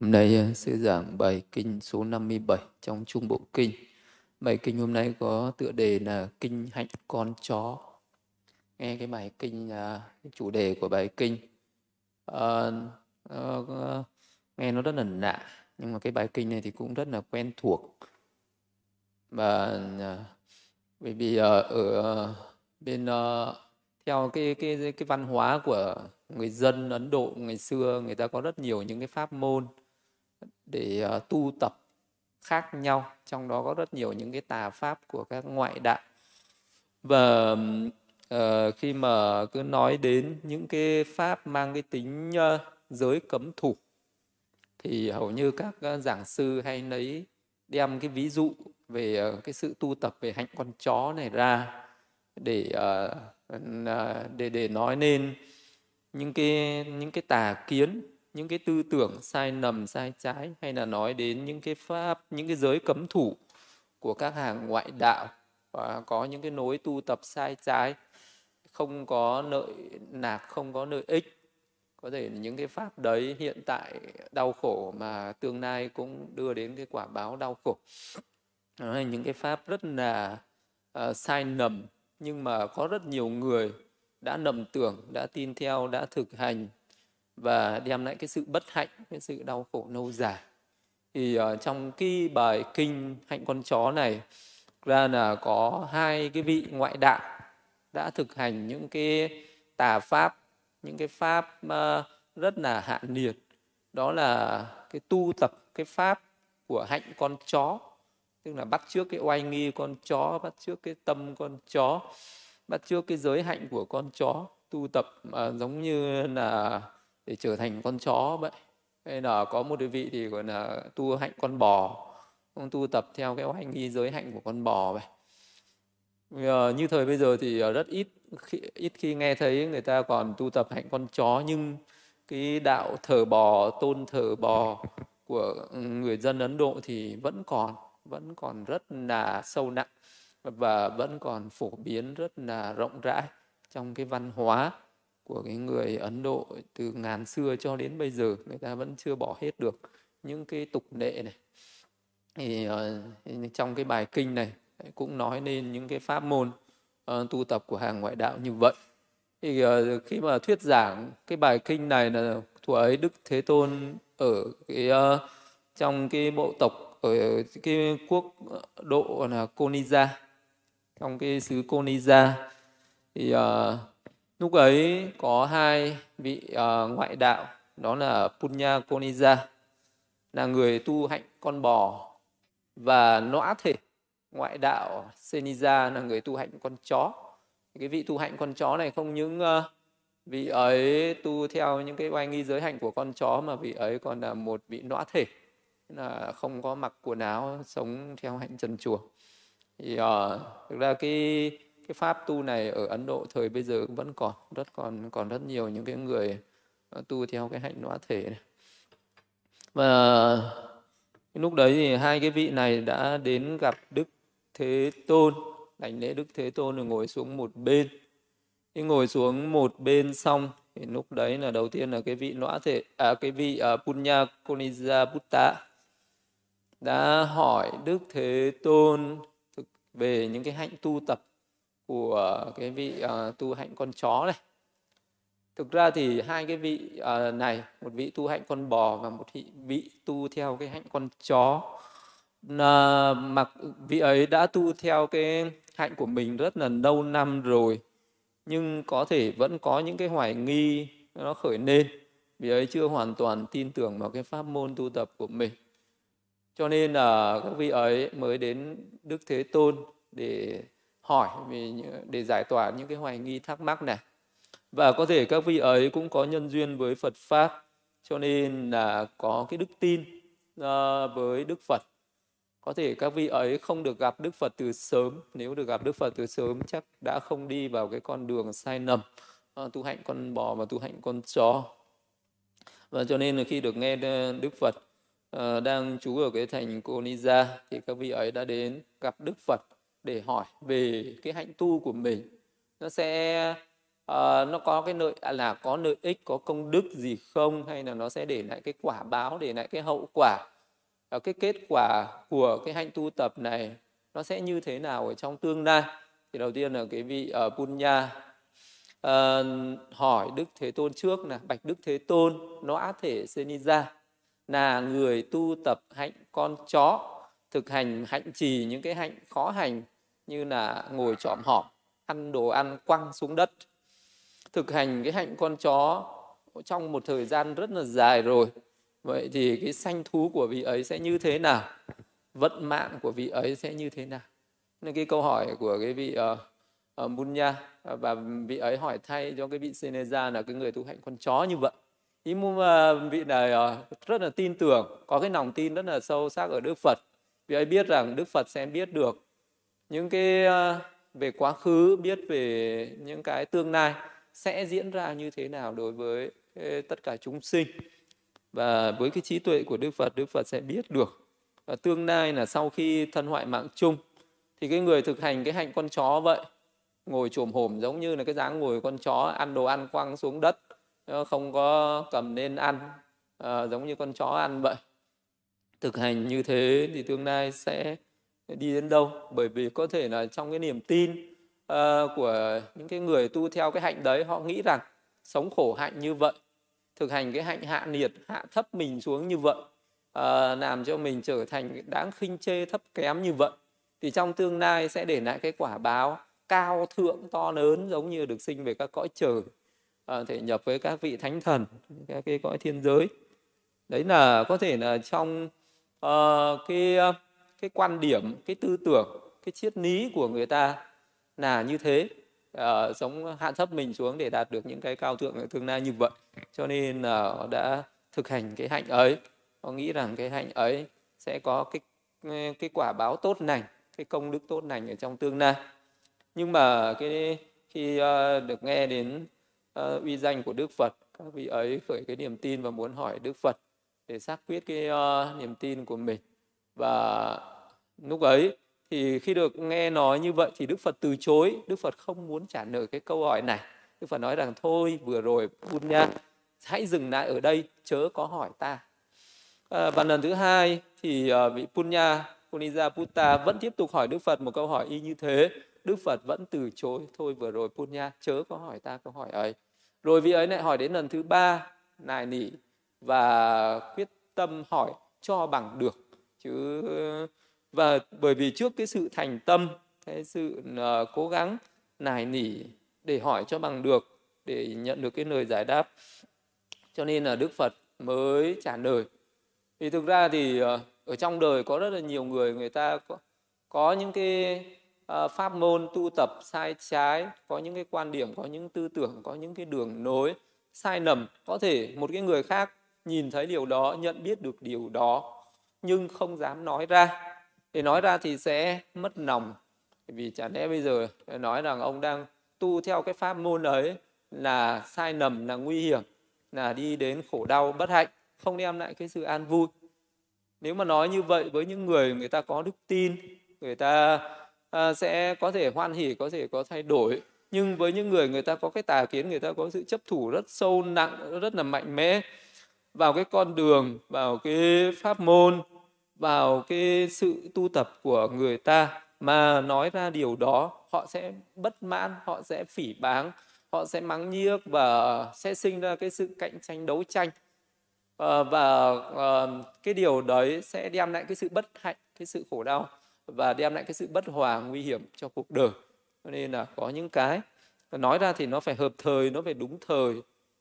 Hôm nay ờ, sư giảng bài kinh số 57 trong Trung Bộ Kinh. Bài kinh hôm nay có tựa đề là Kinh Hạnh Con Chó. Nghe cái bài kinh, à, cái chủ đề của bài kinh, à, à, nghe nó rất là lạ, nhưng mà cái bài kinh này thì cũng rất là quen thuộc. Và à, bởi vì ở bên theo cái cái cái văn hóa của người dân Ấn Độ ngày xưa người ta có rất nhiều những cái pháp môn để uh, tu tập khác nhau trong đó có rất nhiều những cái tà pháp của các ngoại đạo. Và uh, khi mà cứ nói đến những cái pháp mang cái tính uh, giới cấm thủ thì hầu như các uh, giảng sư hay lấy đem cái ví dụ về uh, cái sự tu tập về hạnh con chó này ra để uh, để để nói nên những cái những cái tà kiến những cái tư tưởng sai nầm sai trái hay là nói đến những cái pháp những cái giới cấm thủ của các hàng ngoại đạo và có những cái nối tu tập sai trái không có lợi nạc không có lợi ích. Có thể những cái pháp đấy hiện tại đau khổ mà tương lai cũng đưa đến cái quả báo đau khổ. Đó những cái pháp rất là uh, sai nầm nhưng mà có rất nhiều người đã nầm tưởng đã tin theo đã thực hành và đem lại cái sự bất hạnh cái sự đau khổ lâu dài thì uh, trong cái bài kinh hạnh con chó này ra là có hai cái vị ngoại đạo đã thực hành những cái tà pháp những cái pháp uh, rất là hạ nhiệt. Đó là cái tu tập cái pháp của hạnh con chó tức là bắt trước cái oai nghi con chó bắt trước cái tâm con chó bắt trước cái giới hạnh của con chó tu tập uh, giống như là để trở thành con chó vậy. Hay là có một đơn vị thì gọi là tu hạnh con bò. Ông tu tập theo cái oai nghi giới hạnh của con bò vậy. Như thời bây giờ thì ờ, rất ít khi, ít khi nghe thấy người ta còn tu tập hạnh con chó. Nhưng cái đạo thờ bò tôn thờ bò của người dân Ấn Độ thì vẫn còn vẫn còn rất là sâu nặng và vẫn còn phổ biến rất là rộng rãi trong cái văn hóa của cái người Ấn Độ từ ngàn xưa cho đến bây giờ người ta vẫn chưa bỏ hết được những cái tục lệ này. Thì uh, trong cái bài kinh này cũng nói lên những cái pháp môn uh, tu tập của hàng ngoại đạo như vậy. Thì uh, khi mà thuyết giảng cái bài kinh này là thuở ấy Đức Thế Tôn ở cái uh, trong cái bộ tộc ở cái quốc độ là Konija trong cái xứ Konija thì uh, lúc ấy có hai vị uh, ngoại đạo đó là Punya Konija là người tu hạnh con bò và nõa thể ngoại đạo Senija là người tu hạnh con chó. Cái vị tu hạnh con chó này không những uh, vị ấy tu theo những cái oai nghi giới hạnh của con chó mà vị ấy còn là một vị nõa thể là không có mặc quần áo sống theo hạnh trần chùa. Thì uh, thực ra cái cái pháp tu này ở Ấn Độ thời bây giờ vẫn còn rất còn còn rất nhiều những cái người ờ, tu theo cái hạnh nõa thể này. Và lúc đấy thì hai cái vị này đã đến gặp Đức Thế Tôn đánh lễ Đức Thế Tôn rồi ngồi xuống một bên. Khi ngồi xuống một bên xong thì lúc đấy là đầu tiên là cái vị lõa thể à cái vị uh, Punya Konija Buddha đã hỏi Đức Thế Tôn về những cái hạnh tu tập của cái vị uh, tu hạnh con chó này. Thực ra thì hai cái vị uh, này một vị tu hạnh con bò và một vị, vị tu theo cái hạnh con chó à, uh, mặc vị ấy đã tu theo cái hạnh của mình rất là lâu năm rồi nhưng có thể vẫn có những cái hoài nghi nó khởi lên. Vì ấy chưa hoàn toàn tin tưởng vào cái pháp môn tu tập của mình. Cho nên là các vị ấy mới đến đức thế tôn để hỏi về để giải tỏa những cái hoài nghi thắc mắc này. Và có thể các vị ấy cũng có nhân duyên với Phật pháp, cho nên là có cái đức tin ờ, với Đức Phật. Có thể các vị ấy không được gặp Đức Phật từ sớm. Nếu được gặp Đức Phật từ sớm, chắc đã không đi vào cái con đường sai lầm ờ, tu hạnh con bò và tu hạnh con chó. Và cho nên là khi được nghe ờ, Đức Phật đang trú ở cái thành Cô Ni Gia, thì các vị ấy đã đến gặp Đức Phật để hỏi về cái hạnh tu của mình. Nó sẽ ờ, nó có cái lợi à, là có lợi ích có công đức gì không? Hay là nó sẽ để lại cái quả báo để lại cái hậu quả? Uh, cái kết quả của cái hạnh tu tập này nó sẽ như thế nào ở trong tương lai? Thì đầu tiên là cái vị ở uh, Punya uh, hỏi Đức Thế Tôn trước là bạch Đức Thế Tôn nó á thể Senija là người tu tập hạnh con chó thực hành hạnh trì những cái hạnh khó hành như là ngồi chọm họp ăn đồ ăn quăng xuống đất. Thực hành cái hạnh con chó trong một thời gian rất là dài rồi. Vậy thì cái sanh thú của vị ấy sẽ như thế nào? Vận mạng của vị ấy sẽ như thế nào? Nên cái câu hỏi của cái vị ờ, ờ, uh, uh, Munya và ờ, vị ấy hỏi thay cho cái vị Seneza là cái người tu hạnh con chó như vậy. Ý mà vị này uh, rất là tin tưởng có cái lòng tin rất là sâu sắc ở Đức Phật vì ấy biết rằng Đức Phật sẽ biết được những cái ờ, về quá khứ biết về những cái tương lai sẽ diễn ra như thế nào đối với ờ, tất cả chúng sinh. Và với cái trí tuệ của Đức Phật Đức Phật sẽ biết được. Và tương lai là sau khi thân hoại mạng chung thì cái người thực hành cái hạnh con chó vậy ngồi trồm hổm giống như là cái dáng ngồi con chó ăn đồ ăn quăng xuống đất ờ, không có cầm lên ăn à, giống như con chó ăn vậy thực hành như thế thì tương lai sẽ đi đến đâu? Bởi vì có thể là trong cái niềm tin uh, của những cái người tu theo cái hạnh đấy họ nghĩ rằng sống khổ hạnh như vậy thực hành cái hạnh hạ nhiệt hạ thấp mình xuống như vậy uh, làm cho mình trở thành đáng khinh chê thấp kém như vậy thì trong tương lai sẽ để lại cái quả báo cao thượng to lớn giống như được sinh về các cõi trời à, thể nhập với các vị thánh thần các cái cõi thiên giới. Đấy là có thể là trong uh, cái ờ, cái quan điểm cái tư tưởng cái triết lý của người ta là như thế. Uh, sống hạ thấp mình xuống để đạt được những cái cao thượng ở tương lai như vậy. Cho nên là uh, đã thực hành cái hạnh ấy. Họ nghĩ rằng cái hạnh ấy sẽ có cái cái quả báo tốt lành cái công đức tốt lành ở trong tương lai. Nhưng mà cái khi uh, được nghe đến uh, uy danh của Đức Phật các vị ấy khởi cái niềm tin và muốn hỏi Đức Phật để xác quyết cái uh, niềm tin của mình. Và lúc ấy thì khi được nghe nói như vậy thì Đức Phật từ chối. Đức Phật không muốn trả lời cái câu hỏi này. Đức Phật nói rằng thôi vừa rồi Punya hãy dừng lại ở đây chớ có hỏi ta. À, và lần thứ hai thì uh, vị Punya Punija Putta vẫn tiếp tục hỏi Đức Phật một câu hỏi y như thế. Đức Phật vẫn từ chối thôi vừa rồi Punya chớ có hỏi ta câu hỏi ấy. Rồi vị ấy lại hỏi đến lần thứ ba nài nỉ và quyết tâm hỏi cho bằng được. Chứ và bởi vì trước cái sự thành tâm cái sự uh, cố gắng nài nỉ để hỏi cho bằng được để nhận được cái lời giải đáp. Cho nên là đức phật mới trả lời. Vì thực ra thì uh, ở trong đời có rất là nhiều người người ta có, có những cái uh, pháp môn tu tập sai trái có những cái quan điểm có những tư tưởng có những cái đường nối sai lầm. Có thể một cái người khác nhìn thấy điều đó nhận biết được điều đó nhưng không dám nói ra. Để nói ra thì sẽ mất lòng. Vì chả lẽ bây giờ nói rằng ông đang tu theo cái pháp môn ấy là sai lầm là nguy hiểm là đi đến khổ đau bất hạnh không đem lại cái sự an vui. Nếu mà nói như vậy với những người người ta có đức tin người ta à, sẽ có thể hoan hỉ có thể có thay đổi. Nhưng với những người người ta có cái tà kiến người ta có sự chấp thủ rất sâu nặng rất là mạnh mẽ vào cái con đường, vào cái pháp môn, vào cái sự tu tập của người ta mà nói ra điều đó, họ sẽ bất mãn, họ sẽ phỉ báng, họ sẽ mắng nhiếc và sẽ sinh ra cái sự cạnh tranh đấu tranh. Ờ, và ờ, cái điều đấy sẽ đem lại cái sự bất hạnh, cái sự khổ đau và đem lại cái sự bất hòa nguy hiểm cho cuộc đời. Cho nên là có những cái nói ra thì nó phải hợp thời, nó phải đúng thời,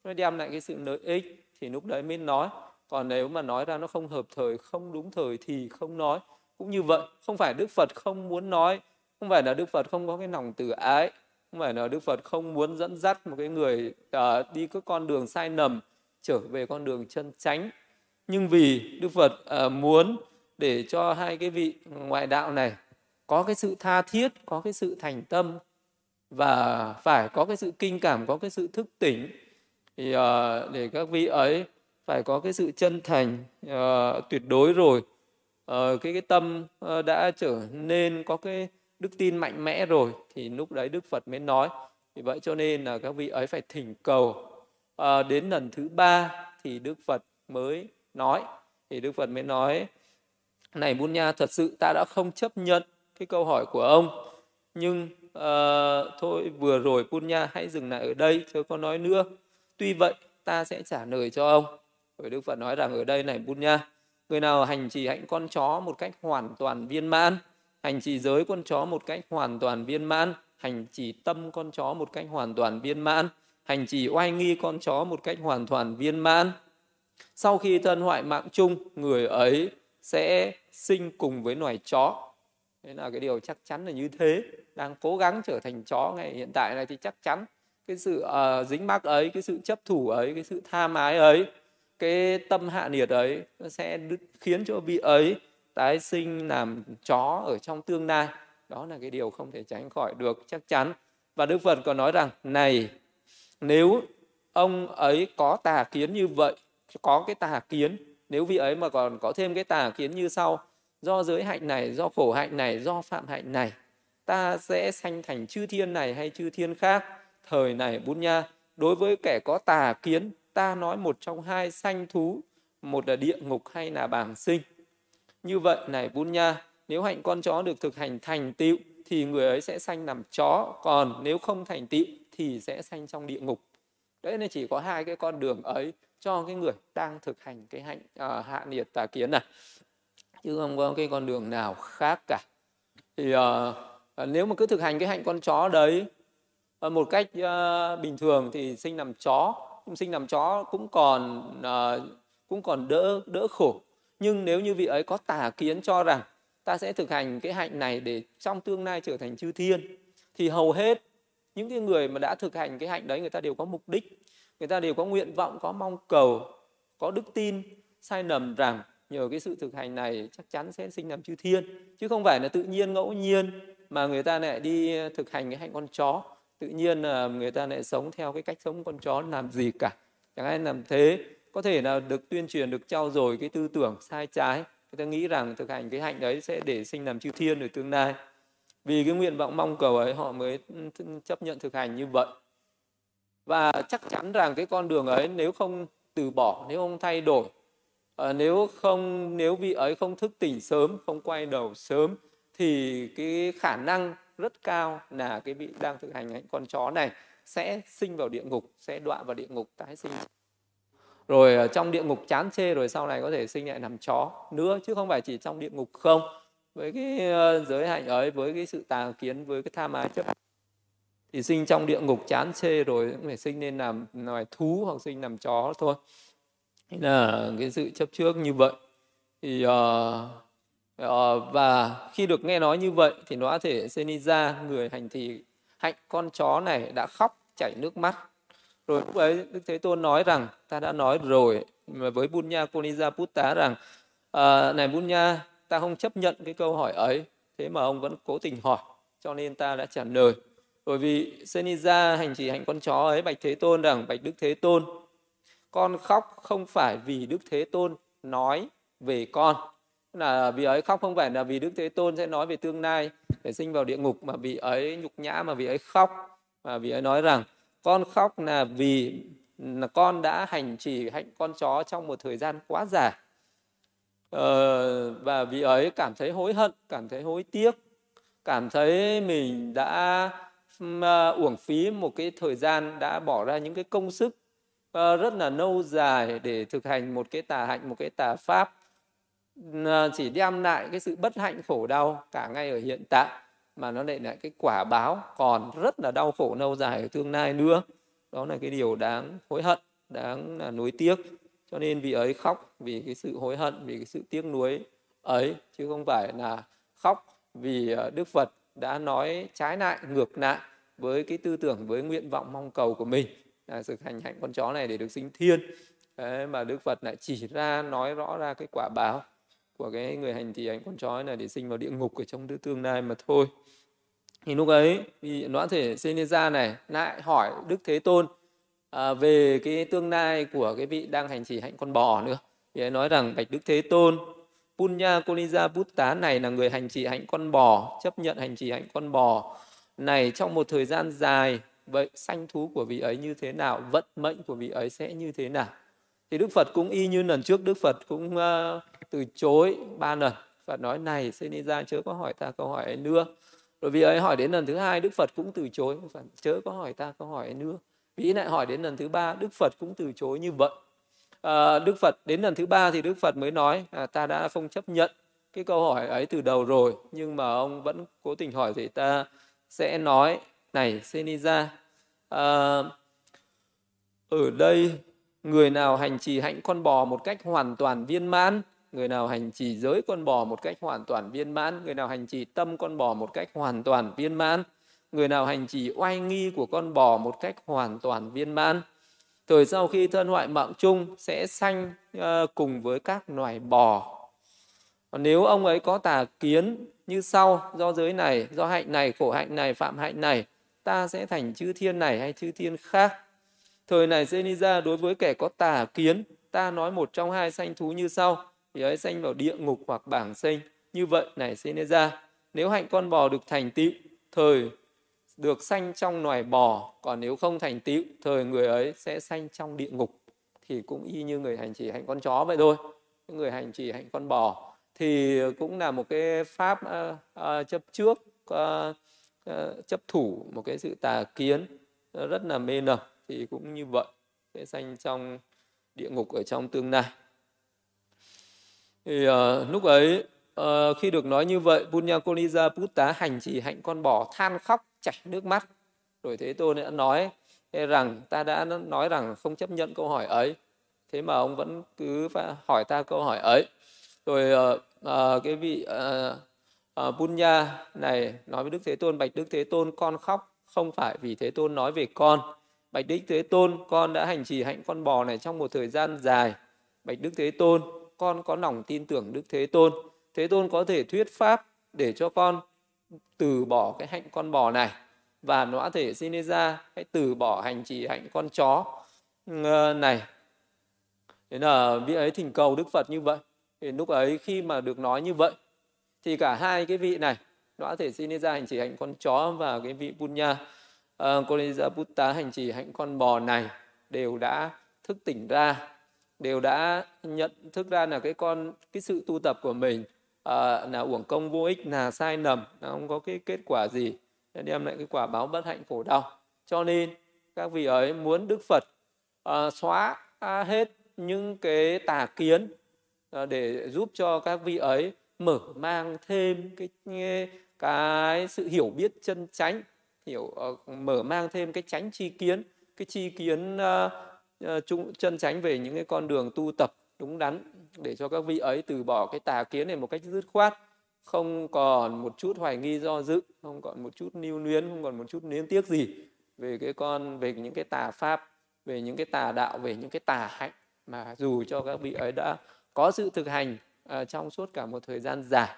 nó đem lại cái sự lợi ích thì lúc đấy mới nói. Còn nếu mà nói ra nó không hợp thời không đúng thời thì không nói. Cũng như vậy không phải đức phật không muốn nói không phải là đức phật không có cái lòng từ ái không phải là đức phật không muốn dẫn dắt một cái người uh, đi cái con đường sai lầm trở về con đường chân chánh. Nhưng vì đức phật uh, muốn để cho hai cái vị ngoại đạo này có cái sự tha thiết có cái sự thành tâm và phải có cái sự kinh cảm có cái sự thức tỉnh thì uh, để các vị ấy phải có cái sự chân thành uh, tuyệt đối rồi uh, cái cái tâm uh, đã trở nên có cái đức tin mạnh mẽ rồi thì lúc đấy đức phật mới nói. Vì vậy cho nên là các vị ấy phải thỉnh cầu. À, đến lần thứ ba thì đức phật mới nói. Thì đức phật mới nói này bun nha thật sự ta đã không chấp nhận cái câu hỏi của ông. Nhưng à, thôi vừa rồi bun nha hãy dừng lại ở đây chớ có nói nữa tuy vậy, ta sẽ trả lời cho ông. Bởi đức phật nói rằng ở đây này bun nha, người nào hành trì hạnh con chó một cách hoàn toàn viên mãn, hành trì giới con chó một cách hoàn toàn viên mãn, hành trì tâm con chó một cách hoàn toàn viên mãn, hành trì oai nghi con chó một cách hoàn toàn viên mãn. Sau khi thân hoại mạng chung, người ấy sẽ sinh cùng với loài chó. Đấy là cái điều chắc chắn là như thế. Đang cố gắng trở thành chó ngày hiện tại này thì chắc chắn cái sự uh, dính mắc ấy cái sự chấp thủ ấy cái sự tham ái ấy cái tâm hạ nhiệt ấy nó sẽ khiến cho vị ấy tái sinh làm chó ở trong tương lai. Đó là cái điều không thể tránh khỏi được chắc chắn. Và đức phật còn nói rằng này nếu ông ấy có tà kiến như vậy có cái tà kiến nếu vị ấy mà còn có thêm cái tà kiến như sau do giới hạnh này do khổ hạnh này do phạm hạnh này ta sẽ sanh thành chư thiên này hay chư thiên khác? Thời này bún nha đối với kẻ có tà kiến ta nói một trong hai sanh thú một là địa ngục hay là bảng sinh. Như vậy này bún nha nếu hạnh con chó được thực hành thành tựu thì người ấy sẽ sanh làm chó còn nếu không thành tựu thì sẽ sanh trong địa ngục. Đấy nên chỉ có hai cái con đường ấy cho cái người đang thực hành cái hạnh uh, hạ nhiệt tà kiến này. Chứ không có cái con đường nào khác cả. Thì uh, nếu mà cứ thực hành cái hạnh con chó đấy uh, một cách uh, bình thường thì sinh làm chó sinh làm chó cũng còn uh, cũng còn đỡ đỡ khổ. Nhưng nếu như vị ấy có tà kiến cho rằng ta sẽ thực hành cái hạnh này để trong tương lai trở thành chư thiên thì hầu hết những cái người mà đã thực hành cái hạnh đấy người ta đều có mục đích người ta đều có nguyện vọng có mong cầu có đức tin sai lầm rằng nhờ cái sự thực hành này chắc chắn sẽ sinh làm chư thiên. Chứ không phải là tự nhiên ngẫu nhiên mà người ta lại đi ờ, thực hành cái hạnh con chó tự nhiên là người ta lại sống theo cái cách sống con chó làm gì cả. Chẳng ai làm thế. Có thể là được tuyên truyền được trao dồi cái tư tưởng sai trái. Người ta nghĩ rằng thực hành cái hạnh đấy sẽ để sinh làm chư thiên ở tương lai. Vì cái nguyện vọng mong cầu ấy họ mới chấp nhận thực hành như vậy. Và chắc chắn rằng cái con đường ấy nếu không từ bỏ nếu không thay đổi à, nếu không nếu vị ấy không thức tỉnh sớm không quay đầu sớm thì cái khả năng rất cao là cái vị đang thực hành hạnh con chó này sẽ sinh vào địa ngục sẽ đọa vào địa ngục tái sinh. Rồi ờ, trong địa ngục chán chê rồi sau này có thể sinh lại làm chó nữa chứ không phải chỉ trong địa ngục không. Với cái ờ, giới hạnh ấy với cái sự tà kiến với cái tham ái chấp thì sinh trong địa ngục chán chê rồi cũng phải sinh nên làm loài thú hoặc sinh làm chó thôi. Thế là cái sự chấp trước như vậy. Thì uh, Ờ, và khi được nghe nói như vậy thì nó thể Seniza người hành thì hạnh con chó này đã khóc chảy nước mắt. Rồi lúc ấy Đức Thế Tôn nói rằng ta đã nói rồi với Bunya Koniza Putta rằng à, này Bunya ta không chấp nhận cái câu hỏi ấy thế mà ông vẫn cố tình hỏi cho nên ta đã trả lời. Bởi vì Seniza hành trì hạnh con chó ấy bạch Thế Tôn rằng bạch Đức Thế Tôn con khóc không phải vì Đức Thế Tôn nói về con là vì ấy khóc không phải là vì Đức Thế Tôn sẽ nói về tương lai để sinh vào địa ngục mà vì ấy nhục nhã mà vì ấy khóc mà vì ấy nói rằng con khóc là vì là con đã hành trì hạnh con chó trong một thời gian quá dài. Ờ, và vì ấy cảm thấy hối hận cảm thấy hối tiếc cảm thấy mình đã à, uổng phí một cái thời gian đã bỏ ra những cái công sức ờ, rất là lâu dài để thực hành một cái tà hạnh một cái tà pháp. Ờ, chỉ đem lại cái sự bất hạnh khổ đau cả ngay ở hiện tại mà nó lại lại cái quả báo còn rất là đau khổ lâu dài ở tương lai nữa. Đó là cái điều đáng hối hận đáng là nuối tiếc. Cho nên vì ấy khóc vì cái sự hối hận vì cái sự tiếc nuối ấy chứ không phải là khóc vì ờ, đức phật đã nói trái lại ngược lại với cái tư tưởng với nguyện vọng mong cầu của mình. Là sự hành hạnh con chó này để được sinh thiên. Đấy, mà đức phật lại chỉ ra nói rõ ra cái quả báo của cái người hành trì hạnh con chó này để sinh vào địa ngục ở trong tương lai mà thôi. Thì lúc ấy thì nó thể Seneza này lại hỏi Đức Thế Tôn à, về cái tương lai của cái vị đang hành trì hạnh con bò nữa. Thì ấy nói rằng bạch Đức Thế Tôn Punya bút tá này là người hành trì hạnh con bò chấp nhận hành trì hạnh con bò này trong một thời gian dài. Vậy sanh thú của vị ấy như thế nào? Vận mệnh của vị ấy sẽ như thế nào? Thì đức phật cũng y như lần trước đức phật cũng uh, từ chối ba lần. Phật nói này xin ra chớ có hỏi ta câu hỏi ấy nữa. Rồi vì ấy hỏi đến lần thứ hai đức phật cũng từ chối. Phật chớ có hỏi ta câu hỏi ấy nữa. Vì lại hỏi đến lần thứ ba đức phật cũng từ chối như vậy. À, đức phật đến lần thứ ba thì đức phật mới nói à, ta đã không chấp nhận cái câu hỏi ấy từ đầu rồi nhưng mà ông vẫn cố tình hỏi thì ta sẽ nói này Senija à, ờ, ở đây người nào hành trì hạnh con bò một cách hoàn toàn viên mãn người nào hành trì giới con bò một cách hoàn toàn viên mãn người nào hành trì tâm con bò một cách hoàn toàn viên mãn người nào hành trì oai nghi của con bò một cách hoàn toàn viên mãn. Thời sau khi thân hoại mạng chung sẽ sanh uh, cùng với các loài bò. Còn nếu ông ấy có tà kiến như sau do giới này do hạnh này khổ hạnh này phạm hạnh này ta sẽ thành chư thiên này hay chư thiên khác? Thời này ra đối với kẻ có tà kiến ta nói một trong hai sanh thú như sau thì ấy sanh vào địa ngục hoặc bảng sinh như vậy này ra. Nếu hạnh con bò được thành tựu thời được sanh trong loài bò. Còn nếu không thành tựu thời người ấy sẽ sanh trong địa ngục. Thì cũng y như người hành trì hạnh con chó vậy thôi. Người hành trì hạnh con bò. Thì cũng là một cái pháp uh, uh, chấp trước uh, uh, chấp thủ một cái sự tà kiến uh, rất là mê nở thì cũng như vậy sẽ sanh trong địa ngục ở trong tương lai thì uh, lúc ấy uh, khi được nói như vậy Bunya Kolija Putta hành trì hạnh con bò than khóc chảy nước mắt. Rồi thế tôn đã nói rằng ta đã nói rằng không chấp nhận câu hỏi ấy. Thế mà ông vẫn cứ phải hỏi ta câu hỏi ấy. Rồi uh, uh, cái vị uh, uh, Bunya này nói với Đức Thế Tôn bạch Đức Thế Tôn con khóc không phải vì Thế Tôn nói về con. Bạch Đức Thế Tôn con đã hành trì hạnh con bò này trong một thời gian dài. Bạch Đức Thế Tôn con có lòng tin tưởng Đức Thế Tôn. Thế Tôn có thể thuyết pháp để cho con từ bỏ cái hạnh con bò này. Và nó thể sinh ra hãy từ bỏ hành trì hạnh con chó ờ, này. Thế là vị ấy thỉnh cầu đức phật như vậy. Thì lúc ấy khi mà được nói như vậy thì cả hai cái vị này nó thể sinh ra hành trì hạnh con chó và cái vị punya uh, ờ, Putta hành trì hạnh con bò này đều đã thức tỉnh ra đều đã nhận thức ra là cái con cái sự tu tập của mình à, là uổng công vô ích là sai lầm là không có cái kết quả gì đem lại cái quả báo bất hạnh khổ đau. Cho nên các vị ấy muốn đức phật à, xóa hết những cái tà kiến à, để giúp cho các vị ấy mở mang thêm cái cái sự hiểu biết chân chánh hiểu uh, mở mang thêm cái chánh chi kiến cái chi kiến uh, Ờ, chung chân chánh về những cái con đường tu tập đúng đắn để cho các vị ấy từ bỏ cái tà kiến này một cách dứt khoát không còn một chút hoài nghi do dự không còn một chút lưu luyến không còn một chút niến tiếc gì về cái con về những cái tà pháp về những cái tà đạo về những cái tà hạnh mà dù cho các vị ấy đã có sự thực hành uh, trong suốt cả một thời gian dài.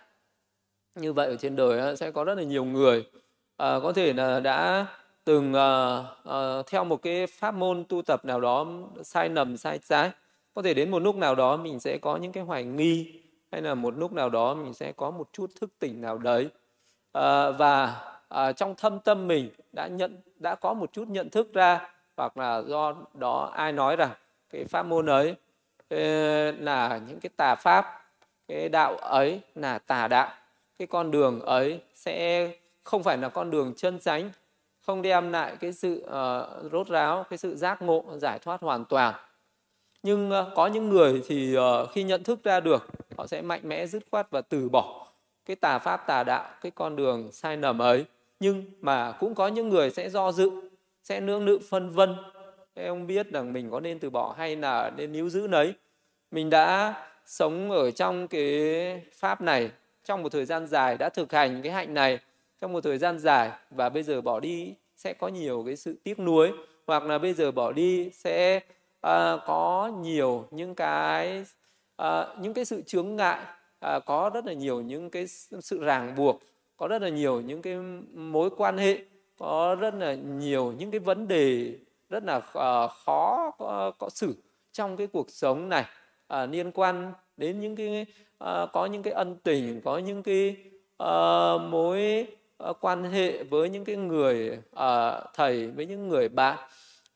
Như vậy ở trên đời uh, sẽ có rất là nhiều người uh, có thể là đã từng uh, uh, theo một cái pháp môn tu tập nào đó sai lầm sai trái có thể đến một lúc nào đó mình sẽ có những cái hoài nghi hay là một lúc nào đó mình sẽ có một chút thức tỉnh nào đấy. Uh, và uh, trong thâm tâm mình đã nhận đã có một chút nhận thức ra hoặc là do đó ai nói rằng cái pháp môn ấy là những cái tà pháp cái đạo ấy là tà đạo cái con đường ấy sẽ không phải là con đường chân chánh không đem lại cái sự uh, rốt ráo cái sự giác ngộ giải thoát hoàn toàn. Nhưng uh, có những người thì uh, khi nhận thức ra được họ sẽ mạnh mẽ dứt khoát và từ bỏ cái tà pháp tà đạo cái con đường sai lầm ấy. Nhưng mà cũng có những người sẽ do dự sẽ nương nự phân vân. Thế ông biết rằng mình có nên từ bỏ hay là nên níu giữ nấy. Mình đã sống ở trong cái pháp này trong một thời gian dài đã thực hành cái hạnh này trong một thời gian dài và bây giờ bỏ đi sẽ có nhiều cái sự tiếc nuối hoặc là bây giờ bỏ đi sẽ uh, có nhiều những cái uh, những cái sự chướng ngại uh, có rất là nhiều những cái sự ràng buộc có rất là nhiều những cái mối quan hệ có rất là nhiều những cái vấn đề rất là uh, khó có, có xử trong cái cuộc sống này uh, liên quan đến những cái uh, có những cái ân tình có những cái uh, mối Ờ, quan hệ với những cái người uh, thầy với những người bạn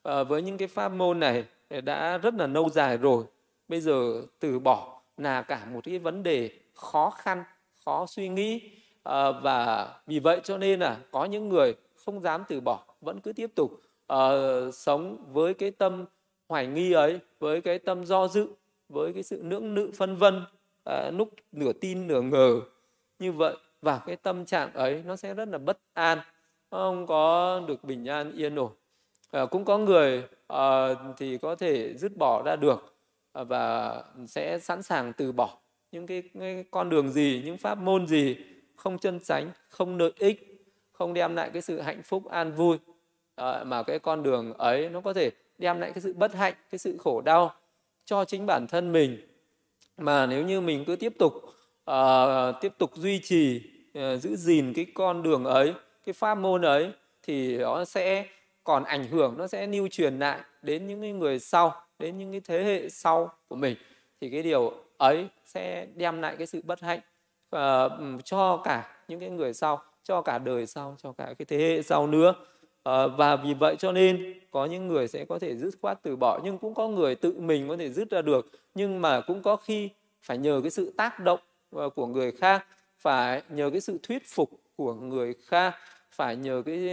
uh, với những cái pháp môn này đã rất là lâu dài rồi. Bây giờ từ bỏ là cả một cái vấn đề khó khăn khó suy nghĩ uh, và vì vậy cho nên là có những người không dám từ bỏ vẫn cứ tiếp tục uh, sống với cái tâm hoài nghi ấy với cái tâm do dự với cái sự nưỡng nự phân vân à, lúc nửa tin nửa ngờ. Như vậy và cái tâm trạng ấy nó sẽ rất là bất an không có được bình an yên ổn. À, cũng có người à, thì có thể dứt bỏ ra được à, và sẽ sẵn sàng từ bỏ những cái, cái con đường gì những pháp môn gì không chân chánh không lợi ích không đem lại cái sự hạnh phúc an vui à, mà cái con đường ấy nó có thể đem lại cái sự bất hạnh cái sự khổ đau cho chính bản thân mình. Mà nếu như mình cứ tiếp tục uh, tiếp tục duy trì Ờ, giữ gìn cái con đường ấy cái pháp môn ấy thì nó sẽ còn ảnh hưởng nó sẽ lưu truyền lại đến những người sau đến những cái thế hệ sau của mình. Thì cái điều ấy sẽ đem lại cái sự bất hạnh uh, cho cả những cái người sau cho cả đời sau cho cả cái thế hệ sau nữa. Uh, và vì vậy cho nên có những người sẽ có thể dứt khoát từ bỏ nhưng cũng có người tự mình có thể dứt ra được nhưng mà cũng có khi phải nhờ cái sự tác động của người khác phải nhờ cái sự thuyết phục của người khác phải nhờ cái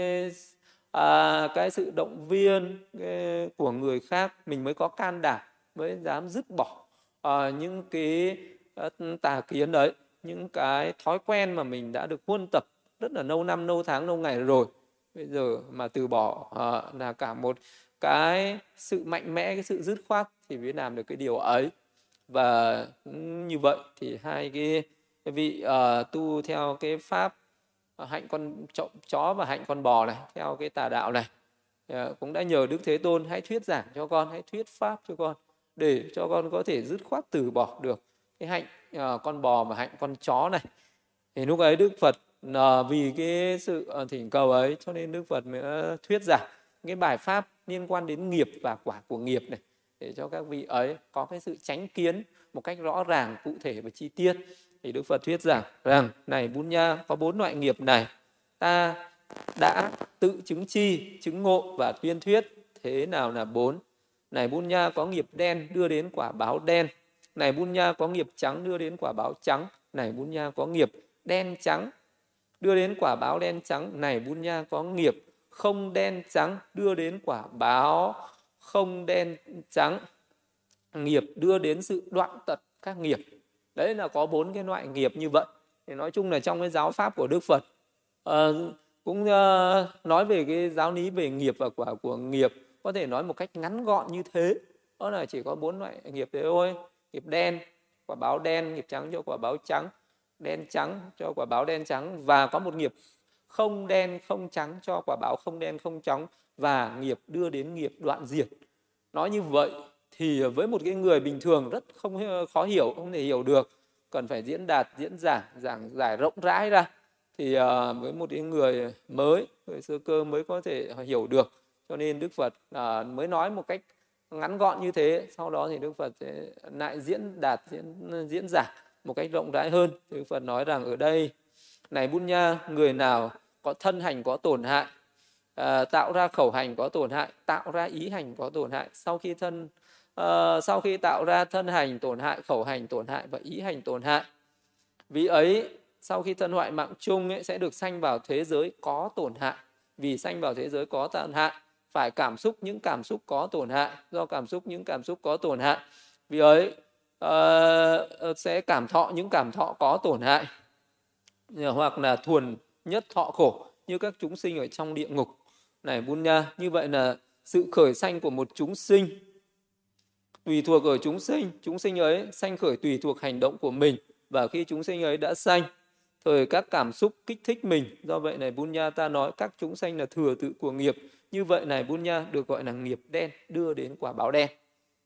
à, cái sự động viên cái, của người khác mình mới có can đảm mới dám dứt bỏ à, những cái ờ, tà kiến đấy những cái thói quen mà mình đã được huân tập rất là lâu năm lâu tháng lâu ngày rồi. Bây giờ mà từ bỏ à, là cả một cái sự mạnh mẽ cái sự dứt khoát thì mới làm được cái điều ấy. Và như vậy thì hai cái vị uh, tu theo cái pháp ờ, hạnh con chó, chó và hạnh con bò này theo cái tà đạo này uh, cũng đã nhờ đức thế tôn hãy thuyết giảng cho con hãy thuyết pháp cho con để cho con có thể dứt khoát từ bỏ được cái hạnh uh, con bò và hạnh con chó này. Thì lúc ấy đức phật uh, vì cái sự uh, thỉnh cầu ấy cho nên đức phật mới thuyết giảng cái bài pháp liên quan đến nghiệp và quả của nghiệp này để cho các vị ấy có cái sự tránh kiến một cách rõ ràng cụ thể và chi tiết thì đức phật thuyết giảng rằng, này bún nha, có bốn loại nghiệp này. Ta đã tự chứng chi, chứng ngộ và tuyên thuyết, thế nào là bốn? Này bún nha, có nghiệp đen đưa đến quả báo đen. Này bún nha, có nghiệp trắng đưa đến quả báo trắng. Này bún nha, có nghiệp đen trắng đưa đến quả báo đen trắng. Này bún nha, có nghiệp không đen trắng đưa đến quả báo không đen trắng. Nghiệp đưa đến sự đoạn tật các nghiệp đấy là có bốn cái loại nghiệp như vậy. Thì nói chung là trong cái giáo pháp của đức phật uh, cũng uh, nói về cái giáo lý về nghiệp và quả của nghiệp có thể nói một cách ngắn gọn như thế. Đó là chỉ có bốn loại nghiệp thế thôi. Nghiệp đen quả báo đen nghiệp trắng cho quả báo trắng đen trắng cho quả báo đen trắng và có một nghiệp không đen không trắng cho quả báo không đen không trắng và nghiệp đưa đến nghiệp đoạn diệt. Nói như vậy thì với một cái người bình thường rất không ờ, khó hiểu không thể hiểu được cần phải diễn đạt diễn giảng giảng giải rộng rãi ra thì ờ, với một cái người mới người sơ cơ mới có thể hiểu được. Cho nên đức phật ờ, mới nói một cách ngắn gọn như thế sau đó thì đức phật sẽ lại diễn đạt diễn diễn giải một cách rộng rãi hơn. Đức Phật nói rằng ở đây này bút Nha người nào có thân hành có tổn hại à, tạo ra khẩu hành có tổn hại tạo ra ý hành có tổn hại sau khi thân uh, sau khi tạo ra thân hành tổn hại khẩu hành tổn hại và ý hành tổn hại. Vì ấy sau khi thân hoại mạng chung ấy, sẽ được sanh vào thế giới có tổn hại. Vì sanh vào thế giới có tổn hại phải cảm xúc những cảm xúc có tổn hại. Do cảm xúc những cảm xúc có tổn hại vì ấy uh, sẽ cảm thọ những cảm thọ có tổn hại. Hoặc là thuần nhất thọ khổ như các chúng sinh ở trong địa ngục. Này bun nha như vậy là sự khởi sanh của một chúng sinh tùy thuộc ở chúng sinh chúng sinh ấy sanh khởi tùy thuộc hành động của mình và khi chúng sinh ấy đã sanh thời các cảm xúc kích thích mình. Do vậy này Bunya ta nói các chúng sanh là thừa tự của nghiệp. Như vậy này Bunya được gọi là nghiệp đen đưa đến quả báo đen.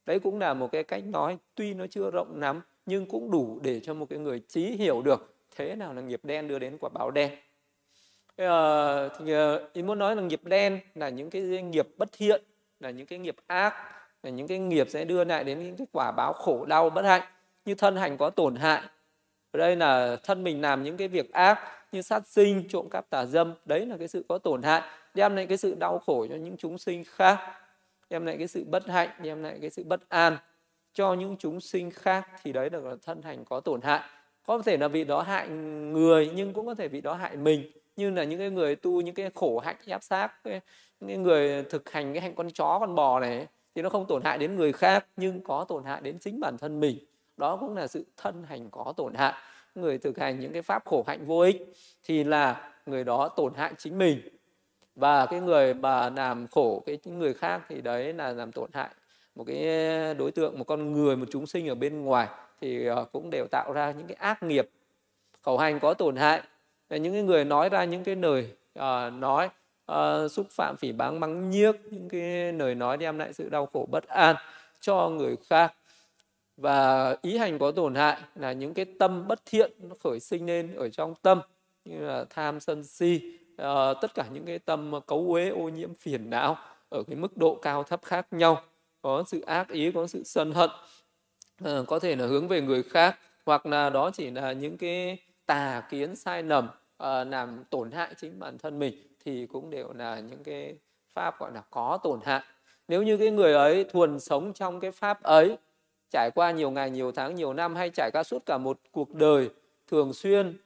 Đấy cũng là một cái cách nói tuy nó chưa rộng lắm nhưng cũng đủ để cho một cái người trí hiểu được thế nào là nghiệp đen đưa đến quả báo đen. Ờ, thì uh, ý muốn nói là nghiệp đen là những cái nghiệp bất thiện là những cái nghiệp ác những cái nghiệp sẽ đưa lại đến những cái quả báo khổ, đau, bất hạnh, như thân hành có tổn hại. Ở đây là thân mình làm những cái việc ác như sát sinh, trộm cắp, tà dâm, đấy là cái sự có tổn hại, đem lại cái sự đau khổ cho những chúng sinh khác, đem lại cái sự bất hạnh, đem lại cái sự bất an cho những chúng sinh khác. Thì đấy là thân hành có tổn hại. Có thể là vì đó hại người, nhưng cũng có thể vì đó hại mình. Như là những cái người tu, những cái khổ hạnh ép xác những cái người thực hành cái hạnh con chó, con bò này thì nó không tổn hại đến người khác nhưng có tổn hại đến chính bản thân mình. Đó cũng là sự thân hành có tổn hại. Người thực hành những cái pháp khổ hạnh vô ích thì là người đó tổn hại chính mình. Và cái người mà làm khổ cái người khác thì đấy là làm tổn hại một cái đối tượng một con người một chúng sinh ở bên ngoài. Thì ờ, cũng đều tạo ra những cái ác nghiệp khẩu hành có tổn hại. Những cái người nói ra những cái lời uh, nói uh, xúc phạm phỉ báng mắng nhiếc những cái lời nói đem lại sự đau khổ bất an cho người khác. Và ý hành có tổn hại là những cái tâm bất thiện nó khởi sinh lên ở trong tâm như là tham sân si. Uh, tất cả những cái tâm cấu uế ô nhiễm phiền não ở cái mức độ cao thấp khác nhau. Có sự ác ý có sự sân hận uh, có thể là hướng về người khác hoặc là đó chỉ là những cái tà kiến sai lầm uh, làm tổn hại chính bản thân mình thì cũng đều là những cái pháp gọi là có tổn hại. Nếu như cái người ấy thuần sống trong cái pháp ấy trải qua nhiều ngày nhiều tháng nhiều năm hay trải qua suốt cả một cuộc đời thường xuyên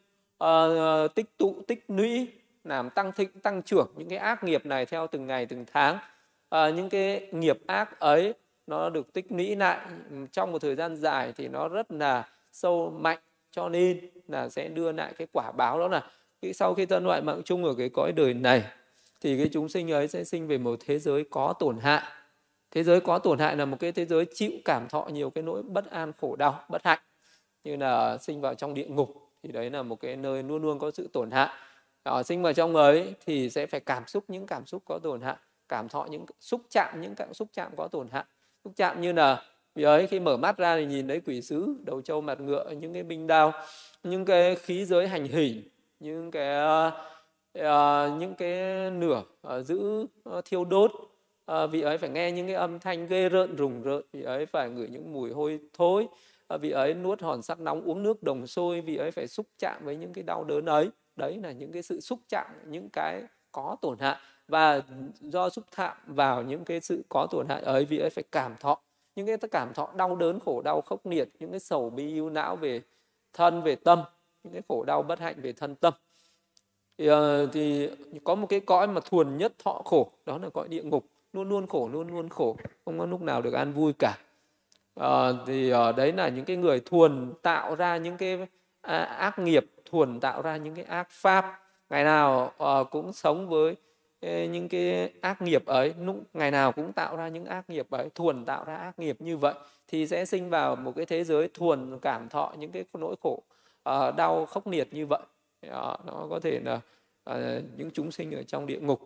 uh, tích tụ tích lũy làm tăng thịnh tăng trưởng những cái ác nghiệp này theo từng ngày từng tháng uh, những cái nghiệp ác ấy nó được tích lũy lại trong một thời gian dài thì nó rất là sâu mạnh. Cho nên là sẽ đưa lại cái quả báo đó là khi sau khi thân hoại mạng chung ở cái cõi đời này, thì cái chúng sinh ấy sẽ sinh về một thế giới có tổn hại. Thế giới có tổn hại là một cái thế giới chịu cảm thọ nhiều cái nỗi bất an khổ đau, bất hạnh. Như là sinh vào trong địa ngục, thì đấy là một cái nơi luôn luôn có sự tổn hại. Ở sinh vào trong ấy thì sẽ phải cảm xúc, những cảm xúc có tổn hại, cảm thọ những xúc chạm, những cảm xúc chạm có tổn hại. Xúc chạm như là vì ấy, khi mở mắt ra thì nhìn thấy quỷ sứ, đầu trâu mặt ngựa, những cái binh đao, những cái khí giới hành hình những cái uh, những cái nửa uh, giữ uh, thiêu đốt uh, vị ấy phải nghe những cái âm thanh ghê rợn rùng rợn vị ấy phải ngửi những mùi hôi thối uh, vị ấy nuốt hòn sắt nóng uống nước đồng sôi vị ấy phải xúc chạm với những cái đau đớn ấy. Đấy là những cái sự xúc chạm những cái có tổn hại. Và do xúc chạm vào những cái sự có tổn hại ấy vị ấy phải cảm thọ. Những cái cảm thọ đau đớn khổ đau khốc liệt những cái sầu bi ưu não về thân về tâm những cái khổ đau bất hạnh về thân tâm. Thì, uh, thì có một cái cõi mà thuần nhất thọ khổ đó là cõi địa ngục. Luôn luôn khổ luôn luôn khổ. Không có lúc nào được an vui cả. Uh, thì uh, đấy là những cái người thuần tạo ra những cái à, ác nghiệp thuần tạo ra những cái ác pháp. Ngày nào uh, cũng sống với những cái ác nghiệp ấy. Lúc ngày nào cũng tạo ra những ác nghiệp ấy thuần tạo ra ác nghiệp như vậy thì sẽ sinh vào một cái thế giới thuần cảm thọ những cái nỗi khổ uh, đau khốc liệt như vậy. Uh, nó có thể là uh, những chúng sinh ở trong địa ngục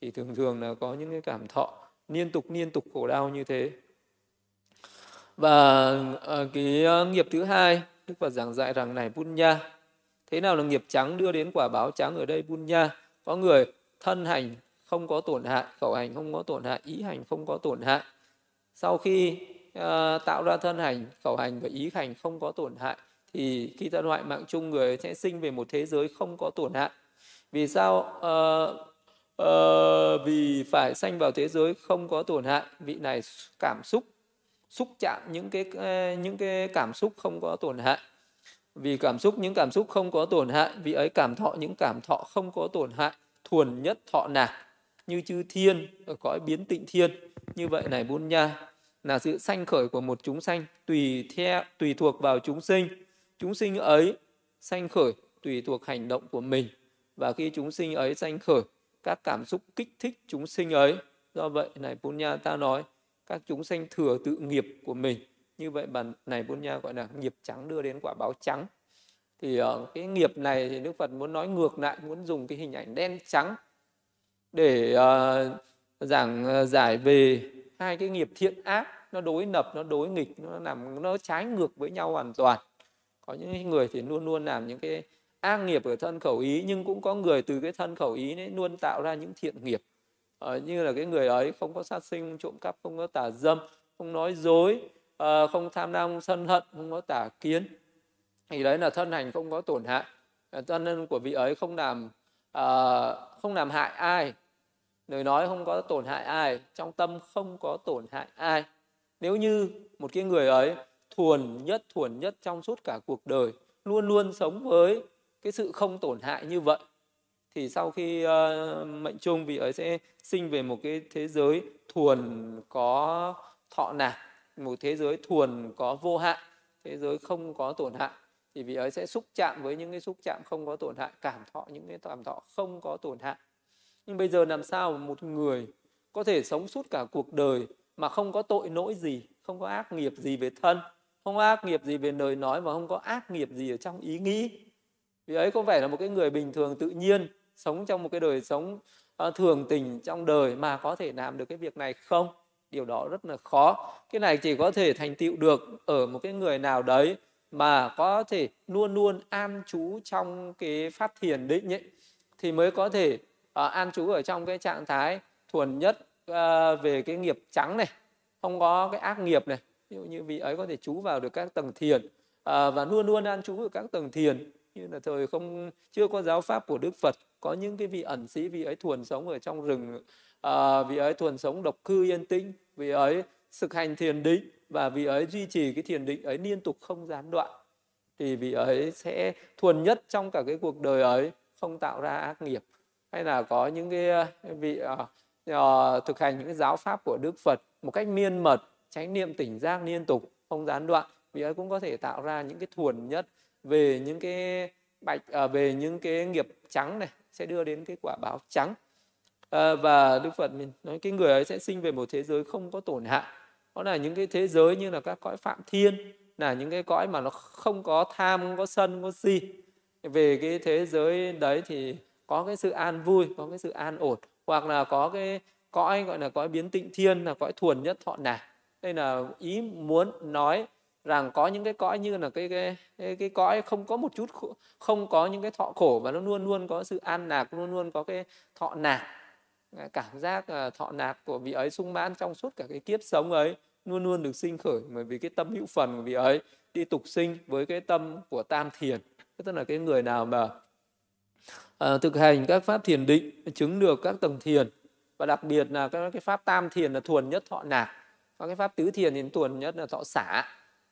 thì thường thường là có những cái cảm thọ liên tục liên tục khổ đau như thế. Và uh, cái nghiệp thứ hai Đức Phật giảng dạy rằng này Bunya thế nào là nghiệp trắng đưa đến quả báo trắng ở đây Bunya có người thân hành không có tổn hại khẩu hành không có tổn hại ý hành không có tổn hại. Sau khi uh, tạo ra thân hành khẩu hành và ý hành không có tổn hại thì khi ta loại mạng chung người sẽ sinh về một thế giới không có tổn hại. Vì sao? Uh, uh, vì phải sanh vào thế giới không có tổn hại. Vị này cảm xúc xúc chạm những cái ờ, những cái cảm xúc không có tổn hại. Vì cảm xúc những cảm xúc không có tổn hại vị ấy cảm thọ những cảm thọ không có tổn hại. Thuần nhất thọ nạc như chư thiên ở cõi biến tịnh thiên. Như vậy này bún nha là sự sanh khởi của một chúng sanh tùy theo tùy thuộc vào chúng sinh chúng sinh ấy sanh khởi tùy thuộc hành động của mình. Và khi chúng sinh ấy sanh khởi các cảm xúc kích thích chúng sinh ấy. Do vậy này Punya ta nói các chúng sanh thừa tự nghiệp của mình. Như vậy bản này Punya gọi là nghiệp trắng đưa đến quả báo trắng. Thì uh, cái nghiệp này thì Đức Phật muốn nói ngược lại muốn dùng cái hình ảnh đen trắng để uh, giảng uh, giải về hai cái nghiệp thiện ác. Nó đối lập nó đối nghịch nó làm nó trái ngược với nhau hoàn toàn có những người thì luôn luôn làm những cái ác nghiệp ở thân khẩu ý nhưng cũng có người từ cái thân khẩu ý ấy luôn tạo ra những thiện nghiệp. Ờ, như là cái người ấy không có sát sinh trộm cắp không có tà dâm không nói dối uh, không tham lam sân hận không có tà kiến thì đấy là thân hành không có tổn hại. Ờ, thân nhân của vị ấy không làm uh, không làm hại ai. Lời nói không có tổn hại ai trong tâm không có tổn hại ai. Nếu như một cái người ấy thuần nhất thuần nhất trong suốt cả cuộc đời luôn luôn sống với cái sự không tổn hại như vậy. Thì sau khi uh, mệnh chung vị ấy sẽ sinh về một cái thế giới thuần có thọ nạp một thế giới thuần có vô hạn thế giới không có tổn hại thì vị ấy sẽ xúc chạm với những cái xúc chạm không có tổn hại cảm thọ những cái cảm thọ không có tổn hại. Nhưng bây giờ làm sao một người có thể sống suốt cả cuộc đời mà không có tội lỗi gì không có ác nghiệp gì về thân? Không ác nghiệp gì về lời nói mà không có ác nghiệp gì ở trong ý nghĩ. Vì ấy không phải là một cái người bình thường tự nhiên sống trong một cái đời sống uh, thường tình trong đời mà có thể làm được cái việc này không? Điều đó rất là khó. Cái này chỉ có thể thành tựu được ở một cái người nào đấy mà có thể luôn luôn an trú trong cái pháp thiền định ấy, thì mới có thể uh, an trú ở trong cái trạng thái thuần nhất uh, về cái nghiệp trắng này. Không có cái ác nghiệp này ví dụ như vị ấy có thể trú vào được các tầng thiền à, và luôn luôn an trú ở các tầng thiền. Như là thời không chưa có giáo pháp của đức phật có những cái vị ẩn sĩ vị ấy thuần sống ở trong rừng à, vị ấy thuần sống độc cư yên tĩnh vị ấy thực hành thiền định và vị ấy duy trì cái thiền định ấy liên tục không gián đoạn thì vị ấy sẽ thuần nhất trong cả cái cuộc đời ấy không tạo ra ác nghiệp. Hay là có những cái à, vị uh, uh, thực hành những cái giáo pháp của Đức Phật một cách miên mật chánh niệm tỉnh giác liên tục không gián đoạn. Vì ấy cũng có thể tạo ra những cái thuần nhất về những cái bạch à, về những cái nghiệp trắng này sẽ đưa đến cái quả báo trắng. À, và đức phật mình nói cái người ấy sẽ sinh về một thế giới không có tổn hại. Đó là những cái thế giới như là các cõi phạm thiên là những cái cõi mà nó không có tham không có sân không có si. Về cái thế giới đấy thì có cái sự an vui có cái sự an ổn hoặc là có cái cõi gọi là cõi biến tịnh thiên là cõi thuần nhất thọ nạc đây là ý muốn nói rằng có những cái cõi như là cái cái cái, cái cõi không có một chút khổ, không có những cái thọ khổ và nó luôn luôn có sự an lạc luôn luôn có cái thọ nạc. Cảm giác ờ, thọ nạc của vị ấy sung mãn trong suốt cả cái kiếp sống ấy luôn luôn được sinh khởi bởi vì cái tâm hữu phần của vị ấy đi tục sinh với cái tâm của tam thiền. Tức là cái người nào mà uh, thực hành các pháp thiền định chứng được các tầng thiền và đặc biệt là các cái pháp tam thiền là thuần nhất thọ nạc và cái pháp tứ thiền thì tuần nhất là thọ xả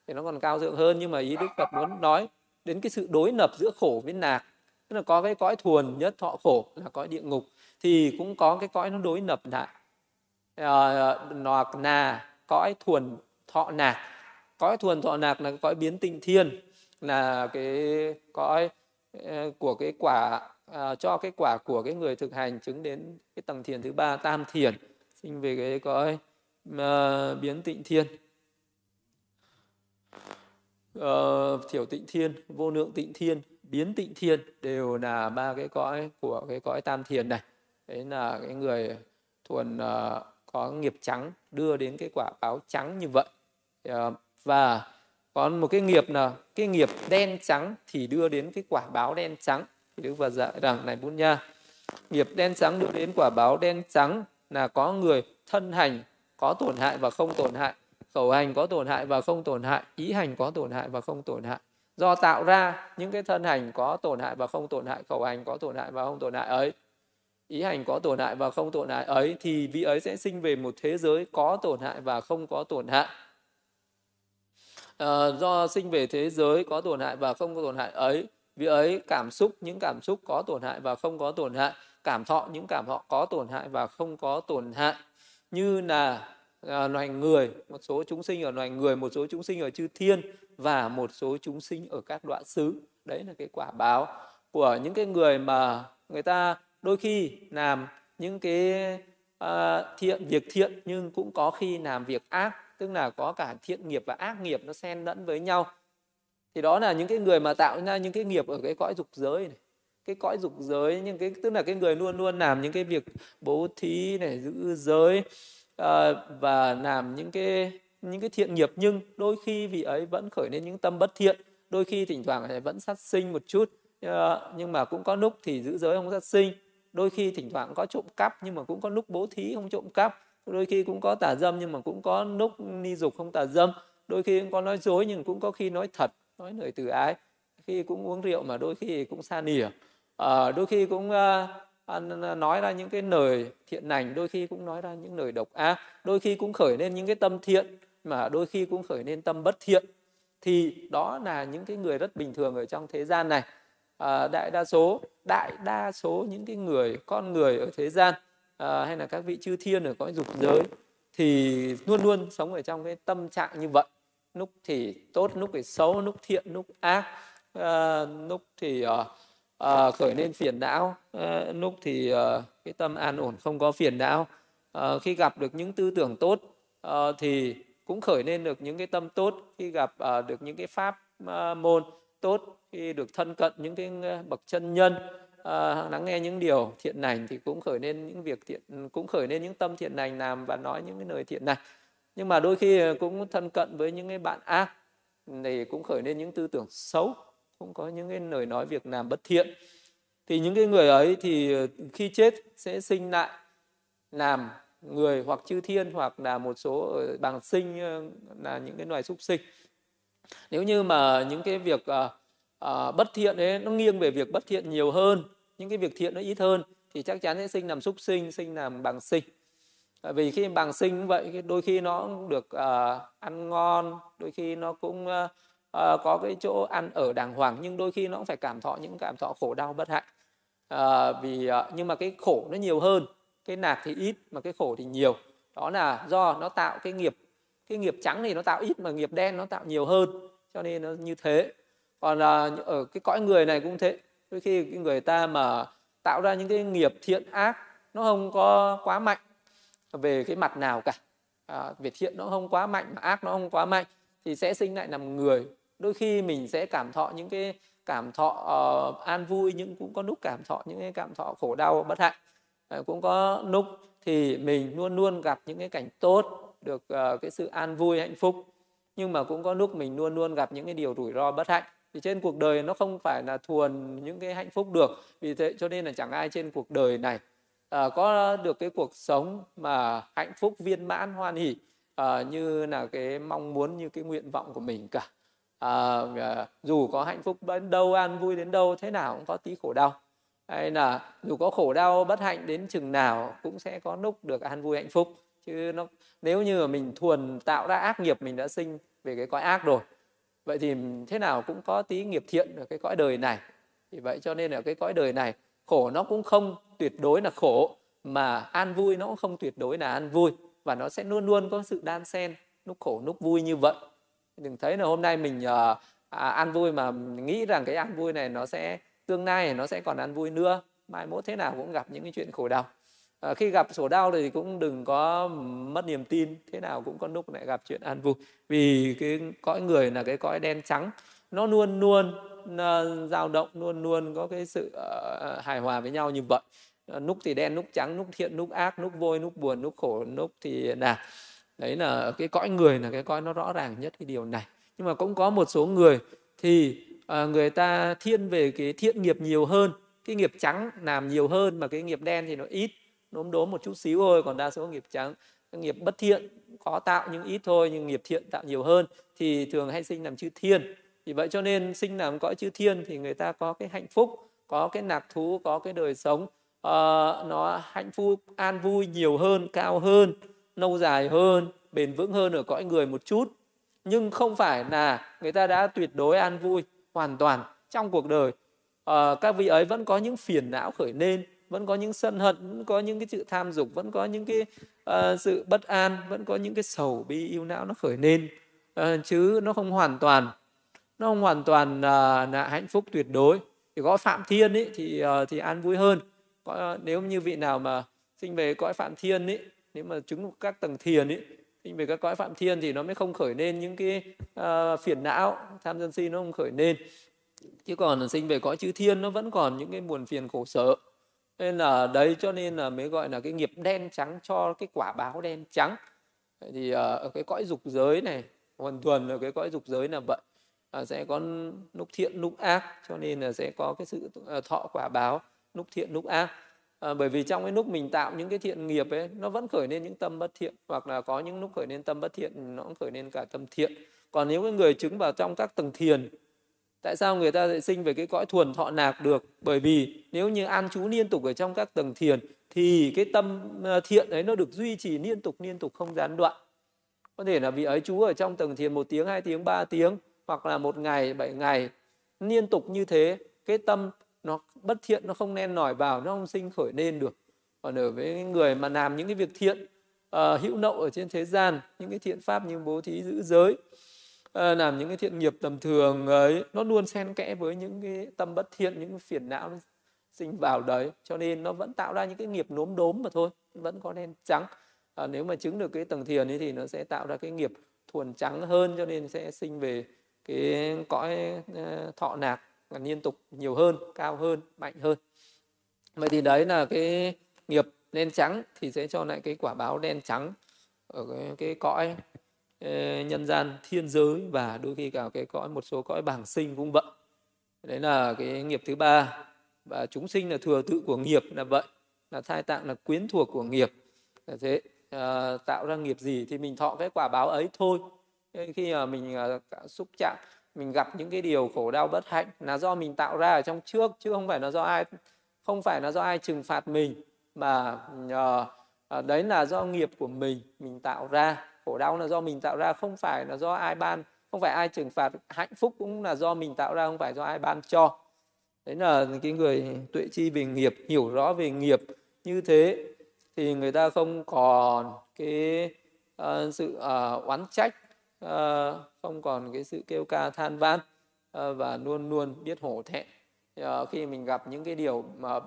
thì nó còn cao thượng hơn. Nhưng mà ý đức phật muốn nói đến cái sự đối lập giữa khổ với nạc. Tức là có cái cõi thuần nhất thọ khổ là cõi địa ngục thì cũng có cái cõi nó đối lập lại. Ờ, à, nạc nà cõi thuần thọ nạc. Cõi thuần thọ nạc là cái cõi biến tinh thiên là cái cõi ờ, của cái quả à, cho cái quả của cái người thực hành chứng đến cái tầng thiền thứ ba tam thiền sinh về cái cõi uh, biến tịnh thiên. Uh, thiểu tịnh thiên vô lượng tịnh thiên biến tịnh thiên đều là ba cái cõi của cái cõi tam thiền này. Đấy là cái người thuần uh, có nghiệp trắng đưa đến cái quả báo trắng như vậy. Uh, và còn một cái nghiệp là cái nghiệp đen trắng thì đưa đến cái quả báo đen trắng. Thì đức phật dạy rằng này bún nha nghiệp đen trắng đưa đến quả báo đen trắng là có người thân hành có tổn hại và không tổn hại khẩu hành có tổn hại và không tổn hại ý hành có tổn hại và không tổn hại do tạo ra những cái thân hành có tổn hại và không tổn hại khẩu hành có tổn hại và không tổn hại ấy ý hành có tổn hại và không tổn hại ấy thì vị ấy sẽ sinh về một thế giới có tổn hại và không có tổn hại à, do sinh về thế giới có tổn hại và không có tổn hại ấy vị ấy cảm xúc những cảm xúc có tổn hại và không có tổn hại cảm thọ những cảm thọ có tổn hại và không có tổn hại như là à, loài người một số chúng sinh ở loài người một số chúng sinh ở chư thiên và một số chúng sinh ở các đoạn xứ. Đấy là cái quả báo của những cái người mà người ta đôi khi làm những cái uh, thiện việc thiện nhưng cũng có khi làm việc ác tức là có cả thiện nghiệp và ác nghiệp nó xen lẫn với nhau. Thì đó là những cái người mà tạo ra những cái nghiệp ở cái cõi dục giới này cái cõi dục giới nhưng cái tức là cái người luôn luôn làm những cái việc bố thí này giữ giới uh, và làm những cái những cái thiện nghiệp. Nhưng đôi khi vị ấy vẫn khởi lên những tâm bất thiện. Đôi khi thỉnh thoảng vẫn sát sinh một chút uh, nhưng mà cũng có lúc thì giữ giới không sát sinh. Đôi khi thỉnh thoảng có trộm cắp nhưng mà cũng có lúc bố thí không trộm cắp. Đôi khi cũng có tà dâm nhưng mà cũng có lúc ni dục không tà dâm. Đôi khi cũng có nói dối nhưng cũng có khi nói thật nói lời từ ái. Khi cũng uống rượu mà đôi khi cũng xa nỉa à, đôi khi cũng à, nói ra những cái lời thiện lành đôi khi cũng nói ra những lời độc ác đôi khi cũng khởi lên những cái tâm thiện mà đôi khi cũng khởi lên tâm bất thiện. Thì đó là những cái người rất bình thường ở trong thế gian này. À, đại đa số đại đa số những cái người con người ở thế gian à, hay là các vị chư thiên ở cõi dục giới thì luôn luôn sống ở trong cái tâm trạng như vậy. Lúc thì tốt lúc thì xấu lúc thiện lúc ác à, lúc thì uh, à, khởi lên phiền não à, lúc thì à, cái tâm an ổn không có phiền não. À, khi gặp được những tư tưởng tốt à, thì cũng khởi lên được những cái tâm tốt. Khi gặp à, được những cái pháp à, môn tốt khi được thân cận những cái bậc chân nhân à, lắng nghe những điều thiện lành thì cũng khởi lên những việc thiện cũng khởi lên những tâm thiện lành làm và nói những cái lời thiện lành. Nhưng mà đôi khi cũng thân cận với những cái bạn ác thì cũng khởi lên những tư tưởng xấu cũng có những cái lời nói việc làm bất thiện. Thì những cái người ấy thì khi chết sẽ sinh lại làm người hoặc chư thiên hoặc là một số ờ, bằng sinh ờ, là những cái loài súc sinh. Nếu như mà những cái việc à, à, bất thiện ấy nó nghiêng về việc bất thiện nhiều hơn những cái việc thiện nó ít hơn thì chắc chắn sẽ sinh làm súc sinh sinh làm bằng sinh. Tại vì khi bằng sinh vậy đôi khi nó được à, ăn ngon đôi khi nó cũng uh, có cái chỗ ăn ở đàng hoàng nhưng đôi khi nó cũng phải cảm thọ những cảm thọ khổ đau bất hạnh. Uh, vì uh, nhưng mà cái khổ nó nhiều hơn cái nạc thì ít mà cái khổ thì nhiều. Đó là do nó tạo cái nghiệp cái nghiệp trắng thì nó tạo ít mà nghiệp đen nó tạo nhiều hơn cho nên nó như thế. Còn uh, ở cái cõi người này cũng thế đôi khi cái người ta mà tạo ra những cái nghiệp thiện ác nó không có quá mạnh về cái mặt nào cả. À, về thiện nó không quá mạnh mà ác nó không quá mạnh thì sẽ sinh lại làm người đôi khi mình sẽ cảm thọ những cái cảm thọ uh, an vui nhưng cũng có lúc cảm thọ những cái cảm thọ khổ đau bất hạnh uh, cũng có lúc thì mình luôn luôn gặp những cái cảnh tốt được uh, cái sự an vui hạnh phúc. Nhưng mà cũng có lúc mình luôn luôn gặp những cái điều rủi ro bất hạnh. Thì trên cuộc đời nó không phải là thuần những cái hạnh phúc được vì thế cho nên là chẳng ai trên cuộc đời này à, có được cái cuộc sống mà hạnh phúc viên mãn hoan hỷ à, như là cái mong muốn như cái nguyện vọng của mình cả à, à, dù có hạnh phúc đến đâu an vui đến đâu thế nào cũng có tí khổ đau. Hay là dù có khổ đau bất hạnh đến chừng nào cũng sẽ có lúc được an vui hạnh phúc. Chứ nó nếu như mà mình thuần tạo ra ác nghiệp mình đã sinh về cái cõi ác rồi vậy thì thế nào cũng có tí nghiệp thiện ở cái cõi đời này. Thì vậy cho nên là cái cõi đời này khổ nó cũng không tuyệt đối là khổ mà an vui nó cũng không tuyệt đối là an vui. Và nó sẽ luôn luôn có sự đan xen lúc khổ lúc vui như vậy đừng thấy là hôm nay mình uh, à, an vui mà nghĩ rằng cái an vui này nó sẽ tương lai nó sẽ còn an vui nữa. Mai mốt thế nào cũng gặp những cái chuyện khổ đau. À, khi gặp sổ đau thì cũng đừng có mất niềm tin thế nào cũng có lúc lại gặp chuyện an vui. Vì cái cõi người là cái cõi đen trắng nó luôn luôn ờ, dao động luôn luôn có cái sự uh, hài hòa với nhau như vậy. Lúc thì đen lúc trắng lúc thiện lúc ác lúc vui lúc buồn lúc khổ lúc thì nào đấy là cái cõi người là cái cõi nó rõ ràng nhất cái điều này. Nhưng mà cũng có một số người thì uh, người ta thiên về cái thiện nghiệp nhiều hơn cái nghiệp trắng làm nhiều hơn mà cái nghiệp đen thì nó ít. Đốm đốm một chút xíu thôi còn đa số nghiệp trắng nghiệp bất thiện có tạo nhưng ít thôi nhưng nghiệp thiện tạo nhiều hơn thì thường hay sinh làm chư thiên. Vì vậy cho nên sinh làm cõi chư thiên thì người ta có cái hạnh phúc có cái nạc thú có cái đời sống uh, nó hạnh phúc an vui nhiều hơn cao hơn lâu dài hơn bền vững hơn ở cõi người một chút. Nhưng không phải là người ta đã tuyệt đối an vui hoàn toàn trong cuộc đời. À, các vị ấy vẫn có những phiền não khởi lên vẫn có những sân hận vẫn có những cái sự tham dục vẫn có những cái uh, sự bất an vẫn có những cái sầu bi yêu não nó khởi lên. Uh, chứ nó không hoàn toàn nó không hoàn toàn uh, là hạnh phúc tuyệt đối. Thì có phạm thiên ấy thì uh, thì an vui hơn. Có, nếu như vị nào mà sinh về cõi phạm thiên ấy nếu mà chứng các tầng thiền ấy sinh về các cõi phạm thiên thì nó mới không khởi lên những cái uh, phiền não tham sân si nó không khởi lên chứ còn sinh về cõi chư thiên nó vẫn còn những cái buồn phiền khổ sở. Nên là đấy cho nên là mới gọi là cái nghiệp đen trắng cho cái quả báo đen trắng. Thì ờ, ở cái cõi dục giới này hoàn toàn là cái cõi dục giới là vậy. Uh, sẽ có lúc thiện lúc ác cho nên là sẽ có cái sự ờ, thọ quả báo lúc thiện lúc ác à, bởi vì trong cái lúc mình tạo những cái thiện nghiệp ấy nó vẫn khởi lên những tâm bất thiện hoặc là có những lúc khởi lên tâm bất thiện nó cũng khởi lên cả tâm thiện. Còn nếu cái người chứng vào trong các tầng thiền tại sao người ta lại sinh về cái cõi thuần thọ nạc được? Bởi vì nếu như an trú liên tục ở trong các tầng thiền thì cái tâm ờ, thiện ấy nó được duy trì liên tục liên tục không gián đoạn. Có thể là vị ấy chú ở trong tầng thiền một tiếng hai tiếng ba tiếng hoặc là một ngày bảy ngày liên tục như thế cái tâm nó bất thiện nó không nên nổi vào nó không sinh khởi nên được. Còn ở với người mà làm những cái việc thiện uh, hữu nậu ở trên thế gian những cái thiện pháp như bố thí giữ giới uh, làm những cái thiện nghiệp tầm thường ấy nó luôn xen kẽ với những cái tâm bất thiện những cái phiền não sinh vào đấy. Cho nên nó vẫn tạo ra những cái nghiệp nốm đốm mà thôi vẫn có đen trắng. Uh, nếu mà chứng được cái tầng thiền ấy thì nó sẽ tạo ra cái nghiệp thuần trắng hơn cho nên sẽ sinh về cái cõi uh, thọ nạc liên tục nhiều hơn cao hơn mạnh hơn. Vậy thì đấy là cái nghiệp đen trắng thì sẽ cho lại cái quả báo đen trắng ở cái, cái cõi ờ, nhân gian thiên giới và đôi khi cả cái cõi một số cõi bảng sinh cũng vậy. Đấy là cái nghiệp thứ ba. Và chúng sinh là thừa tự của nghiệp là vậy là thai tạng là quyến thuộc của nghiệp. Là thế à, tạo ra nghiệp gì thì mình thọ cái quả báo ấy thôi. Khi mà mình à, xúc chạm mình gặp những cái điều khổ đau bất hạnh là do mình tạo ra ở trong trước chứ không phải là do ai không phải là do ai trừng phạt mình mà uh, đấy là do nghiệp của mình mình tạo ra. Khổ đau là do mình tạo ra không phải là do ai ban không phải ai trừng phạt. Hạnh phúc cũng là do mình tạo ra không phải do ai ban cho. Đấy là cái người tuệ chi về nghiệp hiểu rõ về nghiệp như thế thì người ta không còn cái uh, sự uh, oán trách Ờ, không còn cái sự kêu ca than van ờ, và luôn luôn biết hổ thẹn. Ờ, khi mình gặp những cái điều mà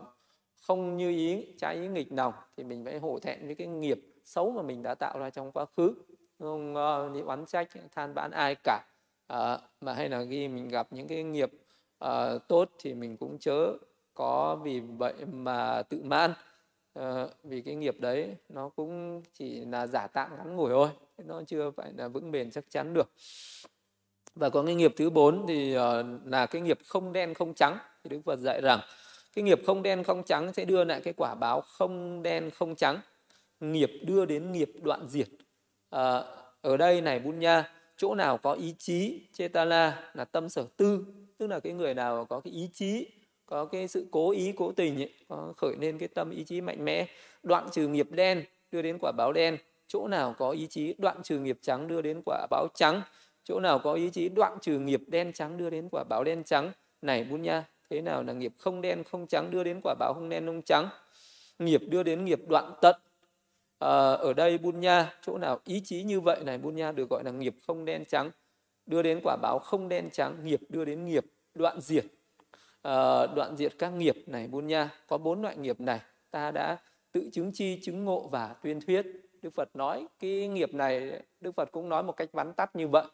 không như ý trái ý nghịch lòng thì mình phải hổ thẹn với cái nghiệp xấu mà mình đã tạo ra trong quá khứ. Không đi oán trách than vãn ai cả. À, mà hay là khi mình gặp những cái nghiệp uh, tốt thì mình cũng chớ có vì vậy mà tự man. Uh, vì cái nghiệp đấy nó cũng chỉ là giả tạm ngắn ngủi thôi nó chưa phải là vững bền chắc chắn được. Và có cái nghiệp thứ bốn thì ờ, là cái nghiệp không đen không trắng. Thì đức phật dạy rằng cái nghiệp không đen không trắng sẽ đưa lại cái quả báo không đen không trắng. Nghiệp đưa đến nghiệp đoạn diệt. À, ở đây này bun nha chỗ nào có ý chí chetala là tâm sở tư. Tức là cái người nào có cái ý chí có cái sự cố ý cố tình ấy, có khởi lên cái tâm ý chí mạnh mẽ đoạn trừ nghiệp đen đưa đến quả báo đen chỗ nào có ý chí đoạn trừ nghiệp trắng đưa đến quả báo trắng? Chỗ nào có ý chí đoạn trừ nghiệp đen trắng đưa đến quả báo đen trắng? Này bún nha thế nào là nghiệp không đen không trắng đưa đến quả báo không đen không trắng? Nghiệp đưa đến nghiệp đoạn tận. À, ở đây bun nha chỗ nào ý chí như vậy? Này bun nha được gọi là nghiệp không đen trắng đưa đến quả báo không đen trắng nghiệp đưa đến nghiệp đoạn diệt. À, đoạn diệt các nghiệp. Này bun nha có bốn loại nghiệp này. Ta đã tự chứng chi chứng ngộ và tuyên thuyết đức phật nói cái nghiệp này đức phật cũng nói một cách vắn tắt như vậy.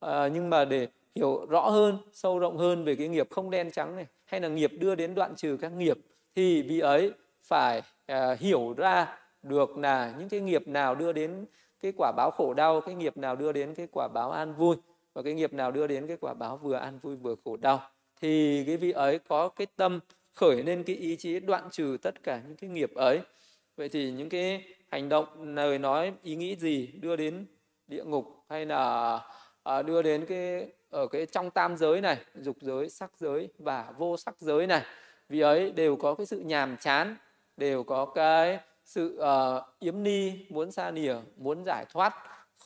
À, nhưng mà để hiểu rõ hơn sâu rộng hơn về cái nghiệp không đen trắng này hay là nghiệp đưa đến đoạn trừ các nghiệp thì vị ấy phải à, hiểu ra được là những cái nghiệp nào đưa đến cái quả báo khổ đau cái nghiệp nào đưa đến cái quả báo an vui và cái nghiệp nào đưa đến cái quả báo vừa an vui vừa khổ đau. Thì cái vị ấy có cái tâm khởi lên cái ý chí đoạn trừ tất cả những cái nghiệp ấy. Vậy thì những cái hành động lời nói ý nghĩ gì đưa đến địa ngục hay là à, đưa đến cái ở cái trong tam giới này dục giới sắc giới và vô sắc giới này. Vì ấy đều có cái sự nhàm chán đều có cái sự uh, yếm ni muốn xa nìa muốn giải thoát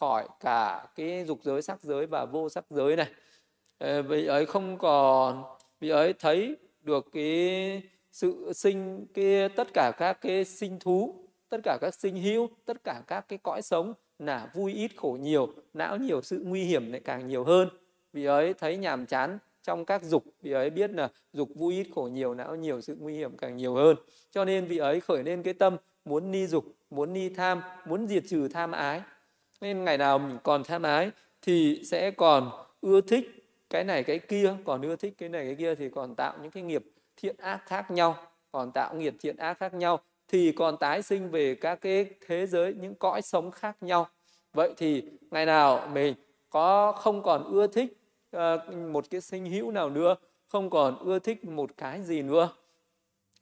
khỏi cả cái dục giới sắc giới và vô sắc giới này. Ờ, vì ấy không còn vì ấy thấy được cái sự sinh cái tất cả các cái sinh thú tất cả các sinh hữu, tất cả các cái cõi sống là vui ít khổ nhiều, não nhiều sự nguy hiểm lại càng nhiều hơn. Vì ấy, thấy nhàm chán trong các dục, vì ấy biết là dục vui ít khổ nhiều, não nhiều sự nguy hiểm càng nhiều hơn. Cho nên vị ấy khởi lên cái tâm muốn ni dục, muốn ni tham, muốn diệt trừ tham ái. Nên ngày nào mình còn tham ái thì sẽ còn ưa thích cái này cái kia, còn ưa thích cái này cái kia thì còn tạo những cái nghiệp thiện ác khác nhau, còn tạo nghiệp thiện ác khác nhau thì còn tái sinh về các cái thế giới những cõi sống khác nhau. Vậy thì ngày nào mình có không còn ưa thích uh, một cái sinh hữu nào nữa không còn ưa thích một cái gì nữa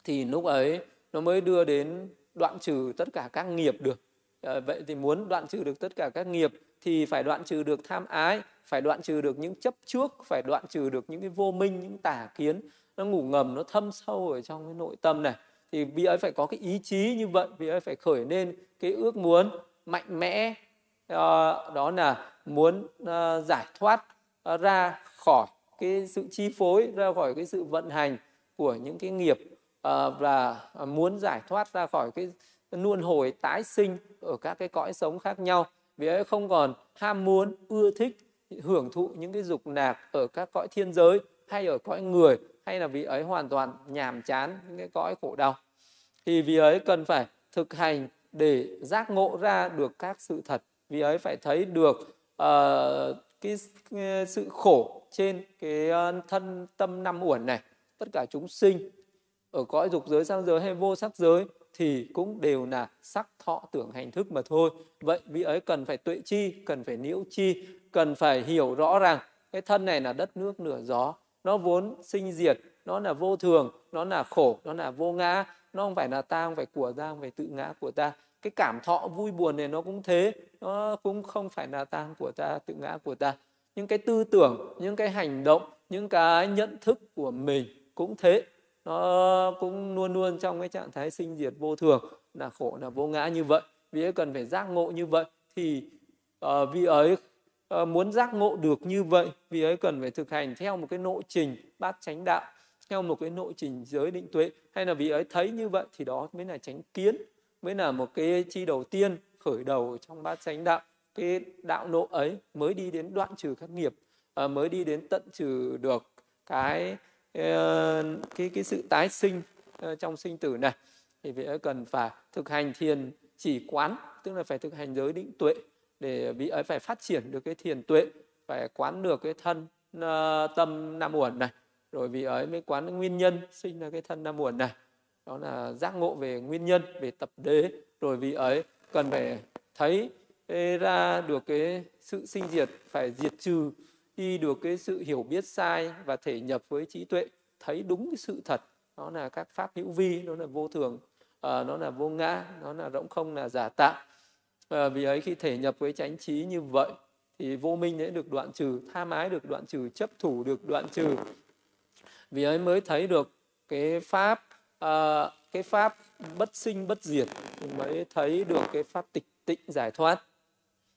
thì lúc ấy nó mới đưa đến đoạn trừ tất cả các nghiệp được. À, vậy thì muốn đoạn trừ được tất cả các nghiệp thì phải đoạn trừ được tham ái phải đoạn trừ được những chấp trước phải đoạn trừ được những cái vô minh những tà kiến. Nó ngủ ngầm nó thâm sâu ở trong cái nội tâm này thì vị ấy phải có cái ý chí như vậy vị ấy phải khởi lên cái ước muốn mạnh mẽ uh, đó là muốn uh, giải thoát uh, ra khỏi cái sự chi phối ra khỏi cái sự vận hành của những cái nghiệp uh, và muốn giải thoát ra khỏi cái luân hồi tái sinh ở các cái cõi sống khác nhau. Vì ấy không còn ham muốn ưa thích hưởng thụ những cái dục nạc ở các cõi thiên giới hay ở cõi người hay là vì ấy hoàn toàn nhàm chán những cái cõi khổ đau. Thì vì ấy cần phải thực hành để giác ngộ ra được các sự thật. Vì ấy phải thấy được uh, cái, cái sự khổ trên cái uh, thân tâm năm uẩn này. Tất cả chúng sinh ở cõi dục giới sang giới hay vô sắc giới thì cũng đều là sắc thọ tưởng hành thức mà thôi. Vậy vị ấy cần phải tuệ chi cần phải nhiễu chi cần phải hiểu rõ rằng cái thân này là đất nước nửa gió nó vốn sinh diệt nó là vô thường nó là khổ nó là vô ngã. Nó không phải là ta không phải của ta không phải tự ngã của ta. Cái cảm thọ vui buồn này nó cũng thế. Nó cũng không phải là ta của ta tự ngã của ta. Những cái tư tưởng những cái hành động những cái nhận thức của mình cũng thế. Nó cũng luôn luôn trong cái trạng thái sinh diệt vô thường là khổ là vô ngã như vậy. Vì ấy cần phải giác ngộ như vậy thì ờ, uh, vì ấy Ờ, muốn giác ngộ được như vậy vì ấy cần phải thực hành theo một cái nội trình bát chánh đạo, theo một cái nội trình giới định tuệ. Hay là vì ấy thấy như vậy thì đó mới là chánh kiến, mới là một cái chi đầu tiên khởi đầu trong bát chánh đạo. Cái đạo nộ ấy mới đi đến đoạn trừ các nghiệp ờ, mới đi đến tận trừ được cái ờ, cái cái sự tái sinh trong sinh tử này. Thì vị ấy cần phải thực hành thiền chỉ quán, tức là phải thực hành giới định tuệ để vị ấy phải phát triển được cái thiền tuệ, phải quán được cái thân ờ, tâm nam uẩn này, rồi vị ấy mới quán nguyên nhân sinh ra cái thân nam uẩn này. Đó là giác ngộ về nguyên nhân, về tập đế, rồi vị ấy cần phải thấy ra được cái sự sinh diệt, phải diệt trừ, đi được cái sự hiểu biết sai và thể nhập với trí tuệ, thấy đúng cái sự thật. Đó là các pháp hữu vi đó là vô thường ờ, nó là vô ngã, nó là rỗng không, là giả tạo và vì ấy khi thể nhập với chánh trí như vậy thì vô minh sẽ được đoạn trừ tha mái được đoạn trừ chấp thủ được đoạn trừ. Vì ấy mới thấy được cái pháp uh, cái pháp bất sinh bất diệt mới thấy được cái pháp tịch tịnh giải thoát.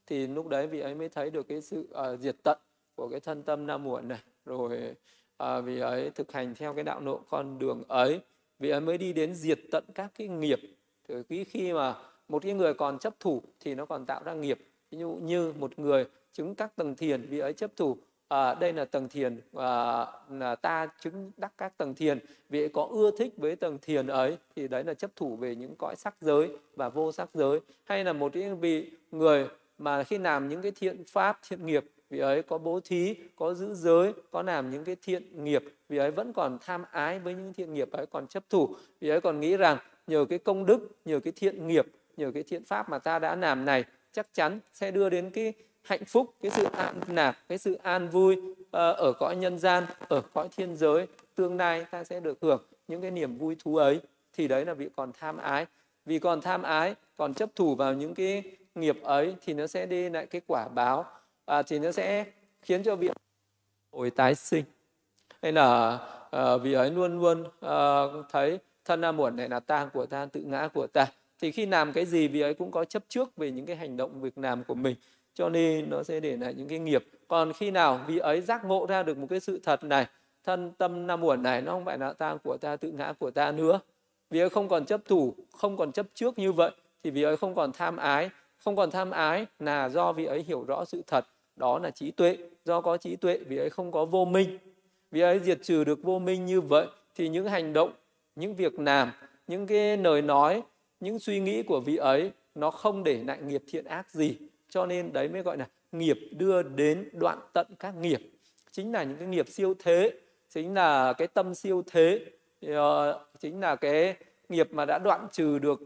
Thì lúc đấy vị ấy mới thấy được cái sự uh, diệt tận của cái thân tâm nam muộn này. Rồi à, vì ấy thực hành theo cái đạo nộ con đường ấy vì ấy mới đi đến diệt tận các cái nghiệp. Từ khi khi mà một cái người còn chấp thủ thì nó còn tạo ra nghiệp. Ví dụ như một người chứng các tầng thiền vì ấy chấp thủ à, đây là tầng thiền à, là ta chứng đắc các tầng thiền vì ấy có ưa thích với tầng thiền ấy thì đấy là chấp thủ về những cõi sắc giới và vô sắc giới. Hay là một cái vị người mà khi làm những cái thiện pháp thiện nghiệp vì ấy có bố thí có giữ giới có làm những cái thiện nghiệp vì ấy vẫn còn tham ái với những thiện nghiệp ấy còn chấp thủ. Vì ấy còn nghĩ rằng nhờ cái công đức nhờ cái thiện nghiệp nhờ cái thiện pháp mà ta đã làm này chắc chắn sẽ đưa đến cái hạnh phúc cái sự an nạp cái sự an vui ờ, ở cõi nhân gian ở cõi thiên giới. Tương lai ta sẽ được hưởng những cái niềm vui thú ấy. Thì đấy là vị còn tham ái. Vì còn tham ái còn chấp thủ vào những cái nghiệp ấy thì nó sẽ đi lại cái quả báo à, thì nó sẽ khiến cho vị hồi tái sinh. Hay là uh, vị ấy luôn luôn uh, thấy thân nam muộn này là ta của ta tự ngã của ta thì khi làm cái gì vì ấy cũng có chấp trước về những cái hành động, việc làm của mình. Cho nên nó sẽ để lại những cái nghiệp. Còn khi nào vì ấy giác ngộ ra được một cái sự thật này, thân tâm nam uẩn này, nó không phải là ta của ta, tự ngã của ta nữa. Vì ấy không còn chấp thủ, không còn chấp trước như vậy, thì vì ấy không còn tham ái. Không còn tham ái là do vì ấy hiểu rõ sự thật. Đó là trí tuệ. Do có trí tuệ vì ấy không có vô minh. Vì ấy diệt trừ được vô minh như vậy, thì những hành động, những việc làm, những cái lời nói những suy nghĩ của vị ấy, nó không để lại nghiệp thiện ác gì. Cho nên đấy mới gọi là nghiệp đưa đến đoạn tận các nghiệp. Chính là những cái nghiệp siêu thế, chính là cái tâm siêu thế ờ, chính là cái nghiệp mà đã đoạn trừ được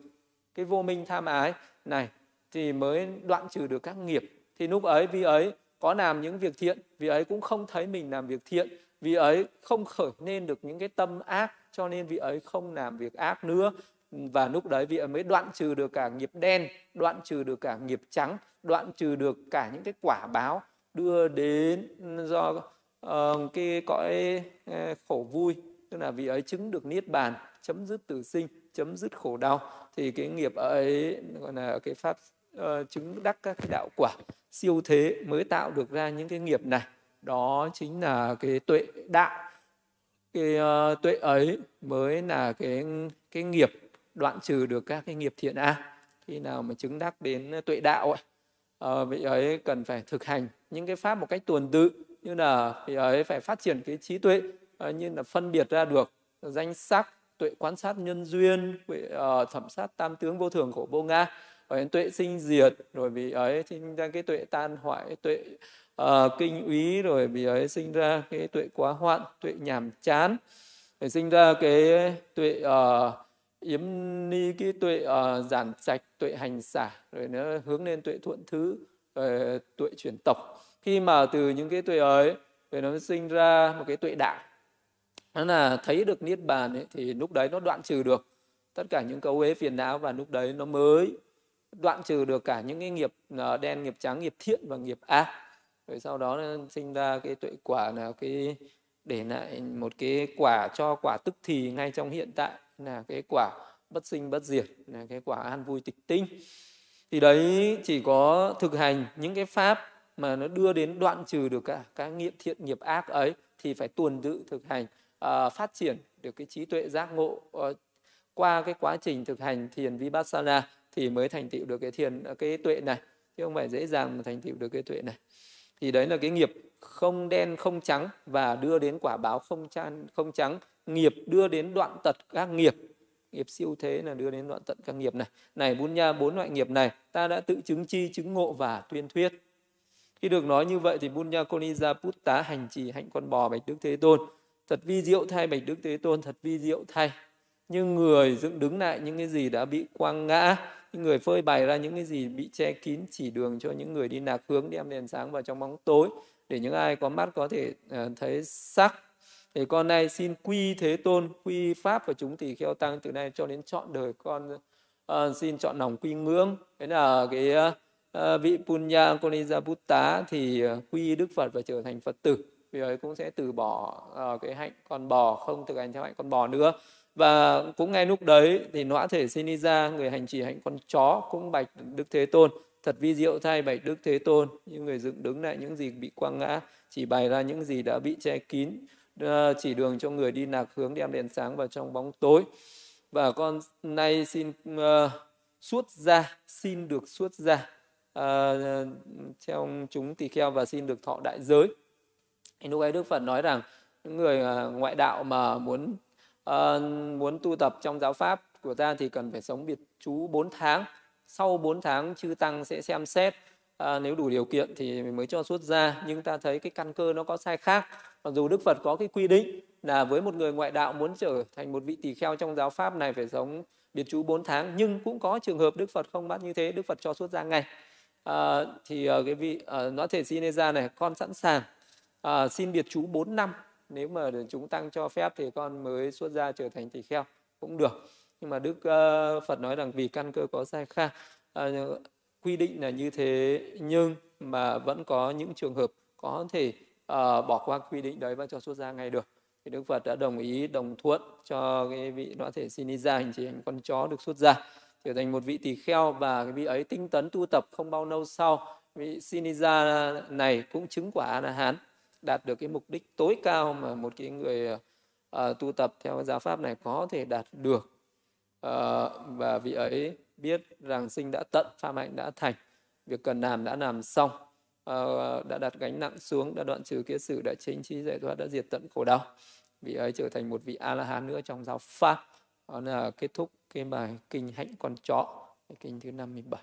cái vô minh tham ái. Này, thì mới đoạn trừ được các nghiệp. Thì lúc ấy vị ấy có làm những việc thiện, vị ấy cũng không thấy mình làm việc thiện. Vị ấy không khởi nên được những cái tâm ác, cho nên vị ấy không làm việc ác nữa và lúc đấy vị ấy mới đoạn trừ được cả nghiệp đen đoạn trừ được cả nghiệp trắng đoạn trừ được cả những cái quả báo đưa đến do uh, cái cõi uh, khổ vui. Tức là vị ấy chứng được niết bàn chấm dứt tử sinh chấm dứt khổ đau. Thì cái nghiệp ấy gọi là cái pháp uh, chứng đắc các cái đạo quả siêu thế mới tạo được ra những cái nghiệp này. Đó chính là cái tuệ đạo. Cái uh, tuệ ấy mới là cái cái nghiệp đoạn trừ được các cái nghiệp thiện ác khi nào mà chứng đắc đến tuệ đạo ấy à, vị ấy cần phải thực hành những cái pháp một cách tuần tự như là vị ấy phải phát triển cái trí tuệ à, như là phân biệt ra được danh sắc tuệ quan sát nhân duyên tuệ uh, thẩm sát tam tướng vô thường khổ vô ngã rồi tuệ sinh diệt rồi vì ấy sinh ra cái tuệ tan hoại tuệ uh, kinh úy rồi vì ấy sinh ra cái tuệ quá hoạn tuệ nhàm chán rồi sinh ra cái tuệ uh, yếm ni cái tuệ uh, giản sạch tuệ hành xả rồi nó hướng lên tuệ thuận thứ rồi tuệ chuyển tộc. Khi mà từ những cái tuệ ấy thì nó sinh ra một cái tuệ đạo. Nó là thấy được niết bàn ấy, thì lúc đấy nó đoạn trừ được tất cả những cấu uế phiền não và lúc đấy nó mới đoạn trừ được cả những cái nghiệp ờ, đen nghiệp trắng nghiệp thiện và nghiệp ác. Rồi sau đó nó sinh ra cái tuệ quả là cái để lại một cái quả cho quả tức thì ngay trong hiện tại là cái quả bất sinh bất diệt là cái quả an vui tịch tinh. Thì đấy chỉ có thực hành những cái pháp mà nó đưa đến đoạn trừ được cả các nghiệp thiện nghiệp ác ấy thì phải tuần tự thực hành uh, phát triển được cái trí tuệ giác ngộ uh, qua cái quá trình thực hành thiền vipassana thì mới thành tựu được cái thiền cái tuệ này. Chứ không phải dễ dàng mà thành tựu được cái tuệ này. Thì đấy là cái nghiệp không đen không trắng và đưa đến quả báo không chan không trắng nghiệp đưa đến đoạn tật các nghiệp nghiệp siêu thế là đưa đến đoạn tận các nghiệp này này bốn nha bốn loại nghiệp này ta đã tự chứng chi chứng ngộ và tuyên thuyết khi được nói như vậy thì Bunya put Putta hành trì hạnh con bò bạch Đức Thế Tôn. Thật vi diệu thay bạch Đức Thế Tôn, thật vi diệu thay. Nhưng người dựng đứng lại những cái gì đã bị quăng ngã, những người phơi bày ra những cái gì bị che kín chỉ đường cho những người đi lạc hướng đem đèn sáng vào trong bóng tối để những ai có mắt có thể ờ, thấy sắc thì con nay xin quy thế tôn quy pháp và chúng tỳ kheo tăng từ nay cho đến chọn đời con uh, xin chọn lòng quy ngưỡng. Thế là cái uh, vị punya konija buddha thì uh, quy đức phật và trở thành phật tử. Vì ấy cũng sẽ từ bỏ uh, cái hạnh con bò không thực hành theo hạnh con bò nữa. Và cũng ngay lúc đấy thì nõa thể Sinisa người hành trì hạnh con chó cũng bạch Đức Thế Tôn. Thật vi diệu thay bạch Đức Thế Tôn. Những người dựng đứng lại những gì bị quăng ngã chỉ bày ra những gì đã bị che kín. Ờ, chỉ đường cho người đi lạc hướng đem đèn sáng vào trong bóng tối. Và con nay xin ờ, uh, ra xin được xuất ra uh, ờ, trong chúng tỳ kheo và xin được thọ đại giới. Lúc ấy Đức Phật nói rằng những người uh, ngoại đạo mà muốn uh, muốn tu tập trong giáo pháp của ta thì cần phải sống biệt chú 4 tháng. Sau 4 tháng chư tăng sẽ xem xét. Uh, nếu đủ điều kiện thì mới cho xuất ra nhưng ta thấy cái căn cơ nó có sai khác mặc dù đức phật có cái quy định là với một người ngoại đạo muốn trở thành một vị tỳ kheo trong giáo pháp này phải sống biệt trú 4 tháng nhưng cũng có trường hợp đức phật không bắt như thế đức phật cho xuất gia ngay. À, thì uh, cái vị uh, nói thể xin ra này con sẵn sàng uh, xin biệt trú 4 năm. Nếu mà chúng tăng cho phép thì con mới xuất gia trở thành tỳ kheo cũng được. Nhưng mà đức uh, phật nói rằng vì căn cơ có sai khác uh, quy định là như thế nhưng mà vẫn có những trường hợp có thể uh, bỏ qua quy định đấy và cho xuất gia ngay được. Thì Đức Phật đã đồng ý đồng thuận cho cái vị nó thể Siniza hành chỉ hành con chó được xuất gia trở thành một vị tỳ kheo và cái vị ấy tinh tấn tu tập không bao lâu sau vị Siniza này cũng chứng quả là Hán đạt được cái mục đích tối cao mà một cái người uh, tu tập theo giáo pháp này có thể đạt được. Uh, và vị ấy biết rằng sinh đã tận pháp hạnh đã thành việc cần làm đã làm xong uh, đã đặt gánh nặng xuống đã đoạn trừ kia sự đã chính trí giải thoát đã diệt tận khổ đau. Vị ấy trở thành một vị a la hán nữa trong giáo pháp. Đó là kết thúc cái bài kinh hạnh con chó kinh thứ 57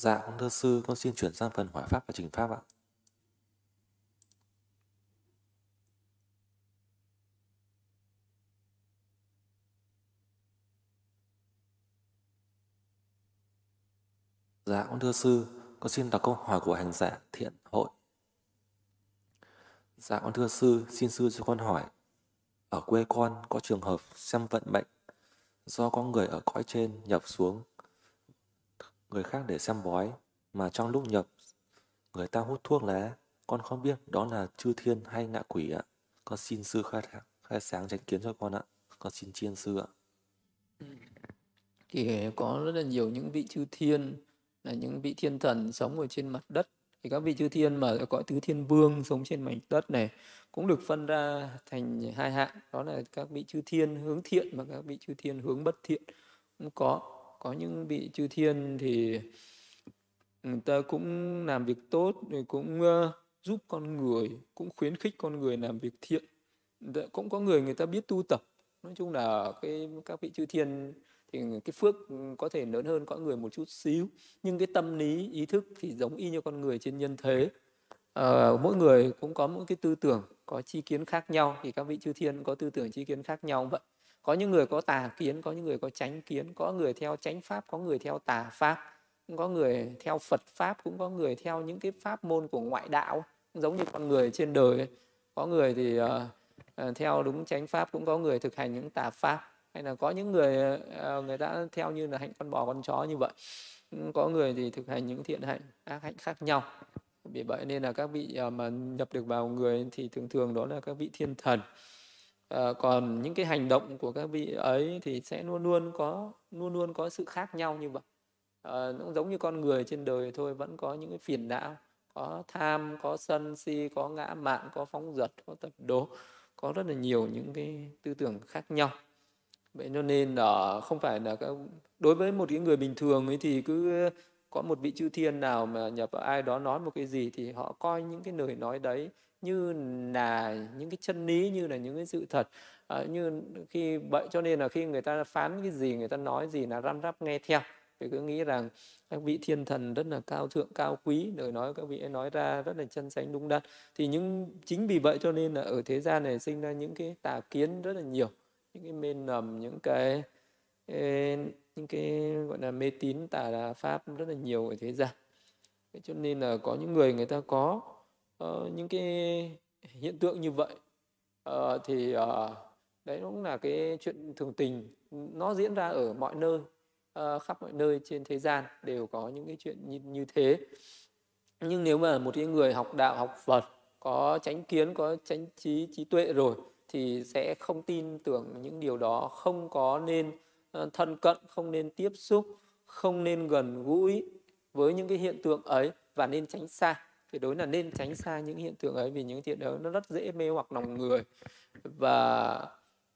Dạ, con thưa sư, con xin chuyển sang phần hỏi pháp và trình pháp ạ. Dạ, con thưa sư, con xin đọc câu hỏi của hành giả thiện hội. Dạ, con thưa sư, xin sư cho con hỏi. Ở quê con có trường hợp xem vận mệnh do có người ở cõi trên nhập xuống người khác để xem bói mà trong lúc nhập người ta hút thuốc lá. Con không biết đó là chư thiên hay ngạ quỷ ạ. Con xin sư khai, khai sáng tránh kiến cho con ạ. Con xin chiên sư ạ. Thì có rất là nhiều những vị chư thiên là những vị thiên thần sống ở trên mặt đất. Thì các vị chư thiên mà gọi tứ thiên vương sống trên mảnh đất này cũng được phân ra thành hai hạng. Đó là các vị chư thiên hướng thiện và các vị chư thiên hướng bất thiện. Cũng có có những vị chư thiên thì người ta cũng làm việc tốt cũng uh, giúp con người cũng khuyến khích con người làm việc thiện. Dạ, cũng có người người ta biết tu tập. Nói chung là cái các vị chư thiên thì cái phước có thể lớn hơn con người một chút xíu. Nhưng cái tâm lý ý thức thì giống y như con người trên nhân thế. À, mỗi người cũng có mỗi cái tư tưởng có chi kiến khác nhau. Thì các vị chư thiên có tư tưởng chi kiến khác nhau vậy có những người có tà kiến có những người có chánh kiến có người theo chánh pháp có người theo tà pháp có người theo phật pháp cũng có người theo những cái pháp môn của ngoại đạo giống như con người trên đời có người thì uh, theo đúng chánh pháp cũng có người thực hành những tà pháp. Hay là có những người uh, người ta theo như là hạnh con bò con chó như vậy. Có người thì thực hành những thiện hạnh ác hạnh khác nhau. Vì vậy nên là các vị mà nhập được vào người thì thường thường đó là các vị thiên thần à, còn những cái hành động của các vị ấy thì sẽ luôn luôn có luôn luôn có sự khác nhau như vậy. À, cũng giống như con người trên đời thôi vẫn có những cái phiền não có tham có sân si có ngã mạn có phóng dật có tập đố có rất là nhiều những cái tư tưởng khác nhau. Vậy cho nên là không phải là các đối với một cái người bình thường ấy thì cứ có một vị chư thiên nào mà nhập ai đó nói một cái gì thì họ coi những cái lời nói đấy như là những cái chân lý như là những cái sự thật. À, như khi vậy cho nên là khi người ta phán cái gì người ta nói gì là răm rắp nghe theo. Thì cứ nghĩ rằng các vị thiên thần rất là cao thượng cao quý lời nói các vị ấy nói ra rất là chân sánh đúng đắn. Thì những chính vì vậy cho nên là ở thế gian này sinh ra những cái tà kiến rất là nhiều. Những cái mê nầm những cái những cái gọi là mê tín tà pháp rất là nhiều ở thế gian. Cho nên là có những người người ta có uh, những cái hiện tượng như vậy uh, thì uh, đấy cũng là cái chuyện thường tình. Nó diễn ra ở mọi nơi uh, khắp mọi nơi trên thế gian đều có những cái chuyện như, như thế. Nhưng nếu mà một cái người học đạo học Phật có chánh kiến có chánh trí trí tuệ rồi thì sẽ không tin tưởng những điều đó không có nên thân cận không nên tiếp xúc không nên gần gũi với những cái hiện tượng ấy và nên tránh xa tuyệt đối là nên tránh xa những hiện tượng ấy vì những hiện tượng nó rất dễ mê hoặc lòng người và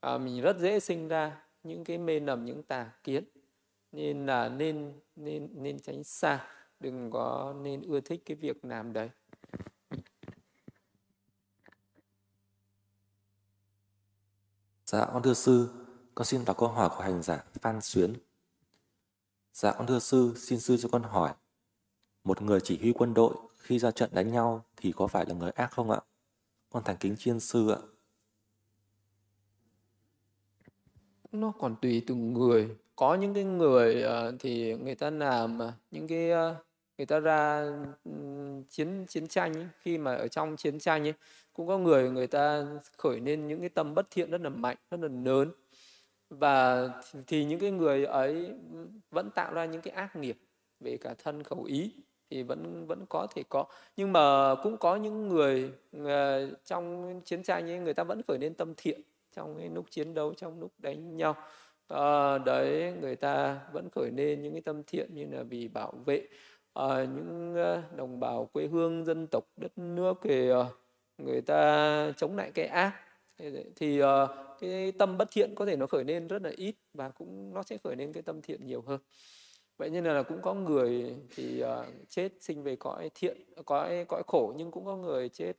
à, mình rất dễ sinh ra những cái mê nầm những tà kiến nên là nên nên nên tránh xa đừng có nên ưa thích cái việc làm đấy Dạ con thưa sư, con xin đọc câu hỏi của hành giả Phan Xuyến. Dạ con thưa sư, xin sư cho con hỏi. Một người chỉ huy quân đội khi ra trận đánh nhau thì có phải là người ác không ạ? Con thành kính chiên sư ạ. Nó còn tùy từng người. Có những cái người uh, thì người ta làm ờ, những cái uh, người ta ra um, chiến chiến tranh ấy, khi mà ở trong chiến tranh ấy cũng có người người ta khởi lên những cái tâm bất thiện rất là mạnh, rất là lớn và thì những cái người ấy vẫn tạo ra những cái ác nghiệp về cả thân khẩu ý thì vẫn vẫn có thể có. Nhưng mà cũng có những người uh, trong chiến tranh ấy người ta vẫn khởi lên tâm thiện trong cái lúc chiến đấu trong lúc đánh nhau. À, đấy người ta vẫn khởi lên những cái tâm thiện như là vì bảo vệ à, những đồng bào quê hương dân tộc đất nước thì uh, người ta chống lại cái ác. Thì uh, cái tâm bất thiện có thể nó khởi lên rất là ít và cũng nó sẽ khởi lên cái tâm thiện nhiều hơn vậy nên là cũng có người thì uh, chết sinh về cõi thiện cõi cõi khổ nhưng cũng có người chết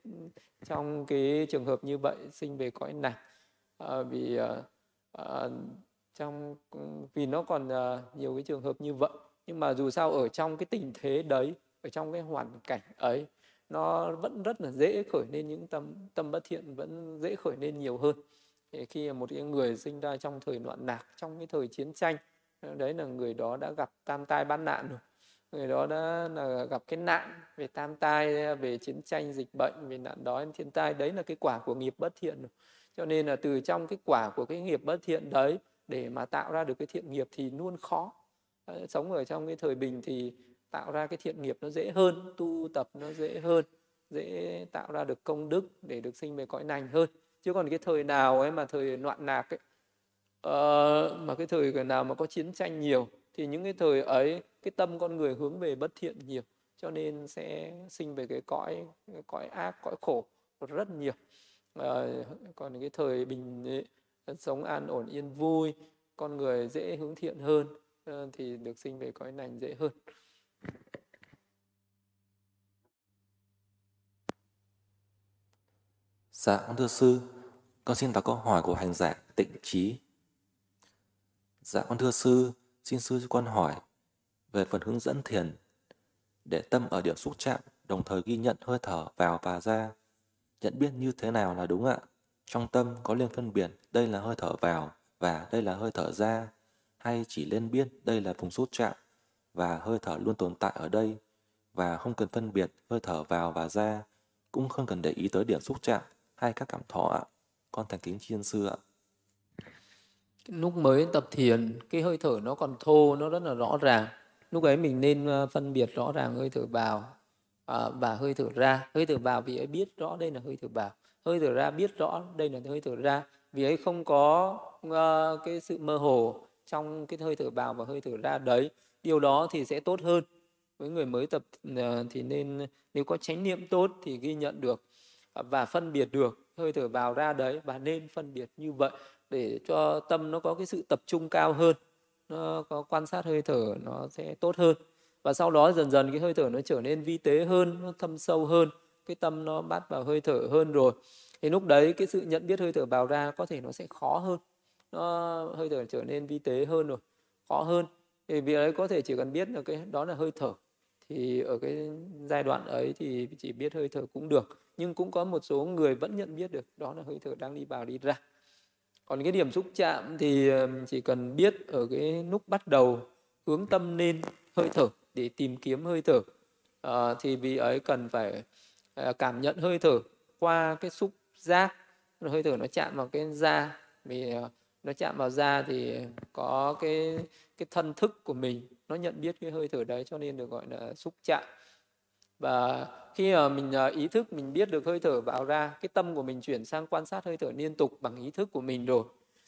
trong cái trường hợp như vậy sinh về cõi nặng. Uh, vì uh, uh, trong vì nó còn uh, nhiều cái trường hợp như vậy. Nhưng mà dù sao ở trong cái tình thế đấy ở trong cái hoàn cảnh ấy nó vẫn rất là dễ khởi lên những tâm tâm bất thiện vẫn dễ khởi lên nhiều hơn. Thì khi một cái người sinh ra trong thời loạn lạc trong cái thời chiến tranh đấy là người đó đã gặp tam tai ban nạn rồi. Người đó đã là gặp cái nạn về tam tai, về chiến tranh, dịch bệnh, về nạn đói, thiên tai. Đấy là cái quả của nghiệp bất thiện rồi. Cho nên là từ trong cái quả của cái nghiệp bất thiện đấy, để mà tạo ra được cái thiện nghiệp thì luôn khó. Sống ở trong cái thời bình thì tạo ra cái thiện nghiệp nó dễ hơn, tu tập nó dễ hơn, dễ tạo ra được công đức để được sinh về cõi lành hơn. Chứ còn cái thời nào ấy mà thời loạn lạc ấy uh, mà cái thời nào mà có chiến tranh nhiều thì những cái thời ấy cái tâm con người hướng về bất thiện nhiều cho nên sẽ sinh về cái cõi cái cõi ác cõi khổ rất nhiều à, còn cái thời bình ấy, sống an ổn yên vui con người dễ hướng thiện hơn ờ, thì được sinh về cõi lành dễ hơn Dạ, thưa sư, con xin đọc câu hỏi của hành giả tịnh trí. Dạ, con thưa sư, xin sư cho con hỏi về phần hướng dẫn thiền để tâm ở điểm xúc chạm, đồng thời ghi nhận hơi thở vào và ra. Nhận biết như thế nào là đúng ạ? Trong tâm có liên phân biệt đây là hơi thở vào và đây là hơi thở ra, hay chỉ lên biết đây là vùng xúc chạm và hơi thở luôn tồn tại ở đây và không cần phân biệt hơi thở vào và ra, cũng không cần để ý tới điểm xúc chạm hay các cảm thọ ạ. Con thành kính chiên sư ạ. Lúc mới tập thiền, cái hơi thở nó còn thô, nó rất là rõ ràng. Lúc ấy mình nên ờ, phân biệt rõ ràng hơi thở vào à, và hơi thở ra. Hơi thở vào vì ấy biết rõ đây là hơi thở vào. Hơi thở ra biết rõ đây là hơi thở ra. Vì ấy không có uh, cái sự mơ hồ trong cái hơi thở vào và hơi thở ra đấy. Điều đó thì sẽ tốt hơn. Với người mới tập uh, thì nên nếu có chánh niệm tốt thì ghi nhận được và phân biệt được hơi thở vào ra đấy và nên phân biệt như vậy để cho tâm nó có cái sự tập trung cao hơn, nó có quan sát hơi thở nó sẽ tốt hơn. Và sau đó dần dần cái hơi thở nó trở nên vi tế hơn, nó thâm sâu hơn, cái tâm nó bắt vào hơi thở hơn rồi. Thì lúc đấy cái sự nhận biết hơi thở vào ra có thể nó sẽ khó hơn, nó hơi thở trở nên vi tế hơn rồi, khó hơn. Thì vì ấy có thể chỉ cần biết là cái, đó là hơi thở. Thì ở cái giai đoạn ấy thì chỉ biết hơi thở cũng được, nhưng cũng có một số người vẫn nhận biết được đó là hơi thở đang đi vào đi ra còn cái điểm xúc chạm thì chỉ cần biết ở cái lúc bắt đầu hướng tâm lên hơi thở để tìm kiếm hơi thở. À, thì vì ấy cần phải ờ, cảm nhận hơi thở qua cái xúc giác. Hơi thở nó chạm vào cái da vì ờ, nó chạm vào da thì có cái cái thân thức của mình nó nhận biết cái hơi thở đấy cho nên được gọi là xúc chạm và khi mà mình ờ, ý thức mình biết được hơi thở vào ra, cái tâm của mình chuyển sang quan sát hơi thở liên tục bằng ý thức của mình rồi,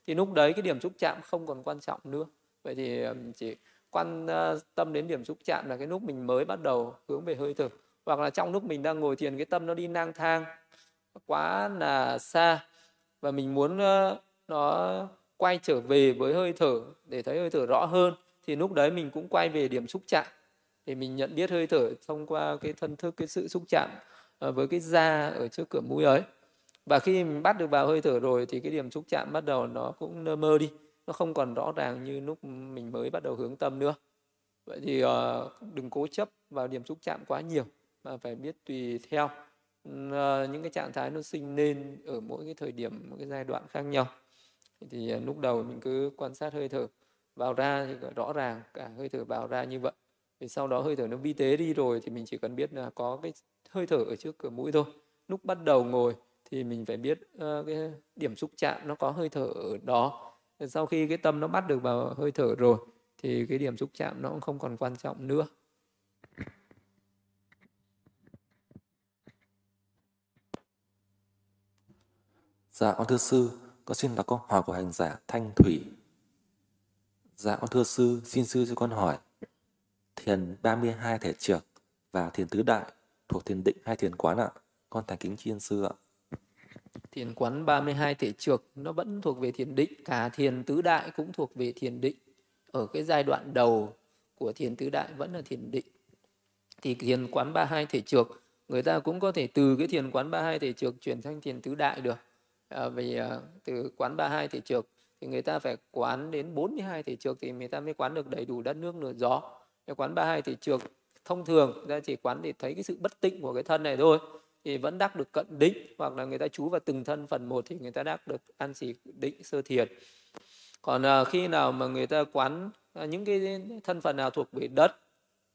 thì lúc đấy cái điểm xúc chạm không còn quan trọng nữa. Vậy thì ờ, chỉ quan ờ, tâm đến điểm xúc chạm là cái lúc mình mới bắt đầu hướng về hơi thở. Hoặc là trong lúc mình đang ngồi thiền, cái tâm nó đi nang thang quá là xa, và mình muốn nó quay trở về với hơi thở để thấy hơi thở rõ hơn, thì lúc đấy mình cũng quay về điểm xúc chạm để mình nhận biết hơi thở thông qua cái thân thức, cái sự xúc chạm ờ, với cái da ở trước cửa mũi ấy. Và khi mình bắt được vào hơi thở rồi thì cái điểm xúc chạm bắt đầu nó cũng nơ mơ đi. Nó không còn rõ ràng như lúc mình mới bắt đầu hướng tâm nữa. Vậy thì ờ, đừng cố chấp vào điểm xúc chạm quá nhiều, mà phải biết tùy theo. Ờ, những cái trạng thái nó sinh lên ở mỗi cái thời điểm mỗi cái giai đoạn khác nhau. Thì lúc đầu mình cứ quan sát hơi thở vào ra thì rõ ràng, cả hơi thở vào ra như vậy vì sau đó hơi thở nó vi tế đi rồi thì mình chỉ cần biết là có cái hơi thở ở trước cửa mũi thôi. Lúc bắt đầu ngồi thì mình phải biết uh, cái điểm xúc chạm nó có hơi thở ở đó. Sau khi cái tâm nó bắt được vào hơi thở rồi thì cái điểm xúc chạm nó cũng không còn quan trọng nữa. Dạ con thưa sư, con xin đọc câu hỏi của hành giả Thanh Thủy. Dạ con thưa sư, xin sư cho con hỏi thiền 32 thể trược và thiền tứ đại thuộc thiền định hay thiền quán ạ? Con thành kính chiên sư ạ. Thiền quán 32 thể trược nó vẫn thuộc về thiền định, cả thiền tứ đại cũng thuộc về thiền định. Ở cái giai đoạn đầu của thiền tứ đại vẫn là thiền định. Thì thiền quán 32 thể trược người ta cũng có thể từ cái thiền quán 32 thể trược chuyển sang thiền tứ đại được. À, vì à, từ quán 32 thể trược thì người ta phải quán đến 42 thể trược thì người ta mới quán được đầy đủ đất nước nửa gió cái quán 32 thì trường thông thường ra chỉ quán thì thấy cái sự bất tịnh của cái thân này thôi. Thì vẫn đắc được cận định hoặc là người ta chú vào từng thân phần một thì người ta đắc được an chỉ định sơ thiền. Còn à, khi nào mà người ta quán à, những cái thân phần nào thuộc về đất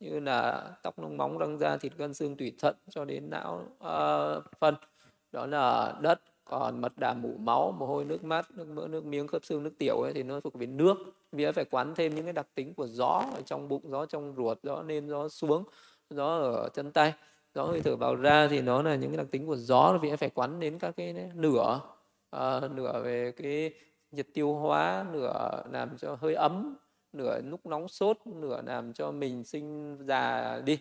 như là tóc lông móng răng da thịt gân xương tủy thận cho đến não uh, phân đó là đất còn mật đà mũ máu mồ hôi nước mắt nước mỡ nước miếng khớp xương nước tiểu ấy, thì nó thuộc về nước. Vía phải quán thêm những cái đặc tính của gió ở trong bụng gió trong ruột gió lên gió xuống gió ở chân tay. Gió hơi thở vào ra thì nó là những cái đặc tính của gió vía phải quán đến các cái nửa. Uh, nửa về cái nhiệt tiêu hóa nửa làm cho hơi ấm nửa lúc nóng sốt nửa làm cho mình sinh già đi.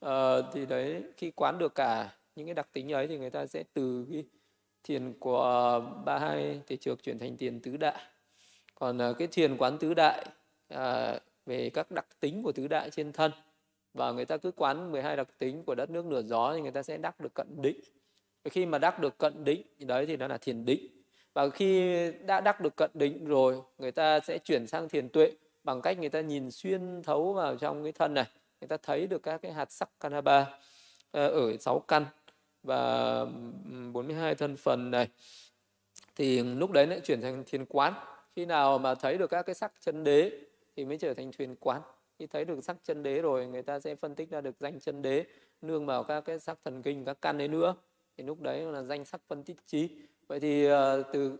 À, thì đấy khi quán được cả những cái đặc tính ấy thì người ta sẽ từ cái thiền của ba hai thể trược chuyển thành thiền tứ đại. Còn à, cái thiền quán tứ đại à, về các đặc tính của tứ đại trên thân và người ta cứ quán 12 đặc tính của đất nước nửa gió thì người ta sẽ đắc được cận định. Khi mà đắc được cận định đấy thì nó là thiền định. Và khi đã đắc được cận định rồi người ta sẽ chuyển sang thiền tuệ bằng cách người ta nhìn xuyên thấu vào trong cái thân này. Người ta thấy được các cái hạt sắc kanaba ờ, ở sáu căn và 42 thân phần này. Thì lúc đấy lại chuyển thành thiền quán. Khi nào mà thấy được các cái sắc chân đế thì mới trở thành thuyền quán. Khi thấy được sắc chân đế rồi người ta sẽ phân tích ra được danh chân đế nương vào các cái sắc thần kinh các căn đấy nữa. Thì lúc đấy là danh sắc phân tích trí. Vậy thì ờ, từ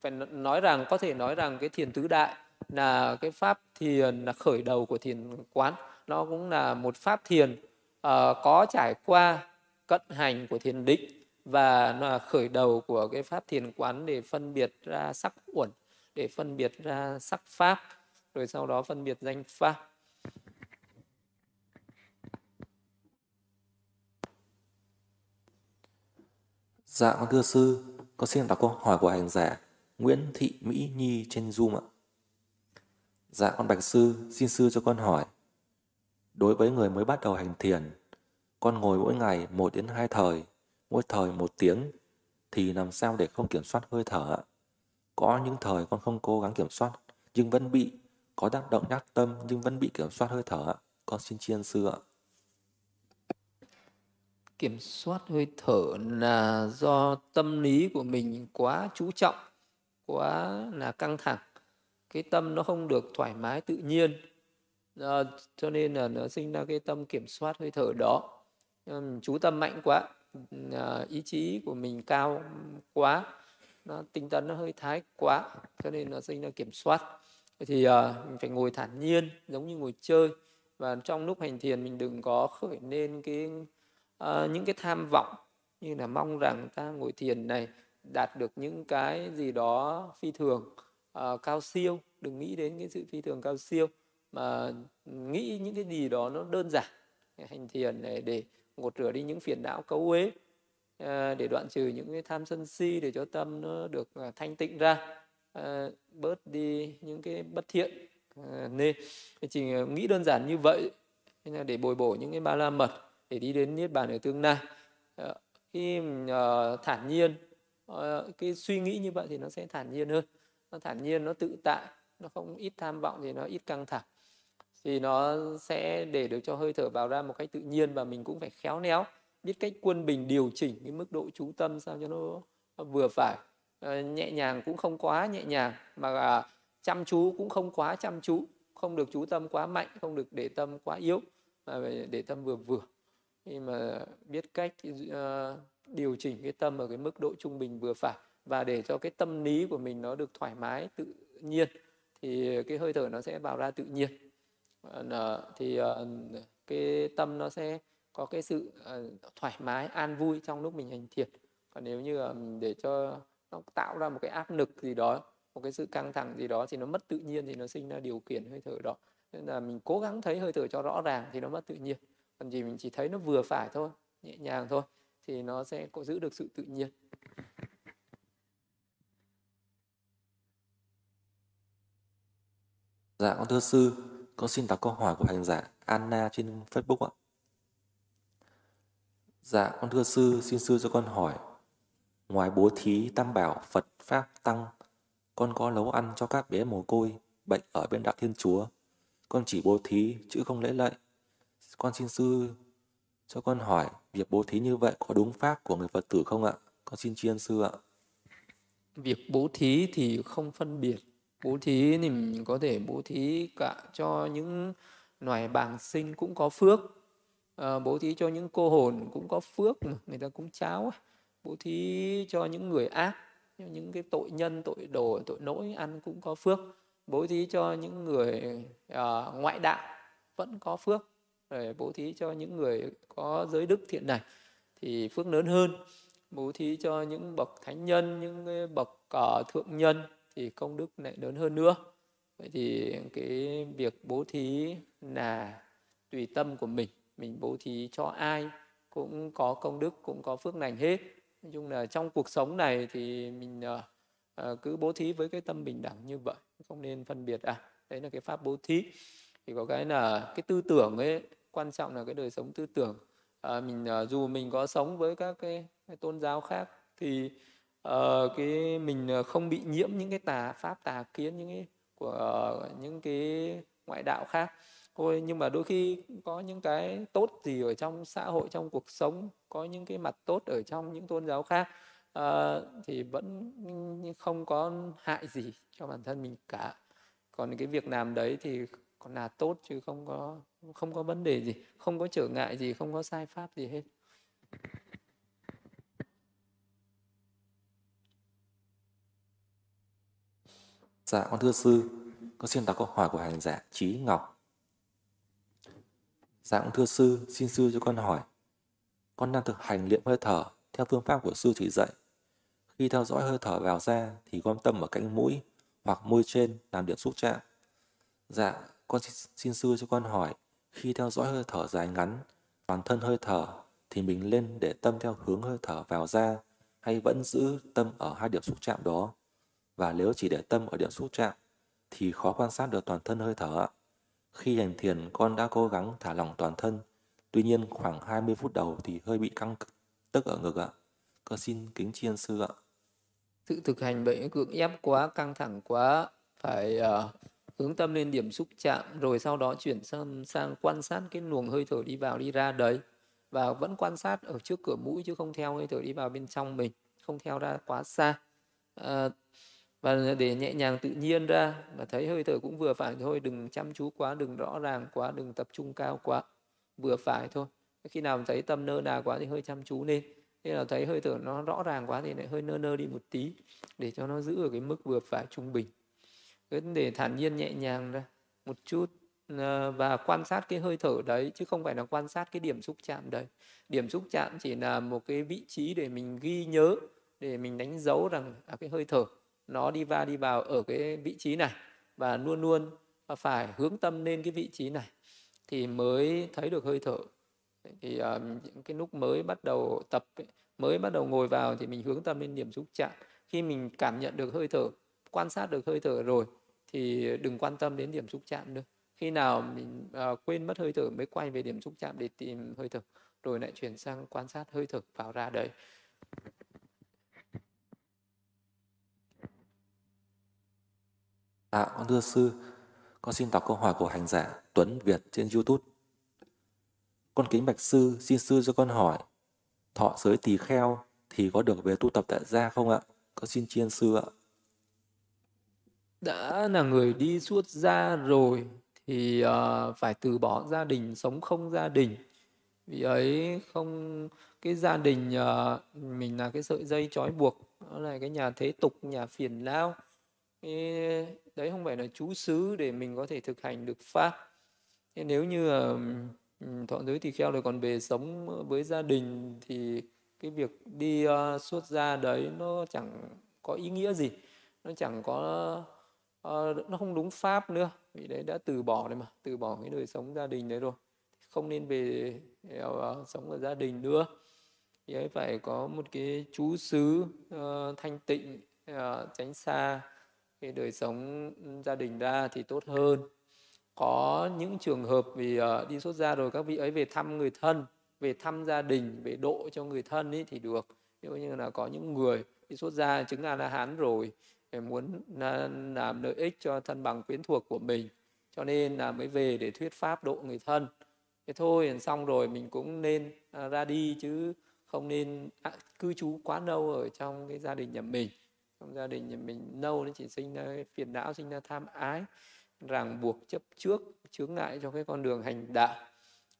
phải nói rằng có thể nói rằng cái thiền tứ đại là cái pháp thiền là khởi đầu của thiền quán. Nó cũng là một pháp thiền uh, có trải qua cận hành của thiền định và nó là khởi đầu của cái pháp thiền quán để phân biệt ra sắc uẩn để phân biệt ra sắc pháp rồi sau đó phân biệt danh pháp Dạ con thưa sư, con xin đọc câu hỏi của hành giả Nguyễn Thị Mỹ Nhi trên Zoom ạ. Dạ con bạch sư, xin sư cho con hỏi. Đối với người mới bắt đầu hành thiền, con ngồi mỗi ngày một đến hai thời, mỗi thời một tiếng, thì làm sao để không kiểm soát hơi thở ạ? Có những thời con không cố gắng kiểm soát, nhưng vẫn bị, có tác động nhắc tâm nhưng vẫn bị kiểm soát hơi thở ạ. Con xin chiên sư ạ. Kiểm soát hơi thở là do tâm lý của mình quá chú trọng, quá là căng thẳng cái tâm nó không được thoải mái tự nhiên à, cho nên là nó sinh ra cái tâm kiểm soát hơi thở đó chú tâm mạnh quá. À, ý chí của mình cao quá nó tinh tấn nó hơi thái quá cho nên nó sinh ra kiểm soát. Thì à, mình phải ngồi thản nhiên giống như ngồi chơi. Và trong lúc hành thiền mình đừng có khởi lên cái uh, những cái tham vọng như là mong rằng ta ngồi thiền này đạt được những cái gì đó phi thường uh, cao siêu. Đừng nghĩ đến cái sự phi thường cao siêu mà nghĩ những cái gì đó nó đơn giản. Hành thiền này để gột rửa đi những phiền não cấu uế ờ, để đoạn trừ những cái tham sân si để cho tâm nó được ờ, thanh tịnh ra ờ, bớt đi những cái bất thiện nên chỉ nghĩ đơn giản như vậy để bồi bổ những cái ba la mật để đi đến niết bàn ở tương lai khi thản nhiên cái suy nghĩ như vậy thì nó sẽ thản nhiên hơn. Nó thản nhiên, nó tự tại, nó không ít tham vọng thì nó ít căng thẳng thì nó sẽ để được cho hơi thở vào ra một cách tự nhiên và mình cũng phải khéo léo biết cách quân bình điều chỉnh cái mức độ chú tâm sao cho nó, vừa phải. Ờ, nhẹ nhàng cũng không quá nhẹ nhàng mà à, chăm chú cũng không quá chăm chú không được chú tâm quá mạnh không được để tâm quá yếu mà phải để tâm vừa vừa. Khi mà biết cách uh, điều chỉnh cái tâm ở cái mức độ trung bình vừa phải và để cho cái tâm lý của mình nó được thoải mái tự nhiên thì cái hơi thở nó sẽ vào ra tự nhiên. Ờ, thì ờ, cái tâm nó sẽ có cái sự ờ, thoải mái an vui trong lúc mình hành thiền. Còn nếu như để cho nó tạo ra một cái áp lực gì đó một cái sự căng thẳng gì đó thì nó mất tự nhiên thì nó sinh ra điều khiển hơi thở đó. Nên là mình cố gắng thấy hơi thở cho rõ ràng thì nó mất tự nhiên. Còn gì mình chỉ thấy nó vừa phải thôi nhẹ nhàng thôi thì nó sẽ có giữ được sự tự nhiên. Dạ con thưa sư, con xin đọc câu hỏi của hành giả Anna trên Facebook ạ. Dạ con thưa sư, xin sư cho con hỏi. Ngoài bố thí tam bảo Phật Pháp Tăng, con có nấu ăn cho các bé mồ côi bệnh ở bên đạo Thiên Chúa. con chỉ bố thí chứ không lễ lạy. Con xin sư cho con hỏi việc bố thí như vậy có đúng pháp của người Phật tử không ạ? Con xin tri ân sư ạ. Việc bố thí thì không phân biệt. Bố thí thì mình có thể bố thí cả cho những loài bàng sinh cũng có phước. À, bố thí cho những cô hồn cũng có phước mà người ta cũng cháo. Bố thí cho những người ác, những cái tội nhân, tội đồ, tội lỗi ăn cũng có phước. Bố thí cho những người à, ngoại đạo vẫn có phước để bố thí cho những người có giới đức thiện này thì phước lớn hơn bố thí cho những bậc thánh nhân những bậc uh, thượng nhân thì công đức lại lớn hơn nữa. Vậy thì cái việc bố thí là tùy tâm của mình mình bố thí cho ai cũng có công đức cũng có phước lành hết. Nói chung là trong cuộc sống này thì mình uh, cứ bố thí với cái tâm bình đẳng như vậy không nên phân biệt. À đấy là cái pháp bố thí. Thì có cái là cái tư tưởng ấy quan trọng là cái đời sống tư tưởng. À, mình uh, dù mình có sống với các cái, cái tôn giáo khác thì uh, cái mình ờ, không bị nhiễm những cái tà pháp tà kiến những cái của uh, những cái ngoại đạo khác. Thôi nhưng mà đôi khi có những cái tốt gì ở trong xã hội trong cuộc sống có những cái mặt tốt ở trong những tôn giáo khác uh, thì vẫn không có hại gì cho bản thân mình cả. Còn cái việc làm đấy thì còn là tốt chứ không có không có vấn đề gì không có trở ngại gì không có sai pháp gì hết. Dạ, con thưa sư, con xin đọc câu hỏi của hành giả Trí Ngọc. Dạ, con thưa sư, xin sư cho con hỏi. Con đang thực hành luyện hơi thở theo phương pháp của sư chỉ dạy. Khi theo dõi hơi thở vào ra thì quan tâm ở cánh mũi hoặc môi trên làm điểm xúc chạm. Dạ, con xin, xin sư cho con hỏi, khi theo dõi hơi thở dài ngắn, toàn thân hơi thở, thì mình lên để tâm theo hướng hơi thở vào ra hay vẫn giữ tâm ở hai điểm xúc chạm đó? Và nếu chỉ để tâm ở điểm xúc chạm, thì khó quan sát được toàn thân hơi thở ạ. Khi hành thiền, con đã cố gắng thả lỏng toàn thân, tuy nhiên khoảng 20 phút đầu thì hơi bị căng tức ở ngực ạ. Con xin kính chiên sư ạ. Sự thực hành bệnh cưỡng ép quá, căng thẳng quá, phải uh, hướng tâm lên điểm xúc chạm rồi sau đó chuyển sang, sang quan sát cái luồng hơi thở đi vào đi ra đấy và vẫn quan sát ở trước cửa mũi chứ không theo hơi thở đi vào bên trong mình không theo ra quá xa à, và để nhẹ nhàng tự nhiên ra. Và thấy hơi thở cũng vừa phải thôi đừng chăm chú quá đừng rõ ràng quá đừng tập trung cao quá. Vừa phải thôi. Khi nào thấy tâm nơ nà quá thì hơi chăm chú lên. Khi nào thấy hơi thở nó rõ ràng quá thì lại hơi nơ nơ đi một tí để cho nó giữ ở cái mức vừa phải trung bình. Cứ để thản nhiên nhẹ nhàng ra một chút ờ, và quan sát cái hơi thở đấy chứ không phải là quan sát cái điểm xúc chạm đấy. Điểm xúc chạm chỉ là một cái vị trí để mình ghi nhớ để mình đánh dấu rằng à, cái hơi thở nó đi va đi vào ở cái vị trí này và luôn luôn phải hướng tâm lên cái vị trí này thì mới thấy được hơi thở. Thì uh, cái lúc mới bắt đầu tập mới bắt đầu ngồi vào thì mình hướng tâm lên điểm xúc chạm. Khi mình cảm nhận được hơi thở quan sát được hơi thở rồi thì đừng quan tâm đến điểm xúc chạm nữa. Khi nào mình uh, quên mất hơi thở mới quay về điểm xúc chạm để tìm hơi thở rồi lại chuyển sang quan sát hơi thở vào ra đấy. À, con thưa sư, con xin đọc câu hỏi của hành giả Tuấn Việt trên YouTube. Con kính bạch sư, xin sư cho con hỏi, thọ giới tỳ kheo thì có được về tu tập tại gia không ạ? Con xin chiên sư ạ đã là người đi suốt gia rồi thì uh, phải từ bỏ gia đình sống không gia đình vì ấy không cái gia đình uh, mình là cái sợi dây trói buộc đó là cái nhà thế tục nhà phiền não đấy không phải là chú xứ để mình có thể thực hành được pháp. Thế nếu như thọ giới thì kheo rồi còn về sống với gia đình thì cái việc đi uh, xuất gia đấy nó chẳng có ý nghĩa gì. Nó chẳng có uh, nó không đúng pháp nữa vì đấy đã từ bỏ đấy mà từ bỏ cái đời sống gia đình đấy rồi. Không nên về uh, sống ở gia đình nữa. Thì ấy phải có một cái chú xứ uh, thanh tịnh uh, tránh xa cái đời sống gia đình ra thì tốt hơn. Có những trường hợp vì uh, đi xuất gia rồi các vị ấy về thăm người thân về thăm gia đình về độ cho người thân ấy thì được. Ví dụ như là có những người đi xuất gia chứng a la hán rồi muốn làm lợi ích cho thân bằng quyến thuộc của mình cho nên là mới về để thuyết pháp độ người thân. Thế thôi xong rồi mình cũng nên à, ra đi chứ không nên à, cư trú quá lâu ở trong cái gia đình nhà mình trong gia đình nhà mình nâu nó chỉ sinh ra phiền não sinh ra tham ái ràng buộc chấp trước chướng ngại cho cái con đường hành đạo.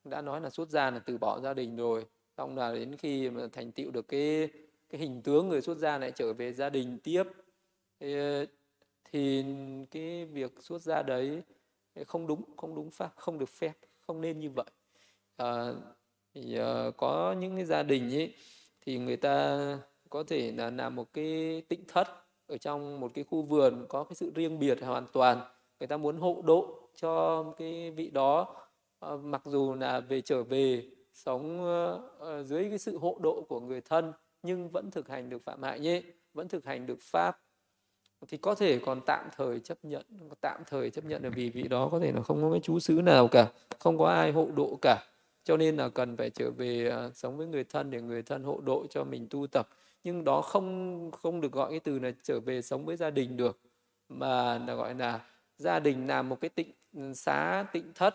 Đã nói là xuất gia là từ bỏ gia đình rồi. Xong là đến khi mà thành tựu được cái cái hình tướng người xuất gia lại trở về gia đình tiếp. Thì, thì cái việc xuất gia đấy không đúng không đúng pháp không được phép không nên như vậy. À, thì uh, có những cái gia đình ấy thì người ta có thể là làm một cái tịnh thất ở trong một cái khu vườn có cái sự riêng biệt hoàn toàn. Người ta muốn hộ độ cho cái vị đó. Ờ, mặc dù là về trở về, sống ờ, ờ, dưới cái sự hộ độ của người thân, nhưng vẫn thực hành được phạm hại nhé vẫn thực hành được pháp. Thì có thể còn tạm thời chấp nhận, tạm thời chấp nhận là vì vị đó, có thể là không có cái chú xứ nào cả, không có ai hộ độ cả. Cho nên là cần phải trở về sống với người thân để người thân hộ độ cho mình tu tập nhưng đó không không được gọi cái từ là trở về sống với gia đình được mà là gọi là gia đình làm một cái tịnh xá tịnh thất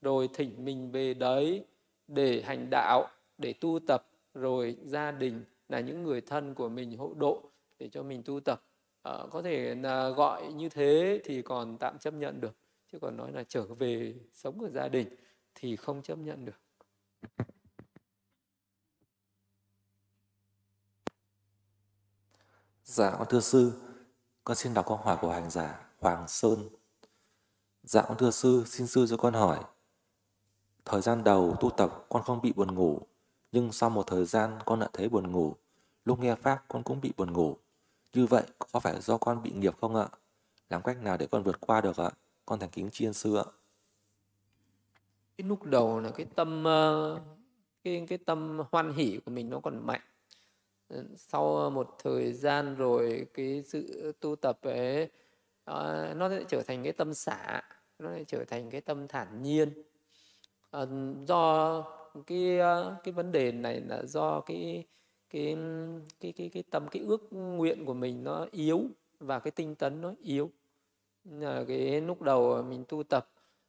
rồi thỉnh mình về đấy để hành đạo để tu tập rồi gia đình là những người thân của mình hộ độ để cho mình tu tập. À, có thể là gọi như thế thì còn tạm chấp nhận được chứ còn nói là trở về sống ở gia đình thì không chấp nhận được. Dạ con thưa sư, con xin đọc câu hỏi của hành giả Hoàng Sơn. Dạ con thưa sư, xin sư cho con hỏi. Thời gian đầu tu tập con không bị buồn ngủ, nhưng sau một thời gian con lại thấy buồn ngủ. Lúc nghe Pháp con cũng bị buồn ngủ. Như vậy có phải do con bị nghiệp không ạ? Làm cách nào để con vượt qua được ạ? Con thành kính chiên sư ạ. Cái lúc đầu là cái tâm ờ, cái cái tâm hoan hỷ của mình nó còn mạnh. Sau ờ, một thời gian rồi cái sự tu tập ấy ờ, nó sẽ trở thành cái tâm xả, nó sẽ trở thành cái tâm thản nhiên. À, do cái cái vấn đề này là do cái cái cái cái cái tâm cái ước nguyện của mình nó yếu và cái tinh tấn nó yếu là cái lúc đầu mình tu tập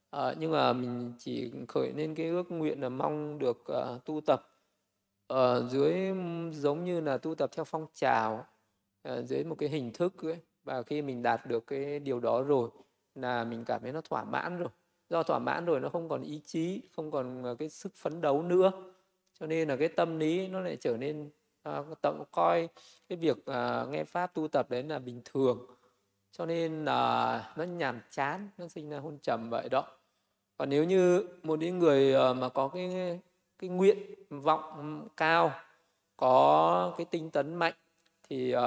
à, nhưng mà mình chỉ khởi lên cái ước nguyện là mong được uh, tu tập ở dưới giống như là tu tập theo phong trào ờ, dưới một cái hình thức ấy và khi mình đạt được cái điều đó rồi là mình cảm thấy nó thỏa mãn rồi. Do thỏa mãn rồi nó không còn ý chí không còn ờ, cái sức phấn đấu nữa. Cho nên là cái tâm lý nó lại trở nên à, tận coi cái việc à, nghe pháp tu tập đấy là bình thường. Cho nên là nó nhàm chán nó sinh ra hôn trầm vậy đó. Còn nếu như một những người mà có cái cái nguyện vọng cao có cái tinh tấn mạnh thì uh,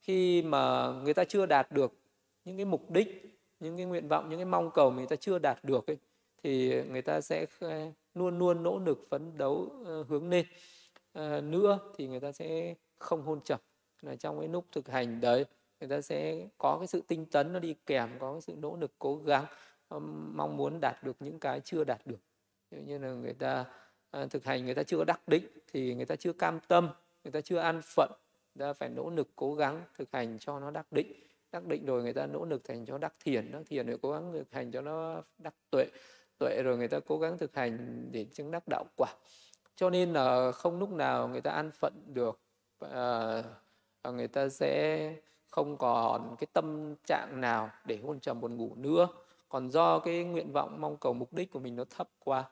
khi mà người ta chưa đạt được những cái mục đích những cái nguyện vọng những cái mong cầu mà người ta chưa đạt được ấy, thì người ta sẽ luôn luôn nỗ lực phấn đấu uh, hướng lên. Uh, nữa thì người ta sẽ không hôn trầm là trong cái lúc thực hành đấy người ta sẽ có cái sự tinh tấn nó đi kèm có cái sự nỗ lực cố gắng mong muốn đạt được những cái chưa đạt được. Như là người ta À, thực hành người ta chưa đắc định thì người ta chưa cam tâm, người ta chưa an phận, người ta phải nỗ lực cố gắng thực hành cho nó đắc định. Đắc định rồi người ta nỗ lực thành cho đắc thiền đắc thiền rồi cố gắng thực hành cho nó đắc tuệ tuệ rồi người ta cố gắng thực hành để chứng đắc đạo quả. Cho nên là không lúc nào người ta an phận được à, và người ta sẽ không còn cái tâm trạng nào để hôn trầm buồn ngủ nữa. Còn do cái nguyện vọng mong cầu mục đích của mình nó thấp quá